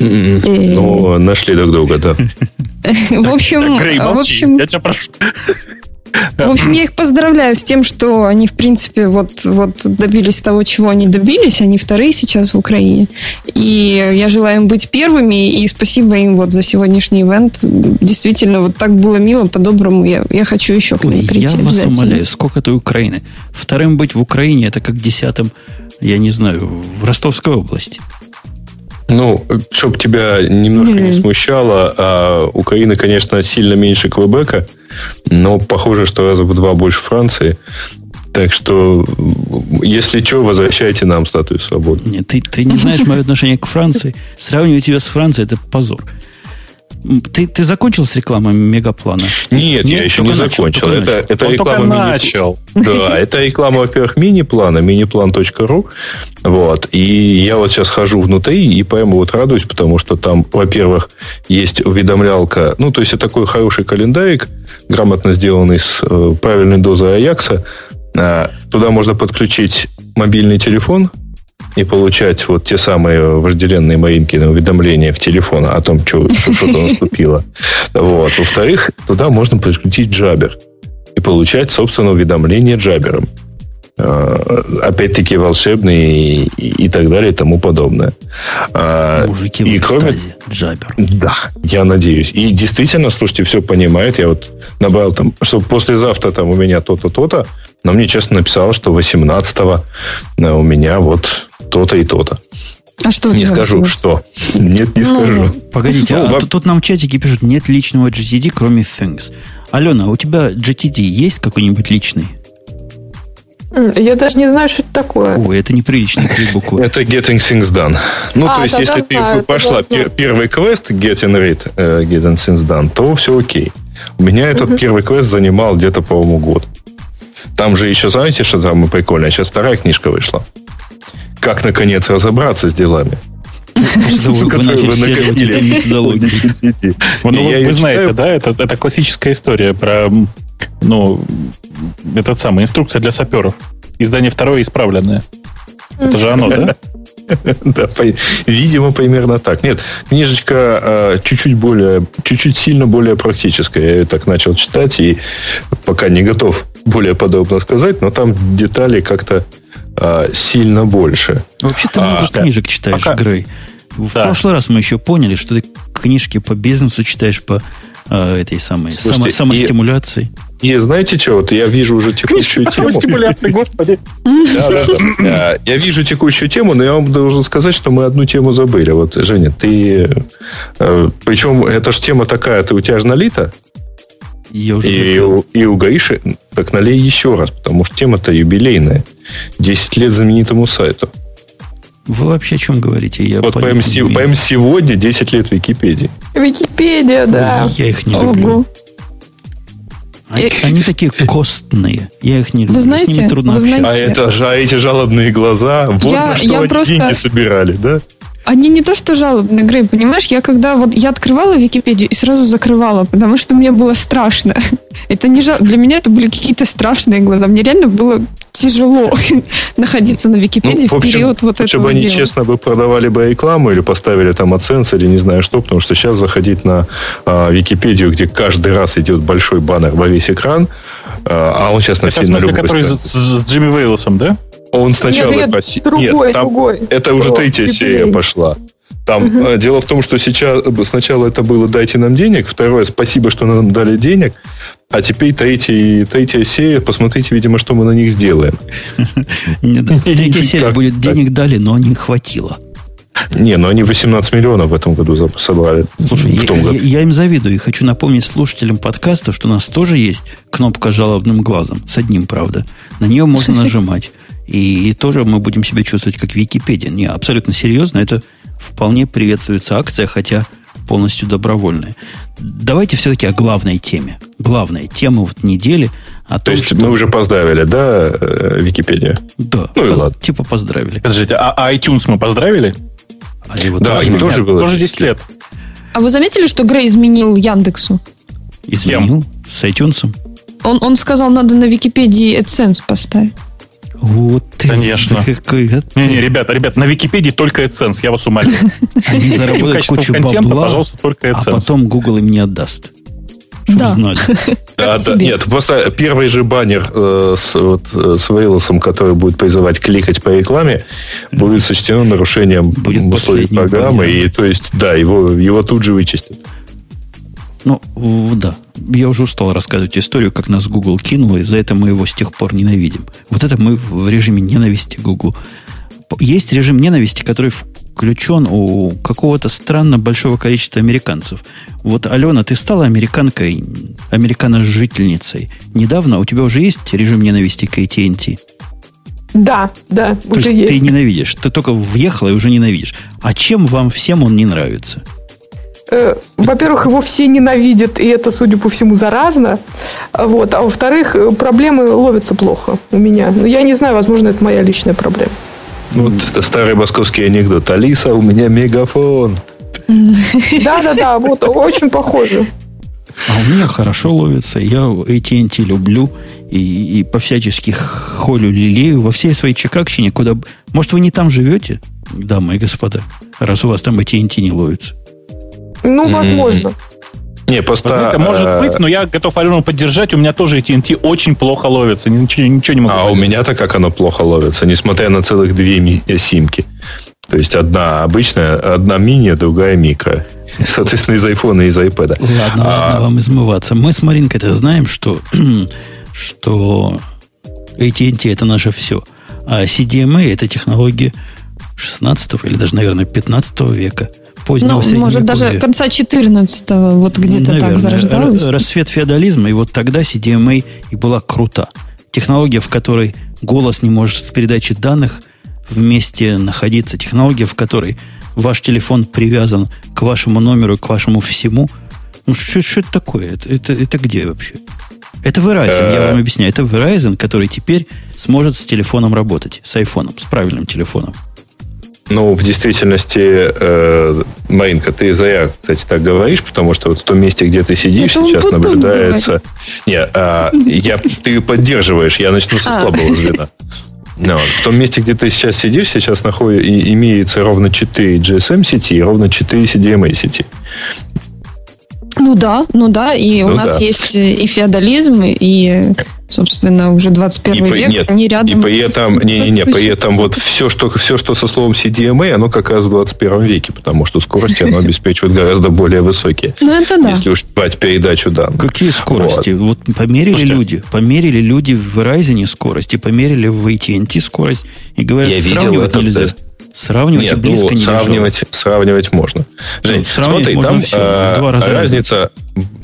Speaker 4: М-м. Ну, нашли друг друга, да.
Speaker 5: В общем, в общем, я тебя прошу. В общем, я их поздравляю с тем, что они, в принципе, вот, вот добились того, чего они добились. Они вторые сейчас в Украине. И я желаю им быть первыми. И спасибо им вот за сегодняшний ивент. Действительно, вот так было мило, по-доброму. Я, я хочу еще к ним прийти.
Speaker 1: Я вас умоляю, сколько ты Украины? Вторым быть в Украине, это как десятым, я не знаю, в Ростовской области.
Speaker 4: Ну, чтобы тебя немножко mm-hmm. не смущало, а Украина, конечно, сильно меньше Квебека, но похоже, что раза в два больше Франции. Так что, если что, возвращайте нам статую свободы.
Speaker 1: Нет, ты, ты не знаешь мое отношение к Франции. Сравнивать тебя с Францией это позор. Ты, ты закончил с рекламой мегаплана?
Speaker 4: Нет, Нет я еще не начал, закончил. Это, начал. это
Speaker 3: Он
Speaker 4: реклама мини...
Speaker 3: начал.
Speaker 4: Да, это реклама, во-первых, мини-плана, miniplan.ru. Вот. И я вот сейчас хожу внутри и прямо вот радуюсь, потому что там, во-первых, есть уведомлялка. Ну, то есть, это такой хороший календарик, грамотно сделанный с э, правильной дозой Аякса. Э, туда можно подключить мобильный телефон, и получать вот те самые вожделенные Маринкины уведомления в телефон о том, что что-то наступило. Вот. Во-вторых, туда можно подключить джабер и получать, собственно, уведомления джабером. А, опять-таки волшебные и, и так далее и тому подобное.
Speaker 1: А, Мужики и в кроме... Джабер.
Speaker 4: Да, я надеюсь. И действительно, слушайте, все понимает. Я вот набрал там, что послезавтра там у меня то-то, то-то, но мне честно написал, что 18-го э, у меня вот то-то и то-то.
Speaker 5: А что
Speaker 4: Не скажу, что. Нет, не ну, скажу.
Speaker 1: Погодите, ну, а вам... тут нам в чатике пишут, нет личного GTD, кроме Things. Алена, а у тебя GTD есть какой-нибудь личный?
Speaker 2: Я даже не знаю, что это такое.
Speaker 1: Ой, это неприличные три буквы.
Speaker 4: Это Getting Things Done. Ну, а, то есть, если ты пошла первый квест Getting Read, uh, Getting Things Done, то все окей. У меня этот первый квест занимал где-то, по-моему, год. Там же еще, знаете, что там прикольно? Сейчас вторая книжка вышла как, наконец, разобраться с делами.
Speaker 1: Вы
Speaker 3: вы знаете, да, это, это классическая история про, ну, этот самый, инструкция для саперов. Издание второе исправленное. Это же оно, да?
Speaker 4: Да, видимо, примерно так. Нет, книжечка э, чуть-чуть более, чуть-чуть сильно более практическая. Я ее так начал читать и пока не готов более подробно сказать, но там детали как-то а, сильно больше.
Speaker 1: Вообще ты много а, книжек читаешь, пока... Грей. В да. прошлый раз мы еще поняли, что ты книжки по бизнесу читаешь по э, этой самой Слушайте, само, самостимуляции.
Speaker 4: И, и знаете что, вот я вижу уже текущую тему.
Speaker 3: Самостимуляции, господи.
Speaker 4: Я вижу текущую тему, но я вам должен сказать, что мы одну тему забыли. Вот, Женя, ты... Э, причем эта же тема такая, ты у тебя же налита?
Speaker 1: Я уже
Speaker 4: и, у, и у Гаиши так налей еще раз, потому что тема-то юбилейная. 10 лет знаменитому сайту.
Speaker 1: Вы вообще о чем говорите?
Speaker 4: Я вот прямо, с, прямо сегодня 10 лет Википедии.
Speaker 2: Википедия, да.
Speaker 1: Я их не Ого. люблю. Они, они такие костные. Я их не люблю.
Speaker 5: Вы знаете,
Speaker 1: С ними трудно
Speaker 5: вы
Speaker 1: общаться.
Speaker 5: знаете,
Speaker 4: а, это, а эти жалобные глаза, вот я, на что я просто... деньги собирали, да?
Speaker 5: Они не то, что жалобные, Грей, понимаешь, я когда вот я открывала Википедию и сразу закрывала, потому что мне было страшно. Это не жал... Для меня это были какие-то страшные глаза. Мне реально было тяжело находиться на Википедии ну, в, общем, в период вот этого
Speaker 4: бы они
Speaker 5: дела.
Speaker 4: честно бы продавали бы рекламу или поставили там оценцы или не знаю что, потому что сейчас заходить на а, Википедию, где каждый раз идет большой баннер во весь экран, а, а он сейчас на
Speaker 3: все на любой который с, с Джимми Вейлосом, да?
Speaker 4: Он сначала... Нет,
Speaker 2: поси... другой, нет там, другой.
Speaker 4: Это уже третья юбилей. серия пошла. Там угу. дело в том, что сейчас сначала это было дайте нам денег, второе спасибо, что нам дали денег, а теперь третья, третья серия, посмотрите, видимо, что мы на них сделаем.
Speaker 1: Третья серия будет денег дали, но не хватило.
Speaker 4: Не, но они 18 миллионов в этом году собрали.
Speaker 1: Слушай, я, я, я им завидую и хочу напомнить слушателям подкаста, что у нас тоже есть кнопка жалобным глазом. С одним, правда. На нее можно нажимать. И, и тоже мы будем себя чувствовать как Википедия. Не, абсолютно серьезно, это вполне приветствуется акция, хотя полностью добровольная. Давайте все-таки о главной теме. Главная тема вот недели. О
Speaker 4: То том, есть что... мы уже поздравили, да, э, Википедию?
Speaker 1: Да.
Speaker 4: Ну и поз... ладно.
Speaker 1: Типа поздравили.
Speaker 3: Подождите, а, а iTunes мы поздравили?
Speaker 4: А его да, тоже, тоже было
Speaker 3: тоже 10 лет.
Speaker 5: А вы заметили, что Грей изменил Яндексу?
Speaker 1: Изменил? С iTunes?
Speaker 5: Он, он сказал, надо на Википедии AdSense поставить.
Speaker 1: Вот
Speaker 3: Конечно. Какой, Не-не, ребята, ребят, на Википедии только AdSense, я вас умоляю.
Speaker 1: Они заработают кучу бабла, пожалуйста, только AdSense. а потом Google им не отдаст.
Speaker 5: Да.
Speaker 1: знали.
Speaker 4: Да, да, нет, просто первый же баннер э, с, вот, э, с Вейлосом, который будет призывать кликать по рекламе, будет сочтено нарушением будет условий программы, баннер. и то есть, да, его, его тут же вычистят.
Speaker 1: Ну, да. Я уже устал рассказывать историю, как нас Google кинул, и за это мы его с тех пор ненавидим. Вот это мы в режиме ненависти Google. Есть режим ненависти, который включен у какого-то странно большого количества американцев. Вот, Алена, ты стала американкой, американо-жительницей. Недавно у тебя уже есть режим ненависти к AT&T?
Speaker 2: Да, да,
Speaker 1: То уже есть. Ты ненавидишь. Ты только въехала и уже ненавидишь. А чем вам всем он не нравится?
Speaker 2: Э, во-первых, его все ненавидят, и это, судя по всему, заразно. Вот. А во-вторых, э, проблемы ловятся плохо у меня. Ну, я не знаю, возможно, это моя личная проблема.
Speaker 4: Вот старый московский анекдот. Алиса, у меня мегафон.
Speaker 2: Да-да-да, вот очень похоже.
Speaker 1: А у меня хорошо ловится. Я AT&T люблю и, и по-всячески холю лилею во всей своей чекакщине, куда... Может, вы не там живете, дамы и господа, раз у вас там AT&T не ловится?
Speaker 2: Ну, возможно.
Speaker 3: Не, просто... Знаете, может э, быть, но я готов Алену поддержать. У меня тоже AT&T очень плохо ловится. Ничего, ничего не могу
Speaker 4: А поделать. у меня-то как оно плохо ловится, несмотря на целых две э, симки. То есть одна обычная, одна мини, другая микро. Соответственно, из iPhone и из iPad.
Speaker 1: Ладно, а... ладно вам измываться. Мы с Маринкой-то знаем, что, что AT&T это наше все. А CDMA это технология 16 или даже, наверное, 15 века
Speaker 5: позднего ну, Может, даже конца 14-го, вот где-то Наверное. так зарождалось.
Speaker 1: Рассвет феодализма, и вот тогда CDMA и была крута. Технология, в которой голос не может с передачи данных вместе находиться. Технология, в которой ваш телефон привязан к вашему номеру, к вашему всему. Ну, что, что это такое? Это, это, это где вообще? Это Verizon, я вам объясняю. Это Verizon, который теперь сможет с телефоном работать, с айфоном, с правильным телефоном.
Speaker 4: Ну, в действительности, э, Маринка, ты зря, кстати, так говоришь, потому что вот в том месте, где ты сидишь, Это сейчас наблюдается... Нет, а, я, ты поддерживаешь, я начну со а. слабого звена. Ну, в том месте, где ты сейчас сидишь, сейчас находится, и имеется ровно 4 GSM сети и ровно 4 CDMA сети.
Speaker 5: Ну да, ну да, и ну у нас да. есть и феодализм, и, собственно, уже 21 и, век,
Speaker 4: нет, они рядом. И при этом, не, не, не, при этом вот все что, все, что со словом CDMA, оно как раз в 21 веке, потому что скорости оно обеспечивает гораздо более высокие.
Speaker 5: Ну это да.
Speaker 4: Если уж брать передачу данных.
Speaker 1: Какие скорости? Вот, вот померили Слушайте, люди, померили люди в Verizon скорость, и померили в AT&T скорость, и говорят,
Speaker 4: я видел этот нельзя. тест.
Speaker 1: Сравнивать Нет, близко ну,
Speaker 4: не сравнивать, сравнивать можно. Жень, ну, сравнивать смотри, можно там все, два раза разница,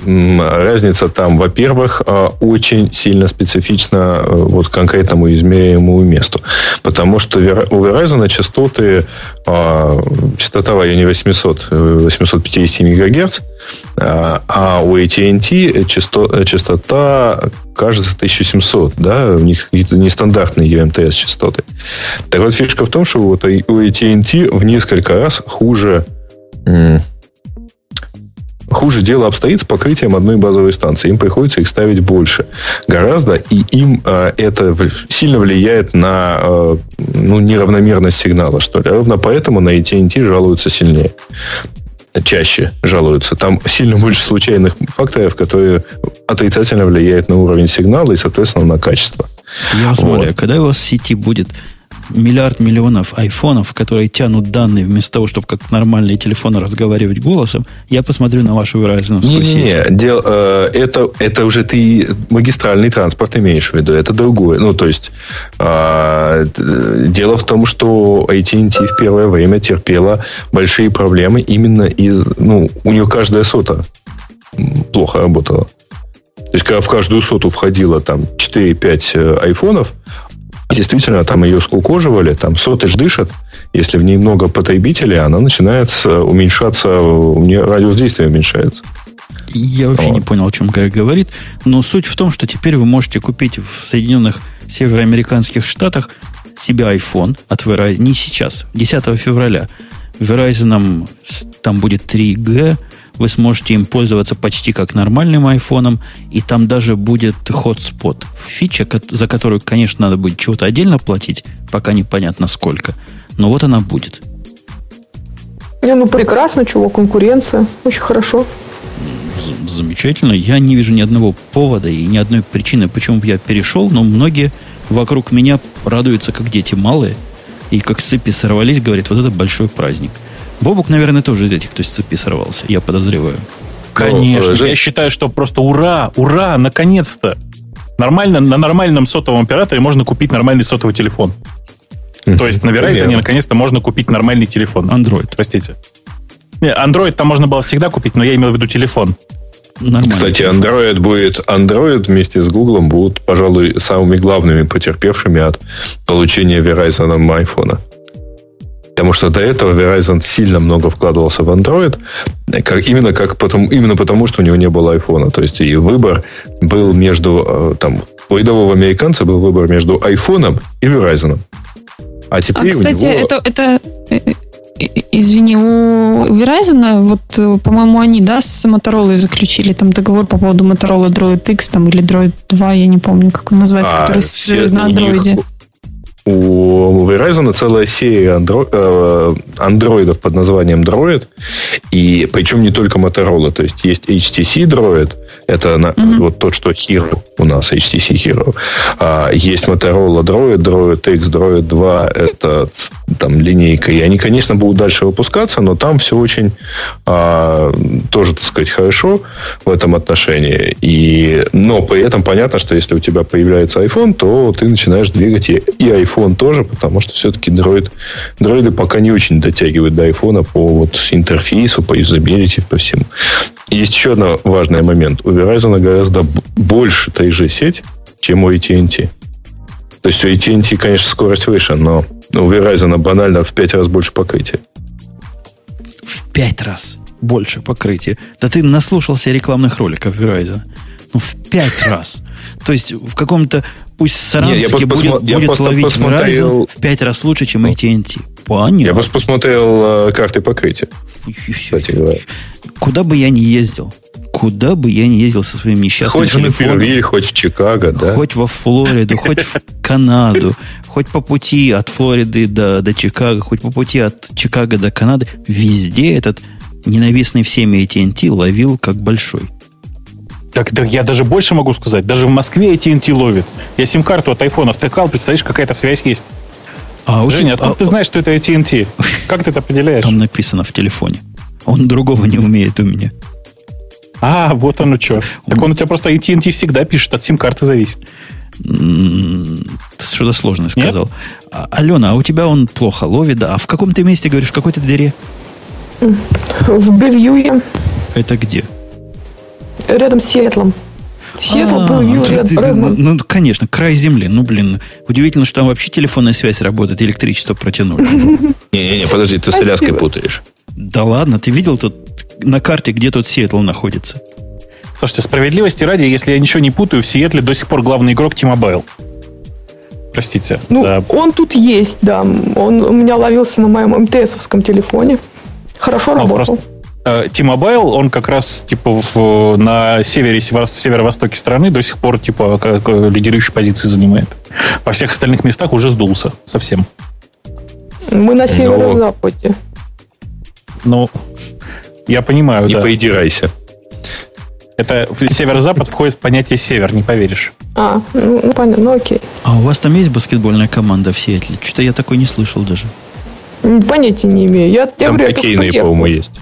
Speaker 4: разница там, во-первых, э, очень сильно специфична э, вот конкретному измеряемому месту. Потому что у Verizon частоты, частота в районе 800, 850 МГц, а у AT&T частота, кажется, 1700. Да? У них нестандартные UMTS частоты. Так вот, фишка в том, что вот у AT&T в несколько раз хуже хуже дело обстоит с покрытием одной базовой станции. Им приходится их ставить больше. Гораздо. И им э, это сильно влияет на э, ну, неравномерность сигнала, что ли. Ровно поэтому на AT&T жалуются сильнее чаще жалуются. Там сильно больше случайных факторов, которые отрицательно влияют на уровень сигнала и, соответственно, на качество.
Speaker 1: Я вас вот. когда у вас в сети будет миллиард миллионов айфонов, которые тянут данные вместо того, чтобы как нормальные телефоны разговаривать голосом, я посмотрю на вашу Verizon
Speaker 4: не, не, не. Дел, э, это, это уже ты магистральный транспорт имеешь в виду, это другое. Ну, то есть, э, дело в том, что AT&T в первое время терпела большие проблемы именно из... Ну, у нее каждая сота плохо работала. То есть, когда в каждую соту входило там 4-5 э, айфонов, действительно там ее скукоживали, там сотыш дышат, если в ней много потребителей, она начинает уменьшаться, у нее радиус действия уменьшается.
Speaker 1: Я вообще вот. не понял, о чем Грег говорит, но суть в том, что теперь вы можете купить в Соединенных Североамериканских Штатах себе iPhone от Verizon, не сейчас, 10 февраля. Verizon там будет 3G, вы сможете им пользоваться почти как нормальным айфоном, и там даже будет hotspot. Фича, за которую, конечно, надо будет чего-то отдельно платить, пока непонятно сколько. Но вот она будет.
Speaker 2: Не, ну прекрасно, чего, конкуренция. Очень хорошо.
Speaker 1: Замечательно. Я не вижу ни одного повода и ни одной причины, почему бы я перешел, но многие вокруг меня радуются, как дети малые, и как с цепи сорвались, говорят, вот это большой праздник. Бобук, наверное, тоже из этих, кто с цепи сорвался, я подозреваю.
Speaker 3: Конечно. Ну, я считаю, что просто ура, ура, наконец-то. Нормально, на нормальном сотовом операторе можно купить нормальный сотовый телефон. То есть на Verizon наконец-то можно купить нормальный телефон.
Speaker 1: Android.
Speaker 3: Простите. Не, Android там можно было всегда купить, но я имел в виду телефон.
Speaker 4: Нормально. Кстати, Android будет Android вместе с Google будут, пожалуй, самыми главными потерпевшими от получения Verizon iPhone. Потому что до этого Verizon сильно много вкладывался в Android, как, именно, как потом, именно потому, что у него не было iPhone. То есть и выбор был между, э, там, у рядового американца был выбор между iPhone и Verizon.
Speaker 5: А теперь а, кстати, него... это, это э, э, Извини, у Verizon, вот, по-моему, они, да, с Motorola заключили там договор по поводу Motorola Droid X там, или Droid 2, я не помню, как он называется, а, который на андроиде.
Speaker 4: У Verizon целая серия андро... Э, андроидов под названием Droid, и причем не только Motorola, то есть есть HTC Droid, это на, mm-hmm. вот тот, что Hero у нас, HTC Hero. А, есть Motorola Droid, Droid X, Droid 2, это там линейка. И они, конечно, будут дальше выпускаться, но там все очень а, тоже, так сказать, хорошо в этом отношении. И, но при этом понятно, что если у тебя появляется iPhone, то ты начинаешь двигать и, и iPhone тоже, потому что все-таки дроид, дроиды пока не очень дотягивают до iPhone по вот интерфейсу, по юзабилити, по всему. Есть еще один важный момент. У Verizon гораздо больше 3G-сеть, чем у AT&T. То есть у AT&T, конечно, скорость выше, но у Verizon банально в 5 раз больше покрытия.
Speaker 1: В 5 раз больше покрытия. Да ты наслушался рекламных роликов Verizon. Ну, в 5 раз. То есть в каком-то пусть Саранске будет, будет ловить. Verizon в 5 раз лучше, чем AT&T.
Speaker 4: Понятно. Я просто посмотрел э, карты покрытия. Кстати говоря.
Speaker 1: Куда бы я ни ездил, куда бы я ни ездил со своим несчастным
Speaker 4: хоть
Speaker 1: телефоном.
Speaker 4: Хоть в Перви, хоть в Чикаго, да?
Speaker 1: Хоть во Флориду, хоть в Канаду, хоть по пути от Флориды до, до Чикаго, хоть по пути от Чикаго до Канады, везде этот ненавистный всеми AT&T ловил как большой.
Speaker 3: Так, так я даже больше могу сказать. Даже в Москве AT&T ловит. Я сим-карту от айфона втыкал, представляешь, какая-то связь есть. А, Женя, откуда а, ты знаешь, что это AT&T? Как ты это определяешь?
Speaker 1: Там написано в телефоне. Он другого не умеет у меня.
Speaker 3: А, вот оно что. Так он у тебя просто AT&T всегда пишет, от сим-карты зависит.
Speaker 1: Что-то сложное сказал. А, Алена, а у тебя он плохо ловит, да? А в каком ты месте, говоришь, в какой-то дыре?
Speaker 2: В Бельюе.
Speaker 1: Это где?
Speaker 2: Рядом с Сиэтлом. Сиэтл, а, Бельвью,
Speaker 1: ну, ну, конечно, край земли. Ну, блин, удивительно, что там вообще телефонная связь работает, электричество протянули.
Speaker 4: Не-не-не, подожди, ты с Аляской путаешь.
Speaker 1: Да ладно, ты видел тут на карте, где тут Сиэтл находится?
Speaker 3: Слушайте, справедливости ради, если я ничего не путаю, в Сиэтле до сих пор главный игрок T-Mobile. Простите.
Speaker 2: Ну, за... он тут есть, да. Он у меня ловился на моем МТСовском телефоне. Хорошо ну, работал. Просто...
Speaker 3: Э, T-Mobile, он как раз типа в, на севере, северо-востоке страны до сих пор типа как, лидирующие позиции занимает. Во всех остальных местах уже сдулся совсем.
Speaker 2: Мы на северо-западе.
Speaker 3: Ну, я понимаю,
Speaker 4: Не
Speaker 3: да.
Speaker 4: поидирайся.
Speaker 3: Это северо-запад входит в понятие север, не поверишь.
Speaker 2: А, ну, ну понятно, ну окей.
Speaker 1: А у вас там есть баскетбольная команда в Сиэтле? Что-то я такой не слышал даже.
Speaker 2: Понятия не имею. Я,
Speaker 4: я там говорю, хоккейные, по-моему, есть.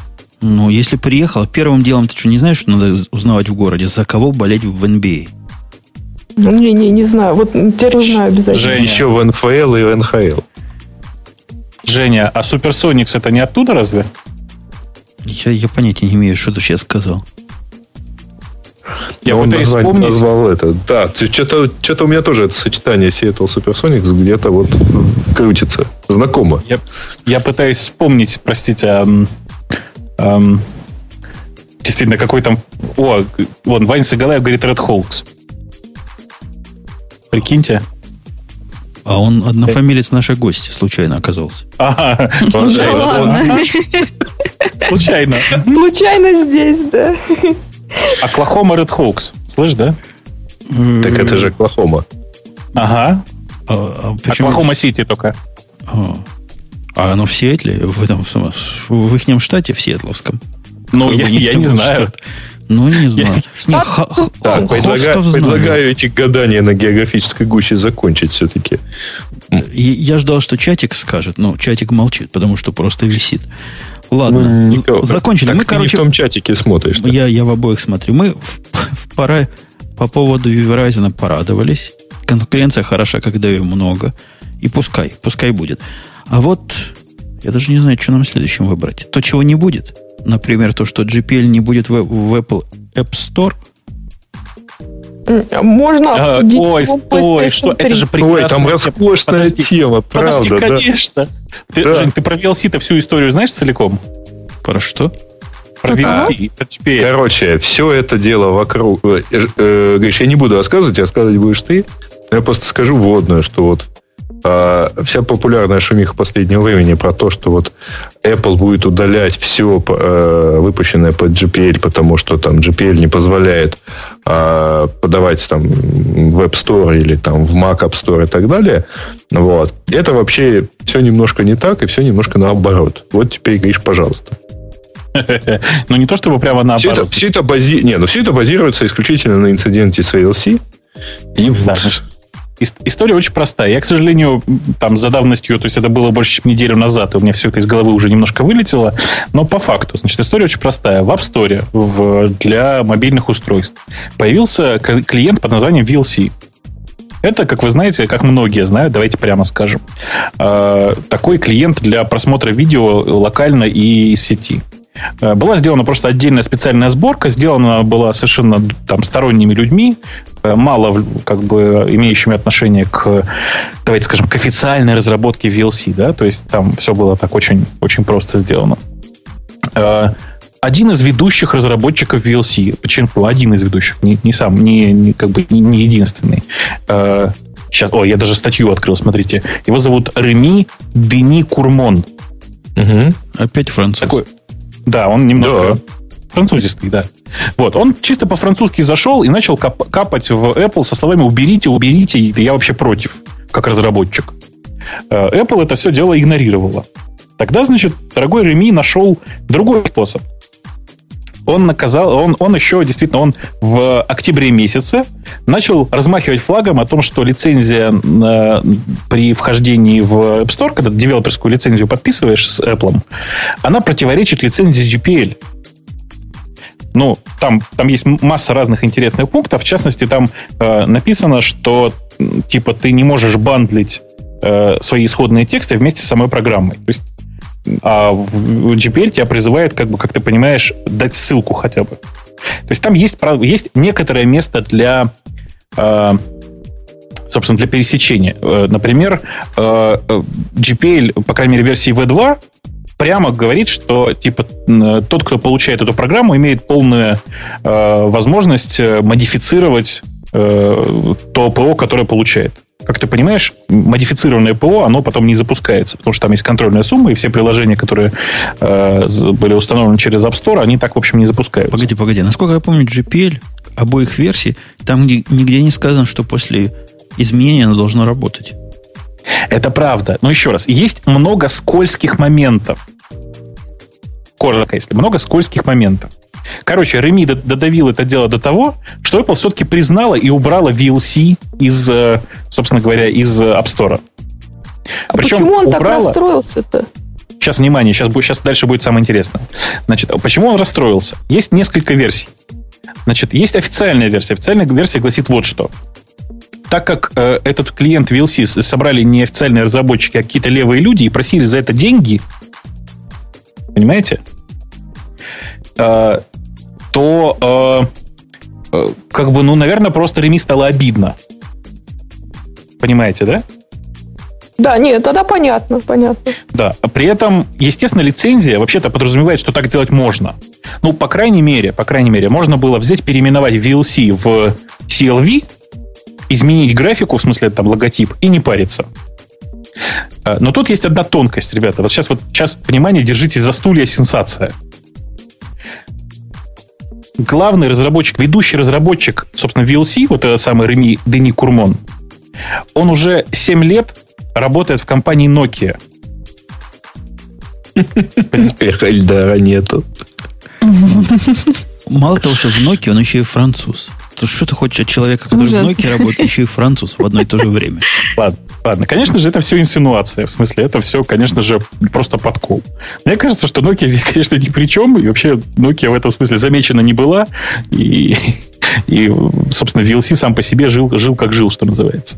Speaker 1: Ну, если приехал, первым делом ты что, не знаешь, что надо узнавать в городе? За кого болеть в NBA?
Speaker 2: Ну, не, не, не знаю. Вот теперь узнаю обязательно.
Speaker 4: Женя. Еще в НФЛ и в НХЛ.
Speaker 3: Женя, а Суперсоникс это не оттуда разве?
Speaker 1: Я, я понятия не имею, что ты сейчас сказал.
Speaker 4: Я пытаюсь назвать, вспомнить. назвал это. Да, что-то, что-то у меня тоже это сочетание Seattle Supersonics где-то вот крутится. Знакомо.
Speaker 3: Я, я пытаюсь вспомнить, простите, а, Эм, действительно, какой там... О, вон, Ваня Сагалаев говорит Red Hawks. Прикиньте.
Speaker 1: А он однофамилец нашей гости случайно оказался.
Speaker 3: Ага, Случайно.
Speaker 2: Случайно здесь, да.
Speaker 3: Оклахома Red Hawks. Слышь, да?
Speaker 4: Так это же Оклахома.
Speaker 3: Ага. А, а Оклахома Сити только.
Speaker 1: А. Оно в Сиэтле, в этом в их штате, в Сиэтловском?
Speaker 3: Ну, я, я не знаю. Штат.
Speaker 1: Ну, не знаю. Не, ха,
Speaker 4: так, предлагаю, предлагаю эти гадания на географической гуще закончить все-таки.
Speaker 1: Я ждал, что чатик скажет, но чатик молчит, потому что просто висит. Ладно, ну, закончили.
Speaker 4: Так Мы, ты короче, не в том чатике смотришь.
Speaker 1: Да? Я, я в обоих смотрю. Мы в, в пора, по поводу Verizon порадовались. Конкуренция хороша, когда ее много. И пускай, пускай будет. А вот я даже не знаю, что нам следующим выбрать. То, чего не будет. Например, то, что GPL не будет в, в Apple App Store.
Speaker 2: Можно
Speaker 3: а, обсудить. ой, стой, что 3. это же
Speaker 4: прекрасно. Ой, там роскошная подожди, тема, правда. Подожди,
Speaker 3: да. конечно. Ты, да. Жень, ты про VLC-то всю историю знаешь целиком?
Speaker 1: Про что?
Speaker 4: Про VLC, про GPL. Короче, все это дело вокруг... Э, э, говоришь, я не буду рассказывать, рассказывать будешь ты. Я просто скажу вводную, что вот вся популярная шумиха последнего времени про то, что вот Apple будет удалять все э, выпущенное под GPL, потому что там GPL не позволяет э, подавать там в App Store или там в Mac App Store и так далее. Вот. Это вообще все немножко не так и все немножко наоборот. Вот теперь говоришь, пожалуйста.
Speaker 3: Ну, не то чтобы прямо наоборот. Все
Speaker 4: это, все это, бази... не, ну, все это базируется исключительно на инциденте с VLC. И да,
Speaker 3: История очень простая. Я, к сожалению, там за давностью, то есть это было больше, чем неделю назад, и у меня все это из головы уже немножко вылетело, но по факту. Значит, история очень простая. В App Store в, для мобильных устройств появился клиент под названием VLC. Это, как вы знаете, как многие знают, давайте прямо скажем, э, такой клиент для просмотра видео локально и из сети. Э, была сделана просто отдельная специальная сборка, сделана была совершенно там сторонними людьми, э, мало как бы имеющими отношение к, давайте скажем, к официальной разработке VLC, да, то есть там все было так очень, очень просто сделано. Э, один из ведущих разработчиков VLC, почему один из ведущих, не, не сам, не, не как бы не единственный. Сейчас, о, я даже статью открыл, смотрите. Его зовут Реми Дени Курмон.
Speaker 1: Угу. Опять француз. Такой,
Speaker 3: да, он немножко... Да. Французистый, да. Вот, он чисто по-французски зашел и начал кап- капать в Apple со словами «уберите, уберите, я вообще против», как разработчик. Э, Apple это все дело игнорировала. Тогда, значит, дорогой Реми нашел другой способ. Он наказал, он, он еще действительно, он в октябре месяце начал размахивать флагом о том, что лицензия э, при вхождении в App Store, когда девелоперскую лицензию подписываешь с Apple, она противоречит лицензии GPL. Ну, там, там есть масса разных интересных пунктов. В частности, там э, написано, что типа ты не можешь бандлить э, свои исходные тексты вместе с самой программой. То есть а в GPL тебя призывает, как бы, как ты понимаешь, дать ссылку хотя бы. То есть там есть, есть некоторое место для э, собственно, для пересечения. Э, например, э, GPL, по крайней мере, версии V2 прямо говорит, что типа тот, кто получает эту программу, имеет полную возможность модифицировать то ПО, которое получает как ты понимаешь, модифицированное ПО, оно потом не запускается, потому что там есть контрольная сумма, и все приложения, которые э, были установлены через App Store, они так, в общем, не запускаются.
Speaker 1: Погоди, погоди. Насколько я помню, GPL обоих версий, там нигде не сказано, что после изменения оно должно работать.
Speaker 3: Это правда. Но еще раз, есть много скользких моментов. Коротко, если много скользких моментов. Короче, Реми додавил это дело до того, что Apple все-таки признала и убрала VLC из, э, собственно говоря, из App Store.
Speaker 2: А Причем почему он убрала... так расстроился-то?
Speaker 3: Сейчас, внимание, сейчас, сейчас дальше будет самое интересное. Значит, почему он расстроился? Есть несколько версий. Значит, есть официальная версия. Официальная версия гласит вот что. Так как э, этот клиент VLC собрали не официальные разработчики, а какие-то левые люди и просили за это деньги, понимаете? Э, то э, э, как бы, ну, наверное, просто Реми стало обидно. Понимаете, да?
Speaker 2: Да, нет, тогда понятно, понятно.
Speaker 3: Да, при этом, естественно, лицензия вообще-то подразумевает, что так делать можно. Ну, по крайней мере, по крайней мере, можно было взять, переименовать VLC в CLV, изменить графику, в смысле там логотип, и не париться. Э, но тут есть одна тонкость, ребята. Вот сейчас вот сейчас, внимание, держитесь за стулья, сенсация главный разработчик, ведущий разработчик, собственно, VLC, вот этот самый Реми Дени Курмон, он уже 7 лет работает в компании Nokia.
Speaker 4: Эх, Эльдара нету.
Speaker 1: Мало того, что в Nokia, он еще и француз. То что ты хочешь от человека, который Ужас. в Nokia работает, еще и француз в одно и то же время?
Speaker 3: Ладно, ладно. Конечно же, это все инсинуация. В смысле, это все, конечно же, просто подкол. Мне кажется, что Nokia здесь, конечно, ни при чем. И вообще Nokia в этом смысле замечена не была. И, и собственно, VLC сам по себе жил, жил как жил, что называется.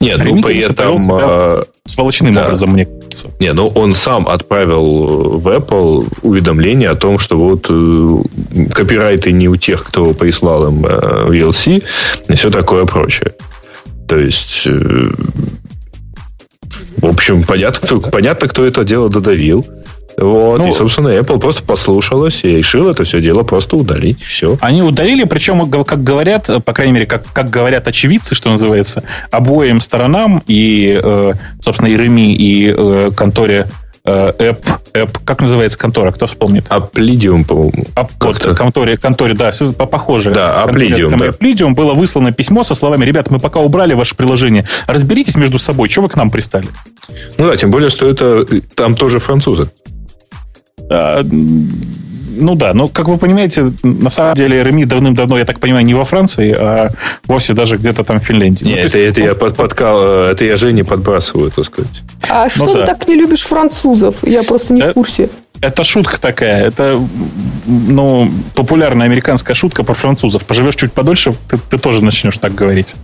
Speaker 4: Нет, ну при этом... А,
Speaker 3: сволочным да. образом, мне кажется.
Speaker 4: Не, ну он сам отправил в Apple уведомление о том, что вот э, копирайты не у тех, кто прислал им э, VLC, и все такое прочее. То есть... Э, в общем, понятно кто, понятно, кто это дело додавил. Вот, ну, и, собственно, Apple просто послушалась и решил это все дело просто удалить. Все.
Speaker 3: Они удалили, причем, как говорят, по крайней мере, как, как говорят очевидцы, что называется, обоим сторонам, и, э, собственно, и Реми, и э, конторе э, App, App, как называется контора, кто вспомнит?
Speaker 4: Applidium, по-моему.
Speaker 3: Вот, конторе, конторе, да, похоже.
Speaker 4: Да, Applidium. Да.
Speaker 3: Applidium было выслано письмо со словами, ребята, мы пока убрали ваше приложение, разберитесь между собой, что вы к нам пристали?
Speaker 4: Ну да, тем более, что это там тоже французы.
Speaker 3: А, ну да, но, как вы понимаете, на самом деле Реми давным-давно, я так понимаю, не во Франции, а вовсе даже где-то там в Финляндии.
Speaker 4: Нет, ну, это, есть, это, я под, подкал, э, это я Жене подбрасываю, так сказать.
Speaker 2: А ну, что да. ты так не любишь французов? Я просто не это, в курсе.
Speaker 3: Это шутка такая. Это ну, популярная американская шутка про французов. Поживешь чуть подольше, ты, ты тоже начнешь так говорить.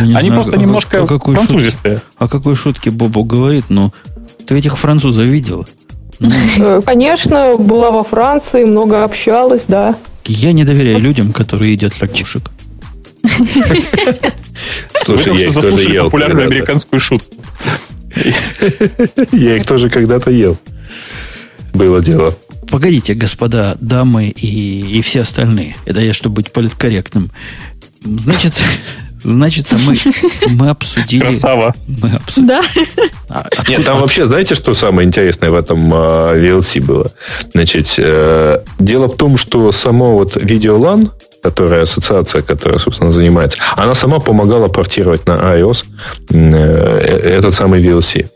Speaker 3: Не Они знаю, просто а, немножко а французистые. Шут...
Speaker 1: О какой шутке Бобо говорит, но ты этих французов видел?
Speaker 2: Э, конечно, была во Франции, много общалась, да.
Speaker 1: Я не доверяю людям, которые едят ракушек.
Speaker 3: Слушай, я их тоже ел. популярную американскую шутку.
Speaker 4: Я их тоже когда-то ел. Было дело.
Speaker 1: Погодите, господа, дамы и, и все остальные. Это я, чтобы быть политкорректным. Значит, Значит, мы, мы обсудили...
Speaker 3: Красава.
Speaker 5: Мы обсудили. Да.
Speaker 4: А, Нет, там вообще, знаете, что самое интересное в этом uh, VLC было? Значит, uh, дело в том, что само вот видеолан, которая ассоциация, которая, собственно, занимается, она сама помогала портировать на iOS uh, этот самый VLC.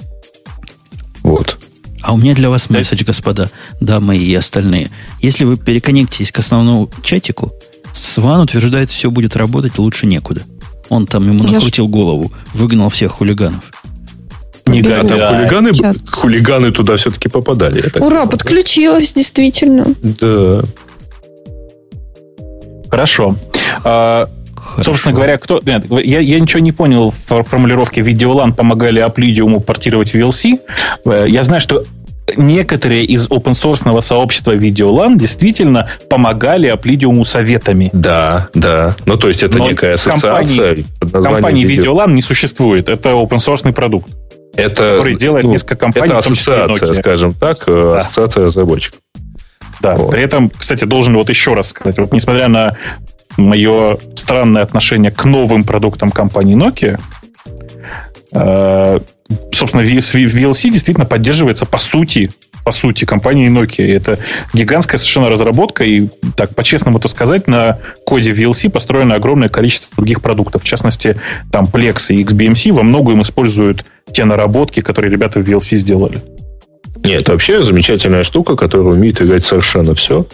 Speaker 4: Вот.
Speaker 1: А у меня для вас месседж, господа, дамы и остальные. Если вы переконнектитесь к основному чатику, Сван утверждает, все будет работать лучше некуда. Он там ему накрутил ж... голову, выгнал всех хулиганов.
Speaker 4: Не да, хулиганы, хулиганы туда все-таки попадали.
Speaker 5: Ура, понимаю. подключилась, действительно.
Speaker 4: Да.
Speaker 3: Хорошо. А, Хорошо. Собственно говоря, кто... Нет, я, я ничего не понял в формулировке видеолан помогали Applidium портировать VLC. Э, я знаю, что некоторые из open source сообщества Videolan действительно помогали Applidium советами.
Speaker 4: Да, да. Ну, то есть это Но некая ассоциация.
Speaker 3: Компании, компании Videolan не существует. Это open source продукт.
Speaker 4: Это,
Speaker 3: который делает ну, несколько компаний.
Speaker 4: Это ассоциация, скажем так, э, да. ассоциация разработчиков.
Speaker 3: Да, вот. при этом, кстати, должен вот еще раз сказать, вот несмотря на мое странное отношение к новым продуктам компании Nokia, э, собственно, VLC действительно поддерживается по сути по сути, компанией Nokia. Это гигантская совершенно разработка, и так по-честному это сказать, на коде VLC построено огромное количество других продуктов. В частности, там Plex и XBMC во многом используют те наработки, которые ребята в VLC сделали.
Speaker 4: Нет, это вообще замечательная штука, которая умеет играть совершенно все,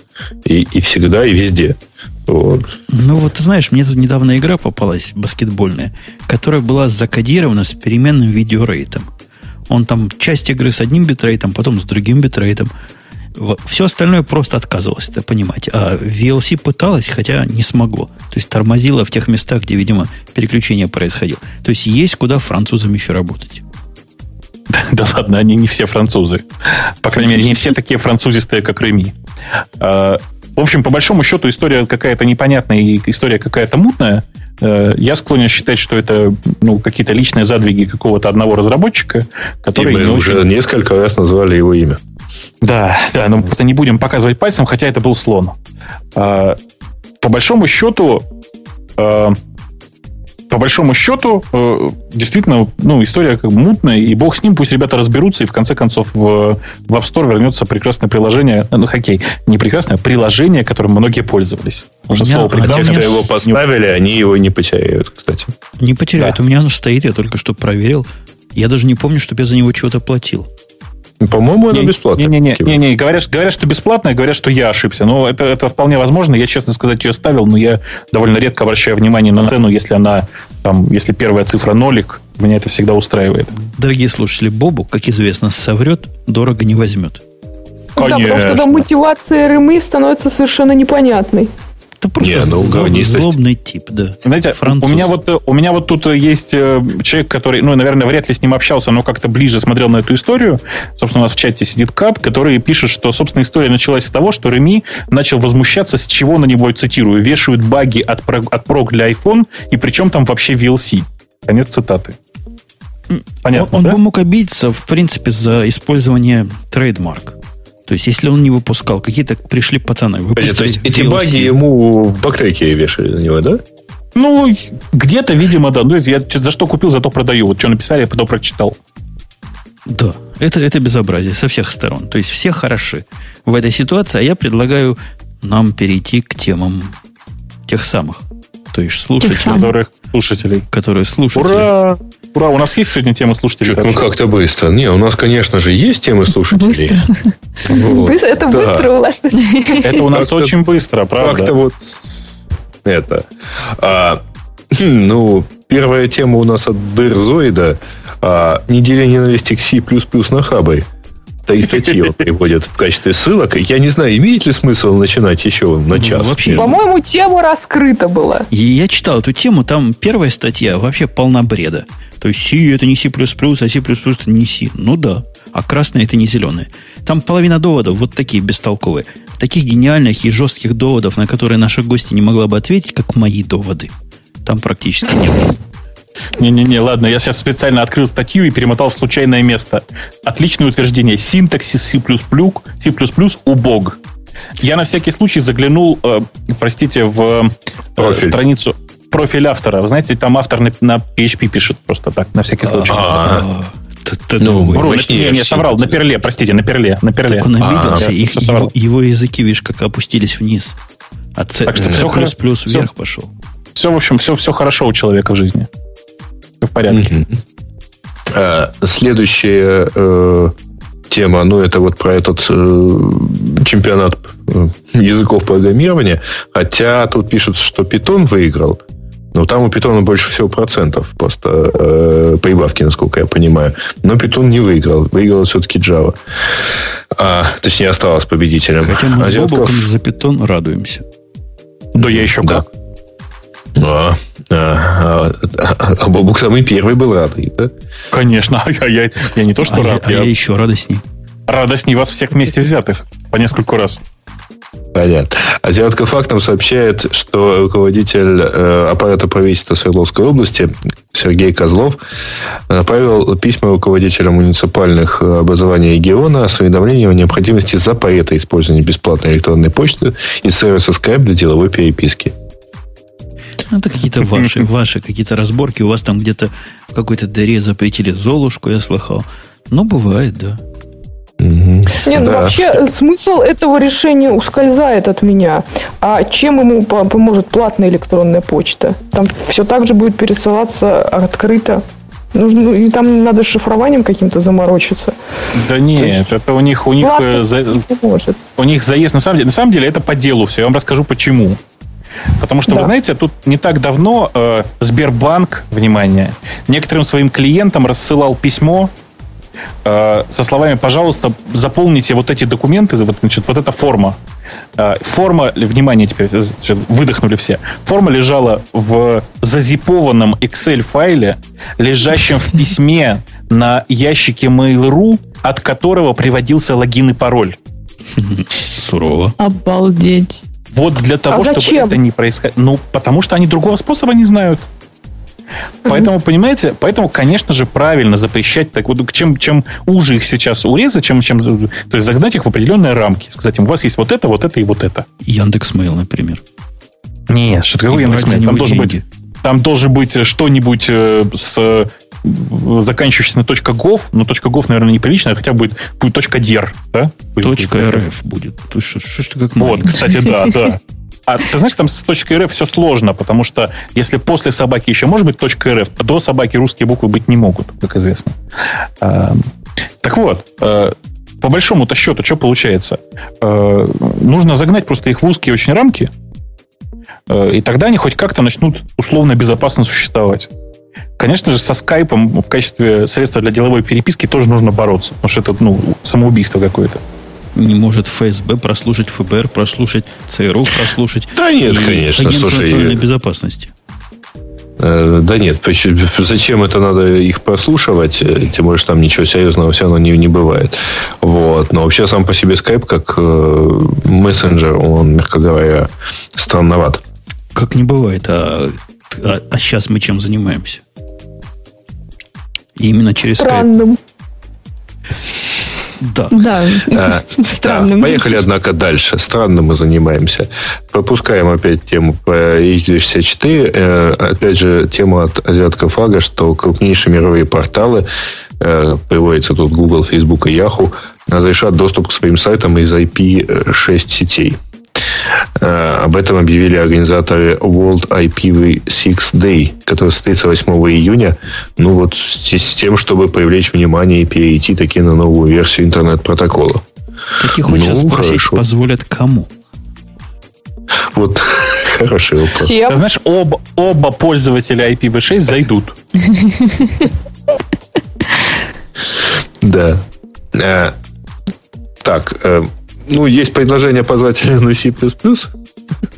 Speaker 4: и, и всегда, и везде.
Speaker 1: Вот. Ну вот, ты знаешь, мне тут недавно игра попалась, баскетбольная, которая была закодирована с переменным видеорейтом. Он там часть игры с одним битрейтом, потом с другим битрейтом. Все остальное просто отказывалось, это понимать. А VLC пыталась, хотя не смогло. То есть тормозило в тех местах, где, видимо, переключение происходило. То есть есть куда французам еще работать.
Speaker 3: Да ладно, они не все французы. По крайней мере, не все такие французистые, как Реми. А, в общем, по большому счету, история какая-то непонятная и история какая-то мутная. Э, я склонен считать, что это ну, какие-то личные задвиги какого-то одного разработчика, который...
Speaker 4: И мы уже очень... несколько раз назвали его имя.
Speaker 3: Да, да, но просто не будем показывать пальцем, хотя это был слон. А, по большому счету, а, по большому счету, э, действительно, ну, история как мутная, и бог с ним, пусть ребята разберутся, и в конце концов в, в App Store вернется прекрасное приложение, ну, хоккей, не прекрасное, а приложение, которым многие пользовались.
Speaker 4: Уже меня, слово а Те, кто его поставили, они его не потеряют, кстати.
Speaker 1: Не потеряют. Да. У меня оно стоит, я только что проверил. Я даже не помню, чтобы я за него чего-то платил.
Speaker 4: По-моему, это бесплатно.
Speaker 3: Не-не-не, не, не, говорят, говорят, что бесплатно, говорят, что я ошибся. Но это, это вполне возможно. Я, честно сказать, ее ставил, но я довольно редко обращаю внимание на цену, если она, там, если первая цифра нолик, меня это всегда устраивает.
Speaker 1: Дорогие слушатели, Бобу, как известно, соврет, дорого не возьмет.
Speaker 2: Конечно. Да, потому что там мотивация РМИ становится совершенно непонятной.
Speaker 1: Это просто Не, ну, злобный, злобный тип, да.
Speaker 3: Знаете, у меня, вот, у меня вот тут есть э, человек, который, ну, наверное, вряд ли с ним общался, но как-то ближе смотрел на эту историю. Собственно, у нас в чате сидит Кат, который пишет, что, собственно, история началась с того, что Реми начал возмущаться, с чего на него, цитирую, вешают баги от, от прог для iPhone, и причем там вообще VLC. Конец цитаты.
Speaker 1: Понятно, он, он да? бы мог обидеться, в принципе, за использование трейдмарк. То есть, если он не выпускал, какие-то пришли пацаны.
Speaker 4: Подожди, то есть, эти баги ему в бактеке вешали на него, да?
Speaker 3: Ну, где-то, видимо, да. Ну, я за что купил, зато продаю. Вот что написали, я потом прочитал.
Speaker 1: Да, это, это безобразие со всех сторон. То есть, все хороши в этой ситуации, а я предлагаю нам перейти к темам тех самых. То есть, слушателей.
Speaker 3: Которых, слушателей.
Speaker 1: Которые слушатели.
Speaker 3: Ура! Ура, у нас есть сегодня тема слушателей?
Speaker 4: Чуть, ну, как-то быстро. Не, у нас, конечно же, есть темы слушателей.
Speaker 2: Быстро. Это быстро у вас.
Speaker 3: Это у нас очень быстро, правда?
Speaker 4: Как-то вот это. А, ну, первая тема у нас от Дерзоида. А, неделя ненависти к C++ на хабе. Три статьи он приводит в качестве ссылок. Я не знаю, имеет ли смысл начинать еще на ну, час?
Speaker 2: Вообще, По-моему, тема раскрыта была.
Speaker 1: Я читал эту тему, там первая статья вообще полна бреда. То есть C это не C++, а C++ это не C. Ну да. А красное это не зеленое. Там половина доводов вот такие бестолковые. Таких гениальных и жестких доводов, на которые наши гости не могла бы ответить, как мои доводы. Там практически не было.
Speaker 3: Не-не-не, ладно, я сейчас специально открыл статью и перемотал в случайное место. Отличное утверждение. Синтаксис C++, C++ убог. Я на всякий случай заглянул, э, простите, в э, страницу профиль автора. Вы знаете, там автор на, на PHP пишет просто так, на всякий случай.
Speaker 1: А,
Speaker 3: ну, Бру, не, не, соврал, на перле, простите, на перле, на перле.
Speaker 1: Так он обиделся, их, его, его языки, видишь, как опустились вниз. А C++ вверх пошел.
Speaker 3: Все, в общем, все, все хорошо у человека в жизни. В порядке.
Speaker 4: А, следующая э, тема, ну, это вот про этот э, чемпионат э, языков программирования. Хотя тут пишется, что Python выиграл. Но там у Python больше всего процентов просто э, прибавки, насколько я понимаю. Но Python не выиграл. Выиграл все-таки Java. А, точнее, осталось победителем.
Speaker 1: Хотя мы с за Python радуемся.
Speaker 3: Да я еще да. как.
Speaker 4: А, а, а, а Бобук самый первый был рад, да?
Speaker 3: Конечно, а я, я не то, что а рад.
Speaker 1: Я, я... а я еще радостней.
Speaker 3: Радостней вас всех вместе взятых по нескольку раз.
Speaker 4: Понятно. Азиатка фактом сообщает, что руководитель э, аппарата правительства Свердловской области Сергей Козлов направил письма руководителям муниципальных образований региона с уведомлением о необходимости запрета использования бесплатной электронной почты и сервиса Skype для деловой переписки.
Speaker 1: Ну, это какие-то ваши, ваши какие-то разборки. У вас там где-то в какой-то дыре запретили Золушку, я слыхал. Ну, бывает, да.
Speaker 2: Не, ну да. вообще смысл этого решения ускользает от меня. А чем ему поможет платная электронная почта? Там все так же будет пересылаться открыто. Нужно, ну, и там надо шифрованием каким-то заморочиться.
Speaker 3: Да нет, есть, это у них у них э, за, у них заезд на самом деле на самом деле это по делу все. Я вам расскажу почему. Потому что, да. вы знаете, тут не так давно э, Сбербанк, внимание, некоторым своим клиентам рассылал письмо э, со словами, пожалуйста, заполните вот эти документы, вот, значит, вот эта форма. Э, форма, внимание теперь, значит, выдохнули все. Форма лежала в зазипованном Excel-файле, лежащем в письме на ящике Mail.ru, от которого приводился логин и пароль.
Speaker 1: Сурово.
Speaker 5: Обалдеть.
Speaker 3: Вот для того, а чтобы это не происходило. Ну, потому что они другого способа не знают. Поэтому, понимаете, поэтому, конечно же, правильно запрещать так вот, чем, чем уже их сейчас урезать, чем, чем, то есть загнать их в определенные рамки. Сказать им, у вас есть вот это, вот это и вот это.
Speaker 1: Яндекс.Мейл, например.
Speaker 3: Нет, что такое Яндекс.Мейл? Там должен быть, там должен быть что-нибудь э, с заканчивающийся на .gov, но .gov, наверное, неприлично, хотя будет, будет .der, да?
Speaker 1: Точка .rf будет. Что, что, что как
Speaker 3: вот, кстати, да, да. А ты знаешь, там с .rf все сложно, потому что если после собаки еще может быть .rf, то до собаки русские буквы быть не могут, как известно. А, так вот, а, по большому-то счету, что получается? А, нужно загнать просто их в узкие очень рамки, и тогда они хоть как-то начнут условно безопасно существовать. Конечно же, со скайпом в качестве средства для деловой переписки тоже нужно бороться, потому что это ну, самоубийство какое-то.
Speaker 1: не может ФСБ прослушать, ФБР прослушать, ЦРУ прослушать.
Speaker 4: Да нет, конечно,
Speaker 1: Агентство
Speaker 4: слушай.
Speaker 1: национальной безопасности.
Speaker 4: Э, Да нет, зачем это надо их прослушивать? Э, Тем более, что там ничего серьезного все равно не, не бывает. Вот. Но вообще сам по себе скайп как э, мессенджер, он, мягко говоря, странноват.
Speaker 1: Как не бывает, а, а, сейчас мы чем занимаемся? И именно через.
Speaker 2: Странным.
Speaker 1: Да.
Speaker 5: Да,
Speaker 4: Э,
Speaker 5: странным.
Speaker 4: да, поехали, однако, дальше. Странно мы занимаемся. Пропускаем опять тему по H264. Э, опять же, тема от азиатского флага, что крупнейшие мировые порталы, э, приводится тут Google, Facebook и Yahoo, разрешат доступ к своим сайтам из IP6 сетей. Э, Об этом объявили организаторы World IPv6 Day, который состоится 8 июня. Ну вот с тем, чтобы привлечь внимание и перейти таки на новую версию интернет-протокола.
Speaker 1: Таких хочется
Speaker 4: Ну,
Speaker 1: спросить,
Speaker 4: хорошо.
Speaker 1: позволят кому?
Speaker 4: Вот хороший вопрос.
Speaker 3: Ты знаешь, оба, оба пользователя IPv6 зайдут.
Speaker 4: Да. Э, Так, э, ну, есть предложение позвать Елену C++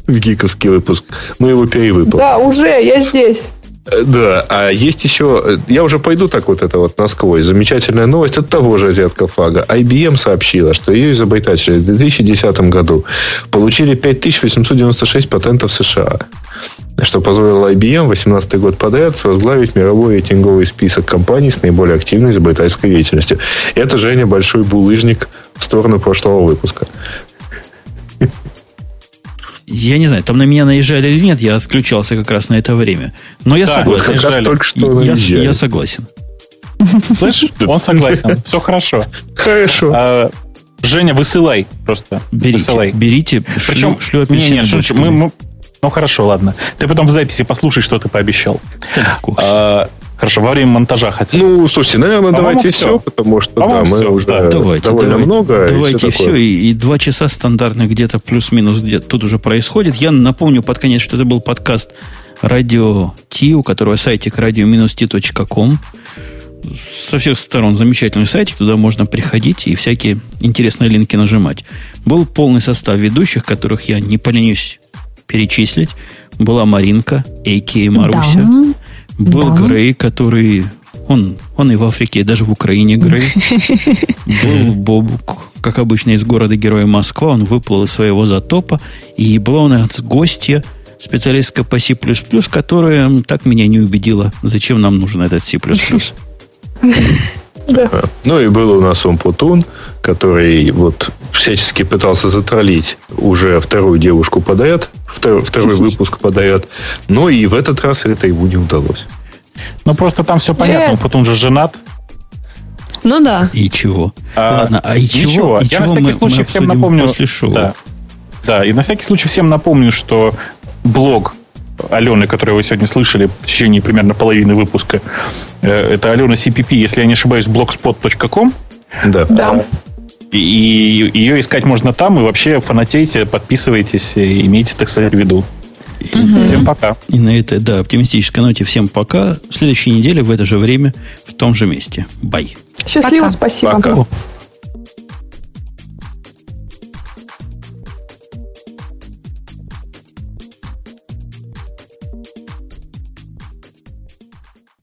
Speaker 4: в гиковский выпуск. Мы его перевыполним.
Speaker 2: Да, уже, я здесь.
Speaker 4: Э, Да, а есть еще... э, Я уже пойду так вот это вот насквозь. Замечательная новость от того же азиатского флага. IBM сообщила, что ее изобретатели в 2010 году получили 5896 патентов США. Что позволило IBM 18 год подряд возглавить мировой рейтинговый список компаний с наиболее активной изобретательской деятельностью. Это, Женя, большой булыжник в сторону прошлого выпуска.
Speaker 1: Я не знаю, там на меня наезжали или нет, я отключался как раз на это время. Но я
Speaker 3: Да,
Speaker 4: Вот
Speaker 1: согласен.
Speaker 4: как раз только что
Speaker 1: Я, я согласен.
Speaker 3: Слышишь? Он согласен. Все хорошо.
Speaker 4: Хорошо.
Speaker 3: А, Женя, высылай просто.
Speaker 1: Берите,
Speaker 3: Высылай.
Speaker 1: берите.
Speaker 3: Причем,
Speaker 1: шлю, шлю
Speaker 3: не, не, шучу. Мы, мы- ну хорошо, ладно. Ты потом в записи послушай, что ты пообещал.
Speaker 1: Да.
Speaker 3: А, хорошо, во время монтажа хотя бы.
Speaker 4: Ну, слушайте, наверное,
Speaker 3: По-моему,
Speaker 4: давайте
Speaker 3: всё.
Speaker 4: все, потому что да,
Speaker 3: По-моему,
Speaker 4: мы
Speaker 3: всё,
Speaker 4: уже
Speaker 3: да.
Speaker 1: давайте,
Speaker 4: довольно
Speaker 1: давайте,
Speaker 4: много. и
Speaker 1: Давайте
Speaker 4: всё
Speaker 1: все,
Speaker 4: такое.
Speaker 1: и, и два часа стандартных где-то плюс-минус где-то тут уже происходит. Я напомню под конец, что это был подкаст Радио Ти, у которого сайтик radio-t.com. Со всех сторон замечательный сайтик, туда можно приходить и всякие интересные линки нажимать. Был полный состав ведущих, которых я не поленюсь перечислить. Была Маринка, Эйки и Маруся.
Speaker 5: Да.
Speaker 1: Был
Speaker 5: Да.
Speaker 1: Грей, который... Он, он и в Африке, и даже в Украине Грей. Был Бобук, как обычно, из города Героя Москва. Он выплыл из своего затопа. И была у нас гостья, специалистка по C++, которая так меня не убедила, зачем нам нужен этот C++.
Speaker 4: Ну и был у нас Умпутун, который вот всячески пытался затроллить уже вторую девушку подряд, второй, второй выпуск подряд. Но и в этот раз это ему не удалось.
Speaker 3: Ну просто там все понятно.
Speaker 2: Нет.
Speaker 3: Потом же женат.
Speaker 5: Ну да.
Speaker 1: И чего?
Speaker 3: А,
Speaker 1: Ладно, а и чего?
Speaker 3: Ничего.
Speaker 1: И
Speaker 3: Я
Speaker 1: чего
Speaker 3: на всякий
Speaker 1: мы-
Speaker 3: случай
Speaker 1: мы
Speaker 3: всем напомню.
Speaker 1: После шоу.
Speaker 3: Да. да, и на всякий случай всем напомню, что блог Алены, который вы сегодня слышали в течение примерно половины выпуска, э, это Алена CPP, если я не ошибаюсь, blogspot.com.
Speaker 4: Да.
Speaker 2: Да.
Speaker 3: И, и ее искать можно там, и вообще фанатейте, подписывайтесь, и имейте, так сказать, в виду. Всем пока.
Speaker 1: И на этой, да, оптимистической ноте всем пока. В следующей неделе в это же время в том же месте. Бай.
Speaker 2: Счастливо,
Speaker 5: Пока.
Speaker 2: спасибо.
Speaker 4: Пока.